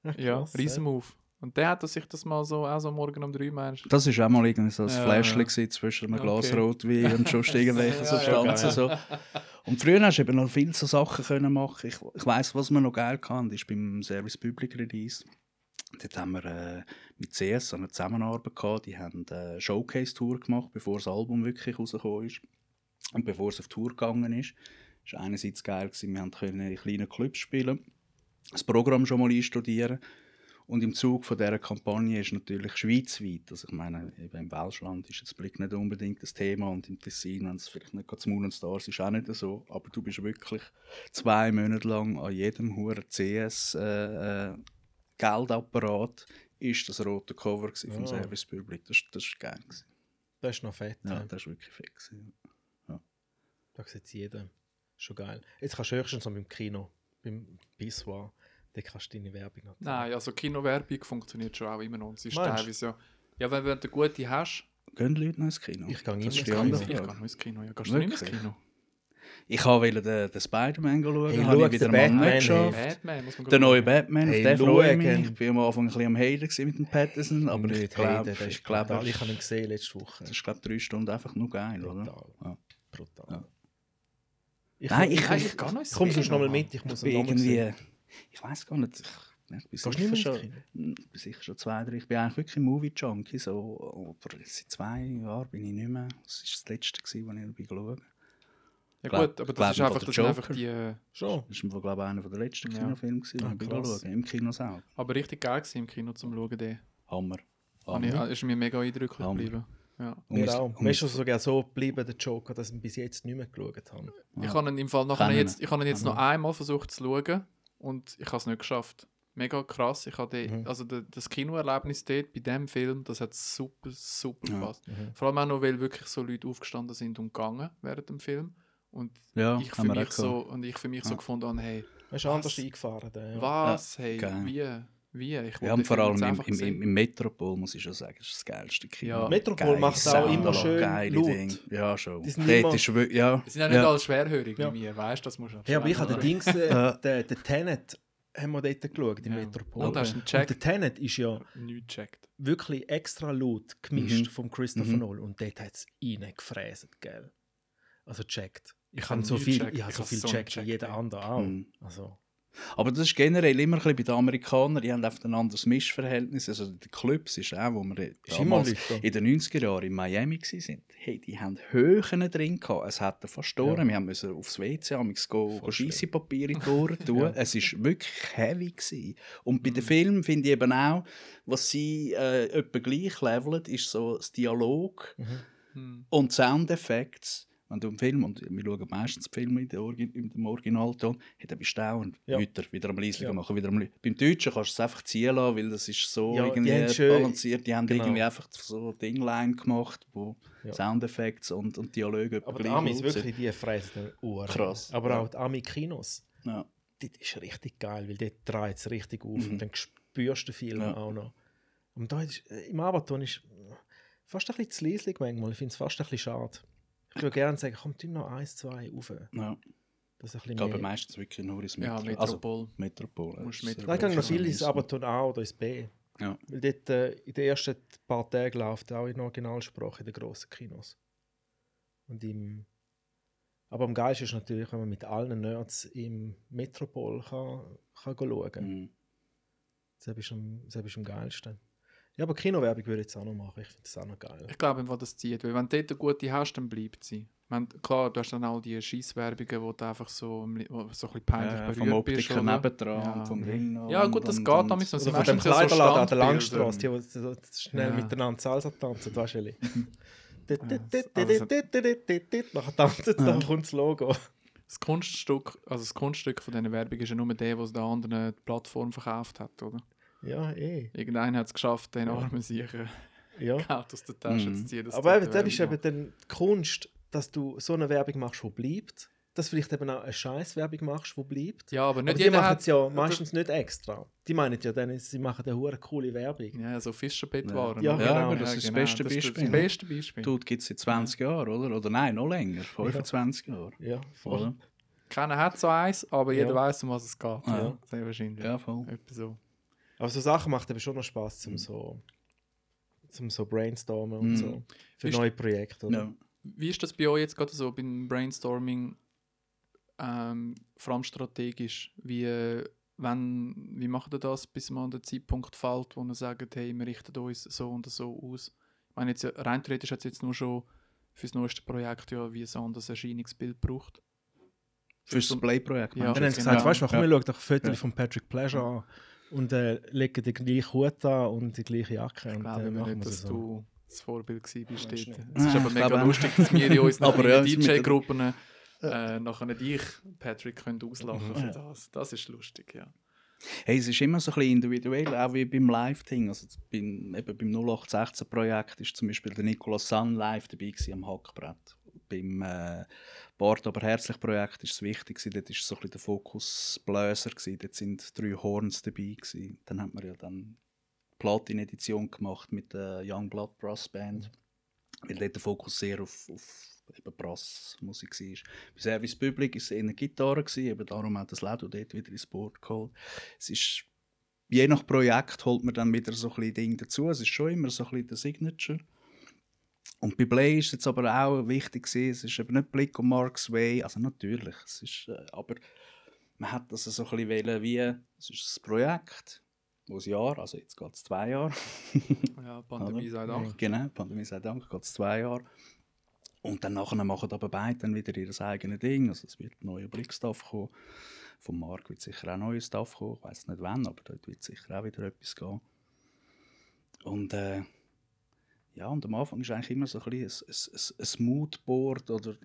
Ja, krass, riesen Move. Und der hat sich das mal so, auch so morgen um drei meinst Das war auch mal irgendwie so ein Ja, Fläschchen ja. zwischen einem Okay. Glas Rotwein und schon [LAUGHS] irgendwelchen Ja, ja, Substanzen. so. [LAUGHS] Und früher hast du eben noch viele so Sachen können machen. Ich, ich weiss, was wir noch geil hatten, ist beim Service Public Release. Dort haben wir äh, mit CS eine Zusammenarbeit gehabt. Die haben eine Showcase-Tour gemacht, bevor das Album wirklich rausgekommen ist. Und bevor es auf Tour gegangen ist. Es war einerseits geil, gewesen, wir konnten in kleinen Clubs spielen, das Programm schon mal einstudieren. Und im Zug von dieser Kampagne ist natürlich schweizweit, also ich meine, eben im Welschland ist jetzt Blick nicht unbedingt das Thema und im Tessin, wenn es vielleicht nicht gerade Moon Stars ist, auch nicht so, aber du bist wirklich zwei Monate lang an jedem huren CS äh, äh, Geldapparat ist das rote Cover gewesen vom. Service Public. Das, das ist geil. Gewesen. Das ist noch fett. Ja, Ja. das ist wirklich fix. Ja. Da sieht jeder. Schon geil. Jetzt kannst du höchstens noch beim Kino, beim Bissoir, da kannst du deine Werbung noch Nein, also Kinowerbung funktioniert schon auch immer noch. Es ist Meinst teilweise ja. Ja, wenn, wenn du eine gute hast, Gehen die Leute noch ins Kino? Ich gehe ist ins Kino. ich gehe noch ins Kino. Ja, gehst du nicht ins? Kino? Ich wollte den, den Spider-Man schauen, Hey, habe ich wieder mal Batman, nicht geschafft. Batman, Der neue. Batman, auf Hey, den freue ich mich. schauen. Ich war am Anfang ein bisschen am gewesen mit dem Patterson, aber ich Nicht, hey, glaube, ich glaube, brutal. Ich habe ihn gesehen letzte Woche. das ist glaube drei Stunden einfach nur geil, oder? Brutal. Ja. Brutal. Ja. Ich, Nein, ich, ich- ich ins ich komme sonst Kino, noch mal Mann. mit, ich muss Ich ihn bin noch mal irgendwie, sehen. Ich weiß gar nicht, ich, ich bin sicher schon? Hm, ich bin sicher schon zwei, drei, ich bin eigentlich wirklich Movie-Junkie, so, aber seit zwei Jahren bin ich nicht mehr, das war das letzte, gewesen, wo ich dabei geschaut habe. Ja Glaub- gut, aber glaub das ist einfach, das einfach die... äh, Schon. Das war, glaube ich, einer der letzten Ja. Kinofilme, gewesen, Ah, den ich krass. geschaut habe, im Kino selber. Aber richtig geil gewesen im Kino zum Schauen. Den. Hammer. Habe ich- Hammer. Ist mir mega eindrücklich Hammer. geblieben. Ja. Und Mir auch. Mir ist es sogar so geblieben, der Joker, dass ich ihn bis jetzt nicht mehr geschaut habe. Ja. Ich habe ihn im Fall nachher jetzt, ich habe ihn jetzt noch einmal versucht zu schauen und ich habe es nicht geschafft. Mega krass. Ich den, Mhm. also de, das Kinoerlebnis dort bei dem Film, das hat super, super Ja. gepasst. Mhm. Vor allem auch noch, weil wirklich so Leute aufgestanden sind und gegangen während dem Film. Und Ja, ich für mich so und ich für mich so Ja. gefunden habe, hey, Er ist anders Was? eingefahren. Der, ja. was, hey, geil. wie, wie? Ich Wir will haben den vor allem im, im, im, im Metropol, muss ich schon sagen, ist das geilste Kino. Ja. Metropol Geile macht's auch immer schön geile laut. Dinge. Ja, schon. Die sind immer- ist ja, Die sind ja nicht ja. alle schwerhörig Ja. wie mir, weißt du, das muss Hey, aber ich habe den Dings, äh, Ja. den, den Tenet, haben wir dort geschaut, im Ja. Metropol. Und hast Und der Tenet ist ja wirklich extra laut gemischt Mhm. von Christopher Mhm. Nolan und dort hat es reingefräst, gell? Also checkt. Ich, Ich habe hab so viel, ich habe so checkt wie jeder andere auch. Mhm. Also, Aber das ist generell immer ein bisschen bei den Amerikanern, die haben einfach ein anderes Mischverhältnis. Also die Clubs ist auch, wo wir damals in den 90er Jahren in Miami waren, hey, die haben Höhen drin gehabt. Es hat verstoren. Ja. Wir haben müssen aufs WC. Scheissepapier in die Ohren [LAUGHS] tun. Ja. Es ist wirklich heavy gewesen. Und bei den Mhm. Filmen finde ich eben auch, was sie äh, etwa gleich leveln, ist so das Dialog mhm. Hm. und Soundeffekte. Wenn du einen Film, und wir schauen meistens die Filme in, Orgi dem Originalton, bist du dauernd Ja. wieder, wieder am Leislicher Ja. machen. Wieder am Beim Deutschen kannst du es einfach ziehen lassen, weil das ist so Ja, die irgendwie schön- balanciert. Die haben genau. irgendwie einfach so Dingline gemacht, wo Ja. Soundeffekte und, und Dialoge Aber die Amis, wirklich, die fräsen den Ohren. Krass, Aber ja. auch die Ami-Kinos, Ja. das ist richtig geil, weil dort dreht es richtig auf Mhm. und dann spürst du den Film auch noch. Und da ist, äh, im Avaton ist fast ein bisschen zu leislich manchmal. Ich finde es fast ein bisschen schade. Ich würde gerne sagen, komm, tu noch eins, zwei rauf. Ja. Das ist ein Ich glaube mehr. meistens wirklich nur ins Ja, Metro. Metropol. Also, Metropol. ja. Musst Metropol Da gehe ich noch viel ins so. Avaton A oder ins B. Ja. Weil dort äh, in den ersten paar Tagen läuft auch in Originalsprache in den grossen Kinos. Und im aber am geilsten ist natürlich, wenn man mit allen Nerds im Metropol kann, kann schauen kann. Mhm. Das ist am, das ist am geilsten. Ja, aber Kinowerbung würde ich jetzt auch noch machen. Ich finde das auch noch geil. Ich glaube, wenn das zieht. Weil wenn du dort eine gute hast, dann bleibt sie. Wenn, klar, du hast dann all die Scheisswerbungen, wo du einfach so, wo so ein bisschen peinlich Ja, berührt vom bist. Optiker oder? nebendran Ja. und vom Ding noch Ja, gut, das und- geht und- damit. Sind von dem meistens so Kleiderladen an der. Langstrasse, die so schnell Ja. miteinander Salsa tanzen, weißt [LAUGHS] du, also- Nachher tanzen sie, dann kommt das Logo. Das Kunststück, also das Kunststück von dieser Werbung ist ja nur der, der es der anderen Plattform verkauft hat, oder? Ja, eh. Irgendeiner hat es geschafft, den Ja. armen sicher Ja. [LAUGHS] Geld aus der Tasche Mhm. zu ziehen. Aber eben, das ist Werbung eben dann die Kunst, dass du so eine Werbung machst, die bleibt. Dass du vielleicht eben auch eine Scheiß-Werbung machst, die bleibt. Ja, aber nicht Aber die jeder machen hat... es ja meistens nicht extra. Die meinen ja dann, sie machen eine hure coole Werbung. Ja, so Fischerbettwaren. Ja, oder? genau. aber das ist das beste das Beispiel. Das beste Beispiel. Tut gibt es seit 20 Jahren, oder? Oder nein, noch länger. 25 Jahre. Ja, voll. Keiner hat so eins, aber jeder Ja. weiß, um was es geht. Ja. Sehr wahrscheinlich. Ja, voll. Etwa so. Aber so Sachen macht eben schon noch Spaß Mhm. zum so, zum so brainstormen und Mhm. so. Für Ist- neue Projekte. Oder? Ja. Wie ist das bei euch jetzt gerade so beim Brainstorming, ähm, vor allem strategisch? Wie, äh, wenn, wie macht ihr das, bis man an den Zeitpunkt fällt, wo ihr sagt, hey, wir richten uns so und so aus? Ich meine, jetzt, rein theoretisch hat es jetzt nur schon für das neueste Projekt ja wie ein anderes Erscheinungsbild gebraucht. Fürs Play-Projekt. Ja. Dann haben sie jetzt? gesagt, Ja. weißt du, komm, Ja. wir schauen doch ein Foto Ja. von Patrick Pleasure an und äh, legen den gleichen Hut an und die gleiche Jacke Ich und glaube äh, nicht, dass das so. du das Vorbild gewesen bist. Meinst du dort. nicht? Es ist Ah, aber ich mega lustig, dass wir in [LAUGHS] unseren Aber ja, DJ-Gruppen äh, nachher dich, Patrick, können auslachen Mhm. für das. Das ist lustig, ja. Hey, es ist immer so ein bisschen individuell, auch wie beim Live-Ding. Also beim, eben beim 0816-Projekt ist zum Beispiel der Nicolas Sun live dabei gewesen am Hackbrett. Beim äh, Bord aber herzlich Projekt ist es wichtig gewesen. Dort ist so ein der Fokus Bläser gewesen. Dort sind drei Horns dabei gewesen. Dann hat man ja dann Platin-Edition gemacht mit der Young Blood Brass Band, weil dort der Fokus sehr auf, auf eben Brassmusik war. Bei Service Public war es eher Gitarre, gewesen, eben darum hat das Ledo dort wieder ins Board geholt. Es ist, je nach Projekt holt man dann wieder so ein bisschen Ding dazu. Es ist schon immer so ein bisschen der Signature. Und bei Play ist jetzt aber auch wichtig gewesen, es ist eben nicht Blick und Mark's Way, also natürlich, es ist, äh, aber man hat das so ein bisschen wollen, wie, es ist ein Projekt, wo ein Jahr, also jetzt geht es zwei Jahre, [LAUGHS] Ja, Pandemie sei Dank. Genau, Pandemie sei Dank, geht es zwei Jahre. Und dann nachher machen aber beide dann wieder ihr eigenes Ding. Also es wird ein neuer Blickstaff kommen. Vom Markt wird sicher auch ein neuer Staff kommen. Ich weiß nicht wann, aber dort wird sicher auch wieder etwas gehen. Und äh, ja, und am Anfang ist eigentlich immer so ein, bisschen ein, ein, ein Moodboard oder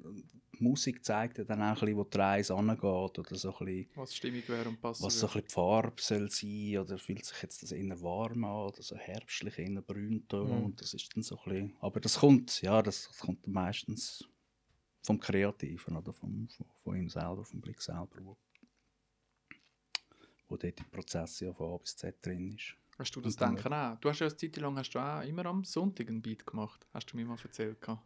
Musik zeigt dann auch ein bisschen, wo die Reise angeht oder so ein bisschen, Was stimmig wäre und passen was so ein bisschen die Farbe soll sein oder fühlt sich jetzt das eher warm an oder so herbstlich, eher Brünton Mhm. und das ist dann so ein bisschen, aber das kommt, ja, das, das kommt meistens vom Kreativen oder vom, von, von ihm selber, vom Blick selber, wo, wo dort im Prozess ja von A bis Z drin ist. Hast du das Und Denken auch? Du hast ja eine Zeit lang hast du auch immer am Sonntag einen Beat gemacht. Hast du mir mal erzählt. gehabt.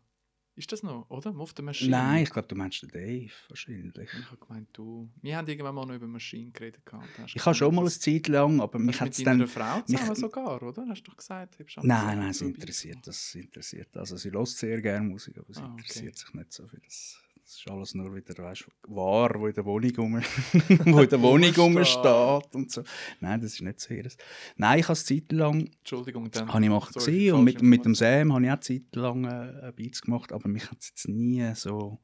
Ist das noch, oder? Auf der Maschine? Nein, ich glaube, du meinst den Dave wahrscheinlich. Ich habe gemeint, du. Wir haben irgendwann mal noch über Maschinen geredet. gehabt. Ich habe schon mal eine Zeit lang, aber mich hat es mit dann... deiner Frau zusammen mich- sogar, oder? Hast du doch gesagt, Nein, nein, so Beat interessiert das. Sie interessiert. Also sie hört sehr gerne Musik, aber sie Ah, okay. interessiert sich nicht so für das. Das ist alles nur wieder, weißt du, Ware, wo in der Wohnung rum, [LAUGHS] wo in der Wohnung Rumsteht. und so. Nein, das ist nicht so ihres. Nein, ich habe es Zeit lang Entschuldigung, dann. habe ich mal sorry gesehen die und mit, mit dem. Sam habe ich auch Zeit lang äh, Beats gemacht, aber mich hat es jetzt nie so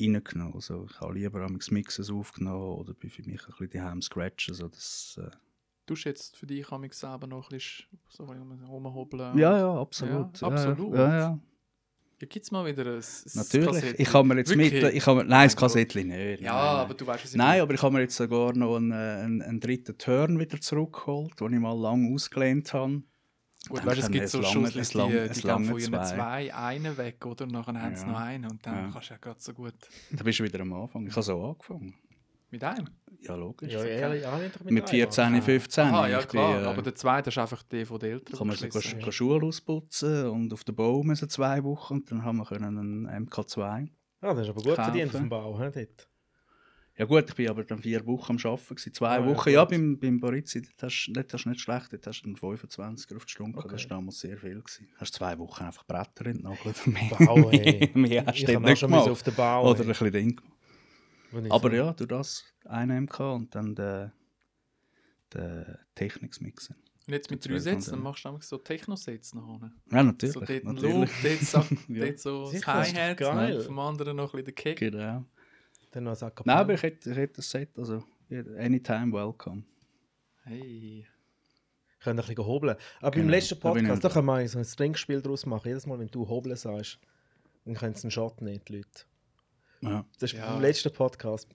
reingenommen. Also ich habe lieber am Mixes aufgenommen oder bin für mich ein bisschen daheim scratchen. So das, äh, Du jetzt für dich am selber noch ein bisschen so rum- rumhobeln. ja, ja, absolut. Ja, absolut. Ja, ja. Ja, Gibt es mal wieder ein, ein Natürlich. Kassettchen? Ich habe mir jetzt Wirklich? mit. Ich habe, nein, das Kassettchen nicht. Ja, nein, aber du weißt, ich Nein, aber ich habe mir jetzt sogar noch einen, äh, einen, einen dritten Turn wieder zurückgeholt, den ich mal lang ausgelehnt habe. Gut, weißt, es gibt es so lange- Schusslis, es die, lange- die, es geben lange von ihren zwei. zwei einen weg, oder? Und nachher haben sie Ja. noch einen und dann Ja. kannst du ja gerade so gut Da bist du wieder am Anfang. Ich habe so angefangen. mit einem. Ja, logisch. Ja, ja, nicht mit mit einem. 14, 15. Aha, ja ich bin, klar, äh, aber der zweite ist einfach der von den Eltern. kann man die so go Schuhe ausputzen und auf den Bau müssen zwei Wochen und dann haben wir können einen MK2. Ah, das ist aber gut kaufen. verdient auf dem Bau, he, dort. Ja gut, ich bin aber dann vier Wochen am Arbeiten. Gewesen. Zwei Ah, ja, Wochen, ja, gut. beim, beim Borizzi, dort hast, du- dort hast du nicht schlecht, dort hast du einen 25er auf die Stunde Okay. das war damals sehr viel. Gewesen. Hast zwei Wochen einfach Bretter in den Nagel. [LAUGHS] Bau, ey. Mehr hast Ich du nicht gemacht. auf den Bau. Oder ein bisschen Ding gemacht. Ich Aber so- ja, du das, eine MK und dann der, der Technics-Mixen. Und jetzt mit drei Sätzen, dann- machst du einfach so Techno-Sets nachher. Ja, natürlich. So dort ein natürlich. Loop, dort [LAUGHS] so, Ja. dort so das Hi-Hat, ne? vom anderen noch ein bisschen der Kick. Genau. Dann noch ein Nein, aber ich hätte, ich hätte das Set, also anytime welcome. Hey. können ein bisschen hobeln. Aber beim Genau, letzten da bin Podcast, ich- da können wir so ein Trinkspiel draus machen. Jedes Mal, wenn du hobeln sagst, dann können sie einen Shot nehmen, die Leute. Ja. Das ist Ja. beim letzten Podcast.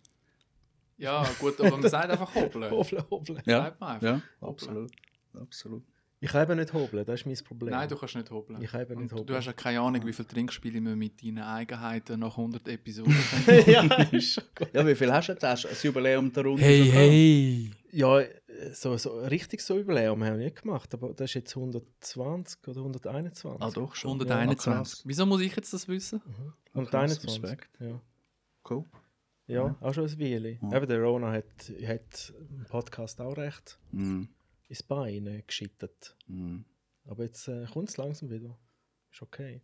Ja, gut, aber man sagt einfach hoppeln. [LAUGHS] Hobeln, hobeln. Ja, Sagt man einfach. ja Hoppla. absolut. absolut. Ich kann eben nicht hobeln, das ist mein Problem. Nein, du kannst nicht hoppeln. Ich kann eben nicht hobeln. Du hast ja keine Ahnung, wie viele Trinkspiele wir mit deinen Eigenheiten nach 100 Episoden [LAUGHS] ja, ist schon gut. Ja, wie viel hast du jetzt? Hast du ein Jubiläum der Runde? Hey, hey! Ja, so, so richtig so Überlegung haben wir nicht gemacht, aber das ist jetzt 120 oder 121. Ah, doch schon. 121. Ja, Wieso muss ich jetzt das wissen? Und krass, 21. Respekt. Ja. Cool. Ja, Ja. auch schon ein Weile. Ja. Eben der Rona hat, hat im Podcast auch recht Mm. ins Bein geschittet. Mm. Aber jetzt äh, kommt es langsam wieder. Ist okay.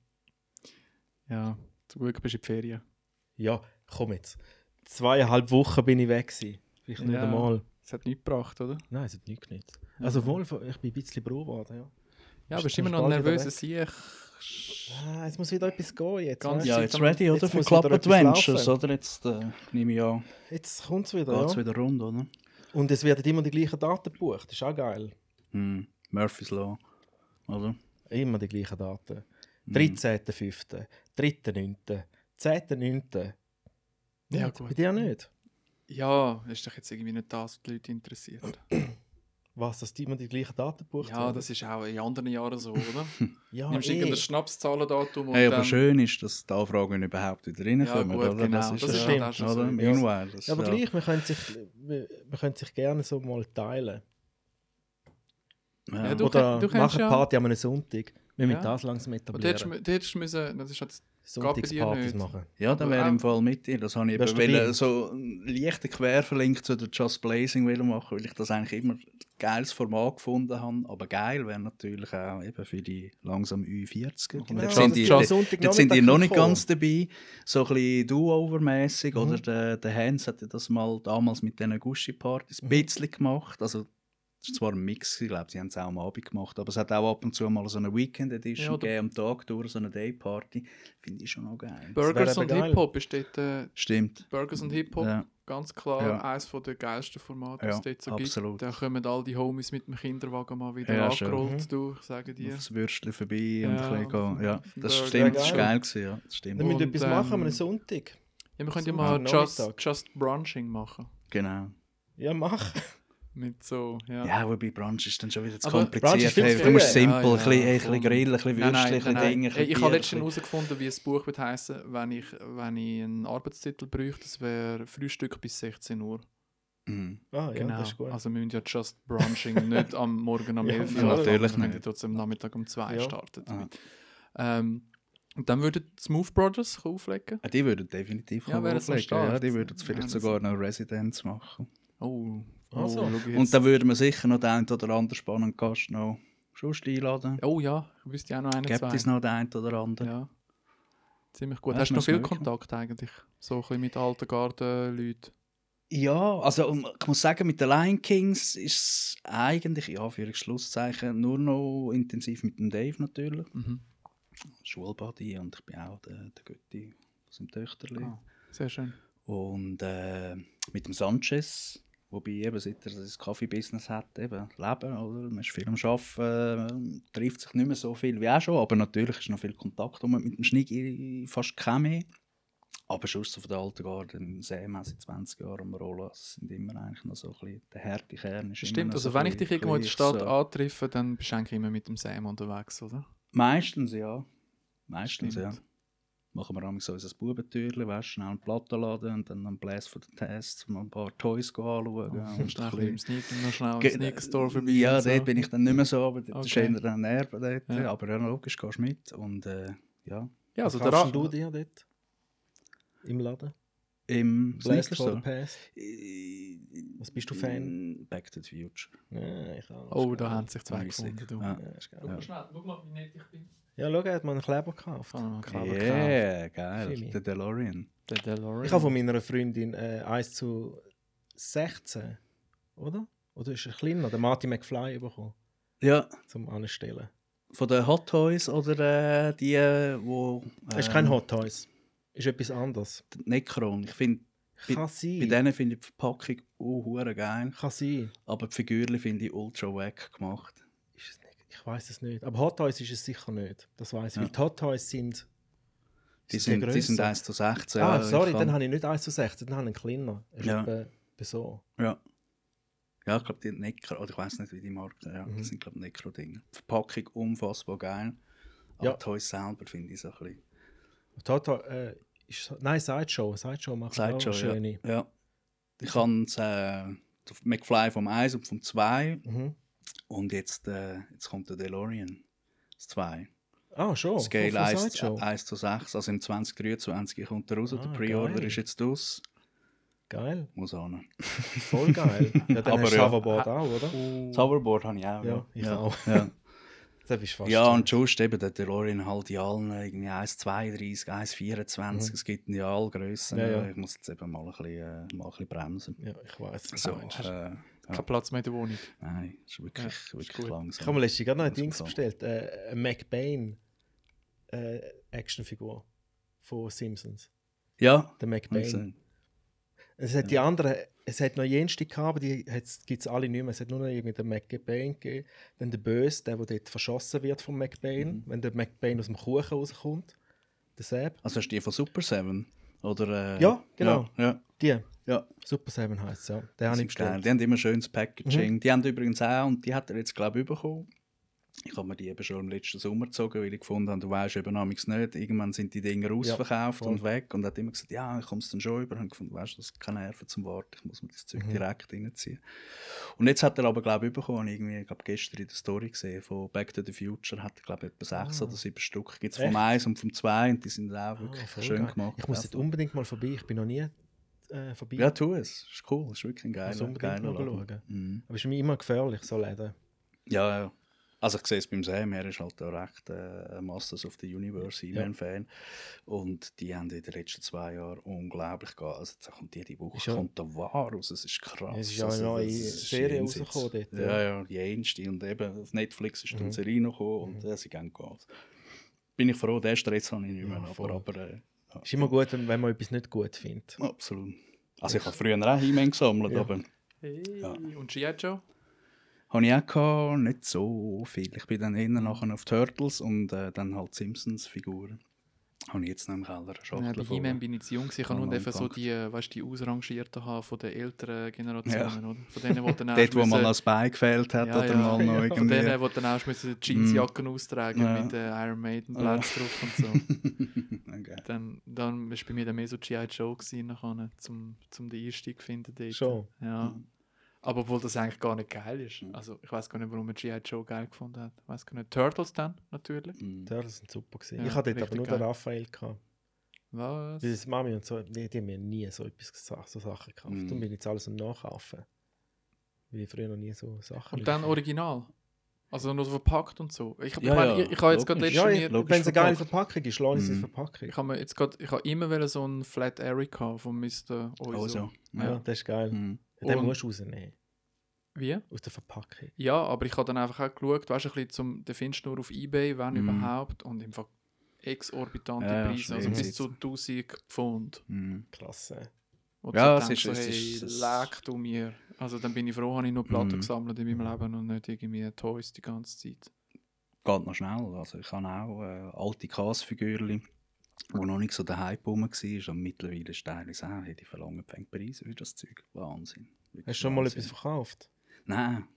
Ja, zum Glück bist du in die Ferien. Ja, komm jetzt. Zweieinhalb Wochen bin ich weg gewesen. Vielleicht nicht Ja. einmal. Das hat nichts gebracht, oder? Nein, es hat nichts genützt. Also wohl, ich bin ein bisschen braun geworden, ja. Ja, Bist aber bist du immer noch wieder nervöser? Sieg. Ah, jetzt muss wieder etwas gehen. Jetzt, Ganz Ja, jetzt ready, oder? jetzt Für Club Adventures, oder? Jetzt äh, nehme ich an, jetzt kommt es wieder. geht's Ja. wieder rund, oder? Und es werden immer die gleichen Daten gebucht. Das ist auch geil. Mm. Murphy's Law, oder? Immer die gleichen Daten. Mm. 13.05., 3.9., 10.9. Ja, gut. Bei dir nicht? Ja, ist doch jetzt irgendwie nicht das, was die Leute interessiert. [CLEARS THROAT] Was, dass die immer die gleichen Daten bucht? Ja, das ist auch in anderen Jahren so, oder? [LAUGHS] ja, Nimmst eh. irgendein Schnapszahlendatum und Hey, aber dann... schön ist, dass die Anfragen überhaupt wieder reinkommen. gut, oder? genau. Das ist, Das ist ja, auch schon oder? so. Meanwhile, das, Ja, aber ja. gleich, man könnte sich, man, man könnte sich gerne so mal teilen. Ja. Ja, du- Oder könnt- machen ja- Party an einem Sonntag. Wir müssen Ja. das langsam Aber du hättest, etablieren. du hättest müssen... Das ist halt Sonntagspartys machen. Ja, dann wäre auch- im Fall mit dir. Das habe ich eben wollen, so einen leichten Querverlink zu der Just Blazing wollen machen, weil ich das eigentlich immer ein geiles Format gefunden habe. Aber geil wäre natürlich auch eben für die langsam Ü40er. Genau, jetzt sind das die, jetzt sind die noch nicht ganz dabei. So ein bisschen Do-Over-mässig. Mhm. Oder der, der Hans hatte das mal damals mit diesen Gucci-Partys ein bisschen gemacht. Also, das war zwar ein Mix, ich glaube, sie haben es auch am Abend gemacht, aber es hat auch ab und zu mal so eine Weekend-Edition Ja, oder- gegeben, am Tag durch, so eine Day-Party. Finde ich schon auch geil. Burgers und. Hip-Hop ist dort... Äh, Stimmt. Burgers und Hip-Hop, Ja. ganz klar Ja. eines von der geilsten Formate, Ja, die es dort so absolut. gibt. Da kommen all die Homies mit dem Kinderwagen mal wieder Ja, schön. angerollt, Mhm. du, sagen die. auf das Würstchen vorbei Ja, und ein bisschen gehen. Ja, das Burger. stimmt, das Ja, war geil. Gewesen, ja, das stimmt. Wir müssen etwas machen am ähm, Sonntag. Ja, wir können ja mal just, just Brunching machen. Genau. Ja, mach. Mit so, ja. Ja, wobei Brunch ist dann schon wieder zu kompliziert. Hey, du musst simpel, Ja, ein ja, bisschen, ein bisschen voll. grillen, ein bisschen Würstchen, nein, ein bisschen Dinge. bisschen Ich habe letztens bisschen- herausgefunden, wie ein Buch wird heißen, wenn ich, wenn ich einen Arbeitstitel bräuchte. Das wäre Frühstück bis 16 Uhr. Mhm. Ah, ja, genau. das ist gut. Also wir müssen ja Just Brunching [LAUGHS] nicht am Morgen am Ja, 11 Uhr ja, natürlich wir nicht. ja trotzdem am Nachmittag um 2 Ja. starten. Ah. Ähm, und dann würden die Smooth Brothers auflegen. Ja, Die würden definitiv Ja, auflegen. Ja, die würden es vielleicht sogar noch Residenz machen. Oh, Ach oh, so. schau ich Und dann würden wir sicher noch den einen oder anderen spannenden Gast noch schon einladen. oh ja, ich wüsste ja auch noch einen, Gibt zwei. es noch den einen oder anderen? Ja. Ziemlich gut. Ja, Hast du noch viel möglich. Kontakt eigentlich? So ein bisschen mit alten Gartenleuten? Ja, also ich muss sagen, mit den Lion Kings ist es eigentlich, ja, für Schlusszeichen, nur noch intensiv mit dem Dave natürlich. Mhm. Schulbuddy und ich bin auch der, der Götti von seinem Töchterli. Ah, sehr schön. Und äh, mit dem Sanchez, wobei eben seit er das Kaffee-Business hat, eben Leben, oder? Man ist viel am Arbeiten, äh, trifft sich nicht mehr so viel wie auch schon, aber natürlich ist noch viel Kontakt und mit dem Schniggi fast kein mehr. Aber sonst so von der alten Garde, im Seemann seit 20 Jahren am Rollen, sind immer eigentlich noch so ein bisschen, der harte Kern ist Stimmt, also so wenn ich dich irgendwo in der Stadt so. antreffe, dann bist du eigentlich immer mit dem Sam unterwegs, oder? Meistens ja, meistens Stimmt. ja. Machen wir manchmal so unser Bubentürchen, weißt, schnell einen Platten laden und dann am Bläs von den Tests mal ein paar Toys anschauen. Und und schnell ein im Sneak, noch schnell im Ge- Sneaker Store vorbei. Ja, und so. dort bin ich dann nicht mehr so, aber das ist Okay. eher dann Nerven dort. Ja. Aber ja, logisch, gehst du mit. Und äh, ja, Ja, also Was der du dir dort? Im Laden? Im Blast for the Past? Was bist du Fan? Back to the Future. Ja, ich auch. Oh, da haben sich zwei gefunden. Du. Ja. Ja, ist geil. Ja. schnell, schau mal, wie nett ich bin. Ja, schau, er hat mir einen Kleber gekauft. Kann man Kleber kaufen. gekauft. Yeah, geil. Der DeLorean. Der DeLorean. Ich habe von meiner Freundin äh, 1 zu 16, oder? Oder ist er kleiner? Der Marty McFly bekommen, Ja, zum Anstellen. von den Hot Toys oder äh, die, äh, wo... Das ist kein ähm, Hot Toys. Ist etwas anderes. Necron. Ich finde, Bei- bei denen finde ich die Verpackung auch hure geil. Kann sein. Aber die Figürchen finde ich ultra wack gemacht. Ist es nicht? Ich weiß es nicht. Aber Hot Toys ist es sicher nicht. Das weiß ich. Ja. Weil die Hot Toys sind. Die sind die sind grösser. 1 zu 16. Ah, sorry, dann habe ich nicht 1 zu 16, dann habe ich einen kleiner. Er ist Ja. etwa etwa so. Ja. Ja, ich glaube, die Necro, oder ich weiß nicht, wie die Marke, ja, Mhm. das sind, glaube ich, Necro-Dinge. Verpackung unfassbar geil. Aber Ja. Toys selber finde ich so ein bisschen. Toys, äh, ist, nein, Sideshow. Sideshow macht Sagt auch schon, schöne. ja. ja. Ich habe äh, McFly vom 1 und vom 2 Mhm. und jetzt, äh, jetzt kommt der DeLorean. Das 2. Ah, schon. Scale von- von 1, Sideshow. 1 zu 6, also im 2023 kommt er raus. Ah, der Pre-Order ist jetzt aus. Geil. Muss an. Voll geil. [LAUGHS] Ja, dann Aber hast du ja. Hoverboard auch, oder? Das Hoverboard habe ich auch. Ja, ich ja. auch. Ja. [LAUGHS] Das ist fast. Ja, und just eben der DeLorean halt in allen irgendwie 1,32, 1,24, Mhm. es gibt ja alle Grössen. Ja, ja. Ich muss jetzt eben mal ein bisschen, äh, mal ein bisschen bremsen. Ja, ich weiß. So, So. äh, Kein Platz mehr in der Wohnung. nein, ist wirklich, Ja, ist wirklich gut. langsam. Ich habe mir letztens gerade noch ein Dings bestellt. Äh, eine McBain äh, Actionfigur von Simpsons. Ja, Der also, McBain. Es hat die anderen, es hat noch jenste gehabt, aber die gibt es alle nicht mehr. Es hat nur noch irgendeinen McBain gegeben. Dann der Böse, der, der dort verschossen wird vom McBain, Mhm. wenn der McBain aus dem Kuchen rauskommt. Der Sepp. also hast du die von Super 7? Oder, äh, Ja, genau. Ja, ja, Die. ja. Super 7 heisst es, ja. Den habe Die, ich sind geil. bestellt. die haben immer schönes Packaging. Mhm. Die haben übrigens auch, und die hat er jetzt, glaube ich, bekommen. Ich habe mir die eben schon im letzten Sommer gezogen, weil ich gefunden habe, du weißt eben amigs nicht. Irgendwann sind die Dinger ausverkauft voll. und weg. Und hat immer gesagt, ja, ich komme es dann schon über. Und ich gefunden, weißt du, das ist keine Nerven zum Warten. Ich muss mir das Zeug Mhm. direkt reinziehen. Und jetzt hat er aber, glaube ich, bekommen, irgendwie, ich glaube, gestern in der Story gesehen, von Back to the Future, hat er, glaube ich, etwa sechs Ah. oder sieben Stück. Gibt es vom eins und vom zwei und die sind auch wirklich Ah, schön geil. gemacht. Ich muss dort unbedingt mal vorbei. Ich bin noch nie äh, vorbei. Ja, tu es. Ist cool. Ist wirklich ein Muss geiler, unbedingt geiler mal Laden. schauen. Mhm. Aber es ist mir immer gefährlich, so Läden. Ja, ja. Also ich sehe es beim Sam, er ist halt auch recht äh, ein Masters of the Universe E-Man-Fan. Und die haben in den letzten zwei Jahren unglaublich gehabt. Also da kommt jede Woche Ist ja- kommt da wahr raus, es ist krass. Es ist ja also, eine neue Serie rausgekommen dort, Ja, ja. ja, die erste. Und eben auf Netflix ist Mhm. eine Serie noch gekommen und äh, sie gehen Gas. Bin ich froh, den Stress habe ich nicht mehr. Ja, aber, aber äh, ja, ist immer gut, wenn man etwas nicht gut findet. Absolut. Also ich habe früher auch E-Man gesammelt, Ja. aber Hey. Ja. Und G.I. Joe? Habe ich auch gehabt, nicht so viel. Ich bin dann eher nachher auf Turtles und äh, dann halt Simpsons-Figuren. Habe ich jetzt noch im Keller eine Ja, bei. He-Man bin ich zu jung. Ich habe Oh, nur einfach so die, äh, weißt, die Ausrangierten haben von den älteren Generationen, oder? Von denen, die dann [LAUGHS] auch Dort, wo mal das Bein gefehlt hat Ja, oder ja. mal noch Ja. Von irgendwie... denen, die dann auch müssen die Jeansjacken austragen Ja. mit den Iron Maiden Ja. Platz drauf und so. [LAUGHS] okay. Dann, dann war bei mir dann mehr so G.I. Joe gewesen, nachher, zum, zum den Einstieg zu finden dort. Schon. Ja. Mhm. Aber obwohl das eigentlich gar nicht geil ist. Mhm. Also ich weiß gar nicht, warum man G.I. Joe geil gefunden hat. Ich weiß gar nicht. Turtles dann, natürlich. Mhm. Das sind super gewesen. Ja, ich hatte dort aber nur geil. den Raphael gehabt. Was? Das Mami und so, die, die haben mir nie so etwas gesagt, so Sachen gekauft. Mhm. Darum bin ich jetzt alles am Nachkaufen. Weil ich früher noch nie so Sachen Und dann original. Also nur so verpackt und so. Ich, ich, Ja, meine, ja, ich, ich habe jetzt gerade letztes Ja, wenn es eine geile verpackt. Verpackung ist, lohnt es in Mhm. Verpackung. ich habe mir jetzt gerade, ich habe immer so einen Flat Eric von Mr. Oizo. Also, Ja, ja. das ist geil. Mhm. Den Und- musst du rausnehmen. Wie? Aus der Verpackung. Ja, aber ich habe dann einfach auch geschaut, weißt du, ein bisschen zum, den findest du nur auf Ebay, wenn Mhm. überhaupt, und einfach exorbitante Ja, Preise, also bis zu 1000 Pfund. Mhm. Klasse. Wo Ja, es denkst, ist- so, hey, leck du mir. Also dann bin ich froh, habe ich nur Platten Mhm. gesammelt in meinem Leben und nicht irgendwie Toys die ganze Zeit. Geht noch schnell. Also ich habe auch äh, alte Kasfigürchen, wo noch nicht so der Hype rum war. Und mittlerweile ist teilweise auch, hey, die verlangen fängt Preise für das Zeug. Wahnsinn. Wirklich Hast du schon mal Wahnsinn. etwas verkauft? Nein,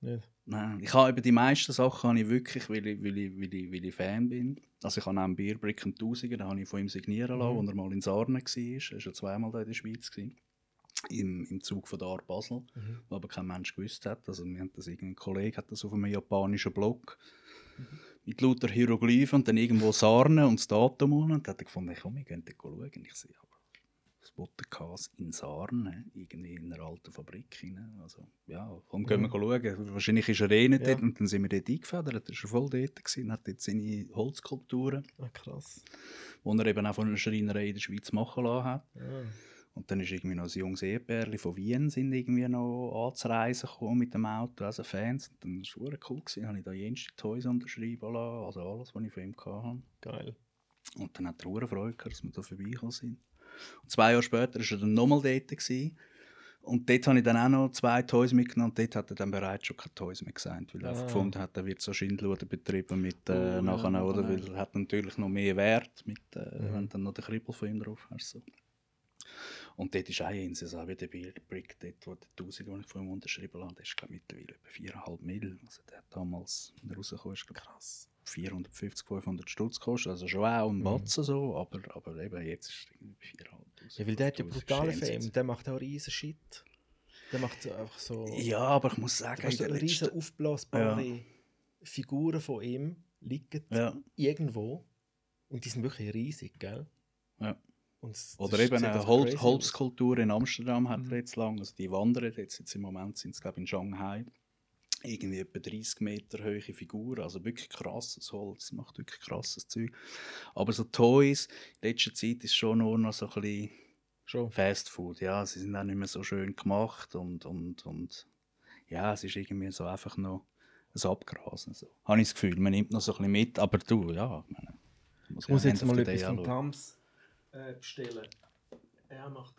Nicht? Nein, ich habe eben die meisten Sachen habe ich wirklich, weil ich, weil, ich, weil, ich, weil ich Fan bin. Also ich habe auch einen Bierbrick einen Tausiger, den habe ich von ihm signieren lassen, Mhm. als er mal in Sarnen war. Er war ja zweimal da in der Schweiz. Gewesen. Im, Im Zug von der Art Basel, Mhm. wo aber kein Mensch gewusst hat. Also wir haben das, irgendein Kollege hat das auf einem japanischen Blog mit lauter Hieroglyphen und dann irgendwo Sarnen und das Datum und dann hat er gefunden, komm, wir gehen dort schauen. Ich sehe aber das Butterkas in Sarnen, irgendwie in einer alten Fabrik. Rein. Also, ja, komm, gehen wir schauen. Wahrscheinlich ist er eh nicht. Ja. dort. Und dann sind wir dort eingefedert. Er war voll dort gewesen, hat dort seine Holzskulpturen, Ah, krass. die er eben auch von einer Schreinerei in der Schweiz machen lassen hat. Ah. Und dann ist irgendwie noch ein junges Ehepaar von Wien sind irgendwie noch anzureisen gekommen mit dem Auto, also Fans. Und dann war es cool. Gewesen. habe ich da jenste Toys unterschreiben lassen, also alles, was ich von ihm hatte. Geil. Und dann hat er verdammt Freude gehabt, dass wir da vorbeigekommen sind. Und zwei Jahre später war er dann nochmal dort. Gewesen. Und dort habe ich dann auch noch zwei Toys mitgenommen. Und dort hat er dann bereits schon keine Toys mehr gesagt, weil er einfach Ah. gefunden hat, er wird so Schindluder betrieben mit äh, Oh, ja, nachher, oder? nachher. Weil er hat natürlich noch mehr Wert, mit, äh, Mhm. wenn du dann noch den Kribbel von ihm drauf hast. So. Und dort ist auch eins, also auch wie der Bierbrick, dort, wo der 1000, den ich von ihm unterschrieben habe, der ist glaub, ich, mittlerweile etwa 4,5 Mil. Also der hat damals, wenn er rausgekommen ist, glaub, Krass. 450, 500 Stutz gekostet. Also schon auch ein Mhm. Batzen so, aber, aber eben jetzt ist es irgendwie 4'500. Ja, weil der hat ja brutale. Fame. Der macht auch riesen Shit. Der macht so einfach so... Ja, aber ich muss Du sagen, hast so in der riesen aufblasbare Figuren von ihm liegen Ja, irgendwo. Und die sind wirklich riesig, gell? Ja. Oder eben eine crazy aus. Holzkultur in Amsterdam hat Mhm. er jetzt lang. Also die wandern jetzt, jetzt im Moment sind es glaube in Shanghai. Irgendwie etwa 30 Meter hohe Figuren, also wirklich krasses Holz, macht wirklich krasses Zeug. Aber so Toys, in letzter Zeit ist schon nur noch so ein bisschen Schon. Fast Food, ja, sie sind auch nicht mehr so schön gemacht und, und, und ja, es ist irgendwie so einfach noch ein Abgrasen. So. Habe ich das Gefühl, man nimmt noch so ein bisschen mit, aber du, ja, ich meine, Ich muss ja jetzt mal etwas anschauen. Tams äh, bestellen. Er macht.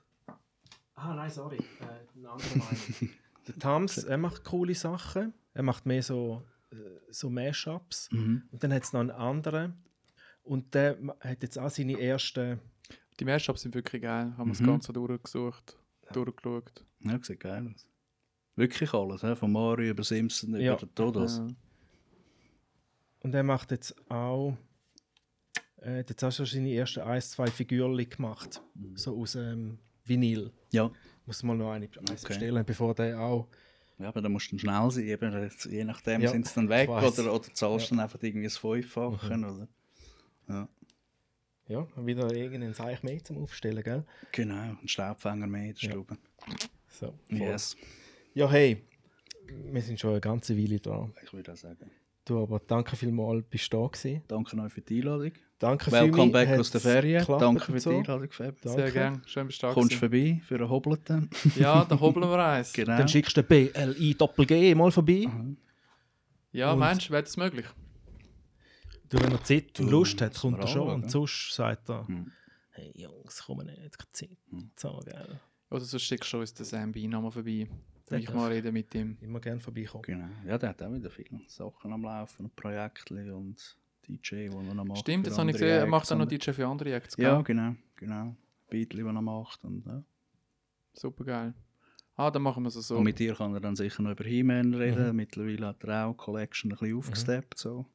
Ah, nein, sorry. Äh, eine andere Meinung. [LAUGHS] Der Tams, er macht coole Sachen. Er macht mehr so, äh, so Mashups. Mhm. Und dann hat es noch einen anderen. Und der hat jetzt auch seine ersten. Die Mashups sind wirklich geil. Haben wir das Mhm. Ganze durchgesucht, durchgeschaut. Ja, sieht geil aus. Wirklich alles, he? von Mario über Simpson Ja. über Todos. Ja. Und er macht jetzt auch. Äh, jetzt hast du seine ersten ein, zwei Figürchen gemacht. So aus ähm, Vinyl. Ja. Muss mal noch eine Okay. bestellen, bevor der auch. ja, aber da musst du dann schnell sein. Eben, je nachdem Ja, sind sie dann weg oder, oder zahlst du dann einfach irgendwie das Fünffache. Oder? Ja, wieder irgendein Seich mehr zum Aufstellen, gell? Genau, ein Staubfänger mehr in der Ja. Stube. So. voll. Yes, Ja, hey, wir sind schon eine ganze Weile da. ich würde auch sagen. Du, aber danke vielmals, bist du da gewesen. Danke euch für die Einladung. Danke Welcome mich, back hat's aus der Ferien. Danke für und die so. Einladung, Fab. Sehr gerne. Schön bist du da Kommst gewesen. vorbei für einen Hobelten? [LAUGHS] Ja, da hobeln wir eins. Genau. Dann schickst du den BLI Doppel-G mal vorbei. Ja, Und- meinst du, wäre das möglich? Du, wenn er Zeit und Du, Lust hat, kommt er schon. Und sonst sagt er, Hm. hey Jungs, komm nicht, keine Zeit. Hm. So, gell. Oder sonst schickst du uns den Sam Bean nochmal vorbei. Der Ich mal reden mit ihm. Immer gerne vorbeikommen. Genau. Ja, der hat auch wieder viele Sachen am Laufen, Projekte und DJ, die er noch macht. Stimmt, das habe ich gesehen. Er macht auch noch DJ für andere Acts. Ja, gell? genau. genau. Beatli, die er macht. Und, ja. Super geil. Ah, dann machen wir es so. und mit dir kann er dann sicher noch über He-Man reden. Mhm. Mittlerweile hat er auch Collection ein bisschen aufgesteppt. So.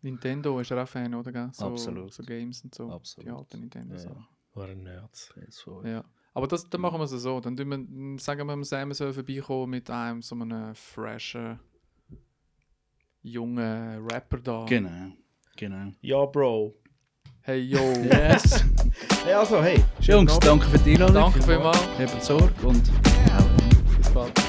Nintendo ist er auch Fan, oder? Gell? So, Absolut. So Games und so. Absolut. Die alten Nintendo-Sachen. War ein Nerds. PS5. Ja. Aber das, dann machen wir es so. Dann wir, sagen wir Sam, soll vorbeikommen mit einem so einem freshen, jungen Rapper da. Genau. Genau. Ja, Bro. Hey, yo. Yes! [LAUGHS] Hey, also, hey. Jungs, danke für die Einladung. Danke vielmals. Habt Sorge und Bis bald.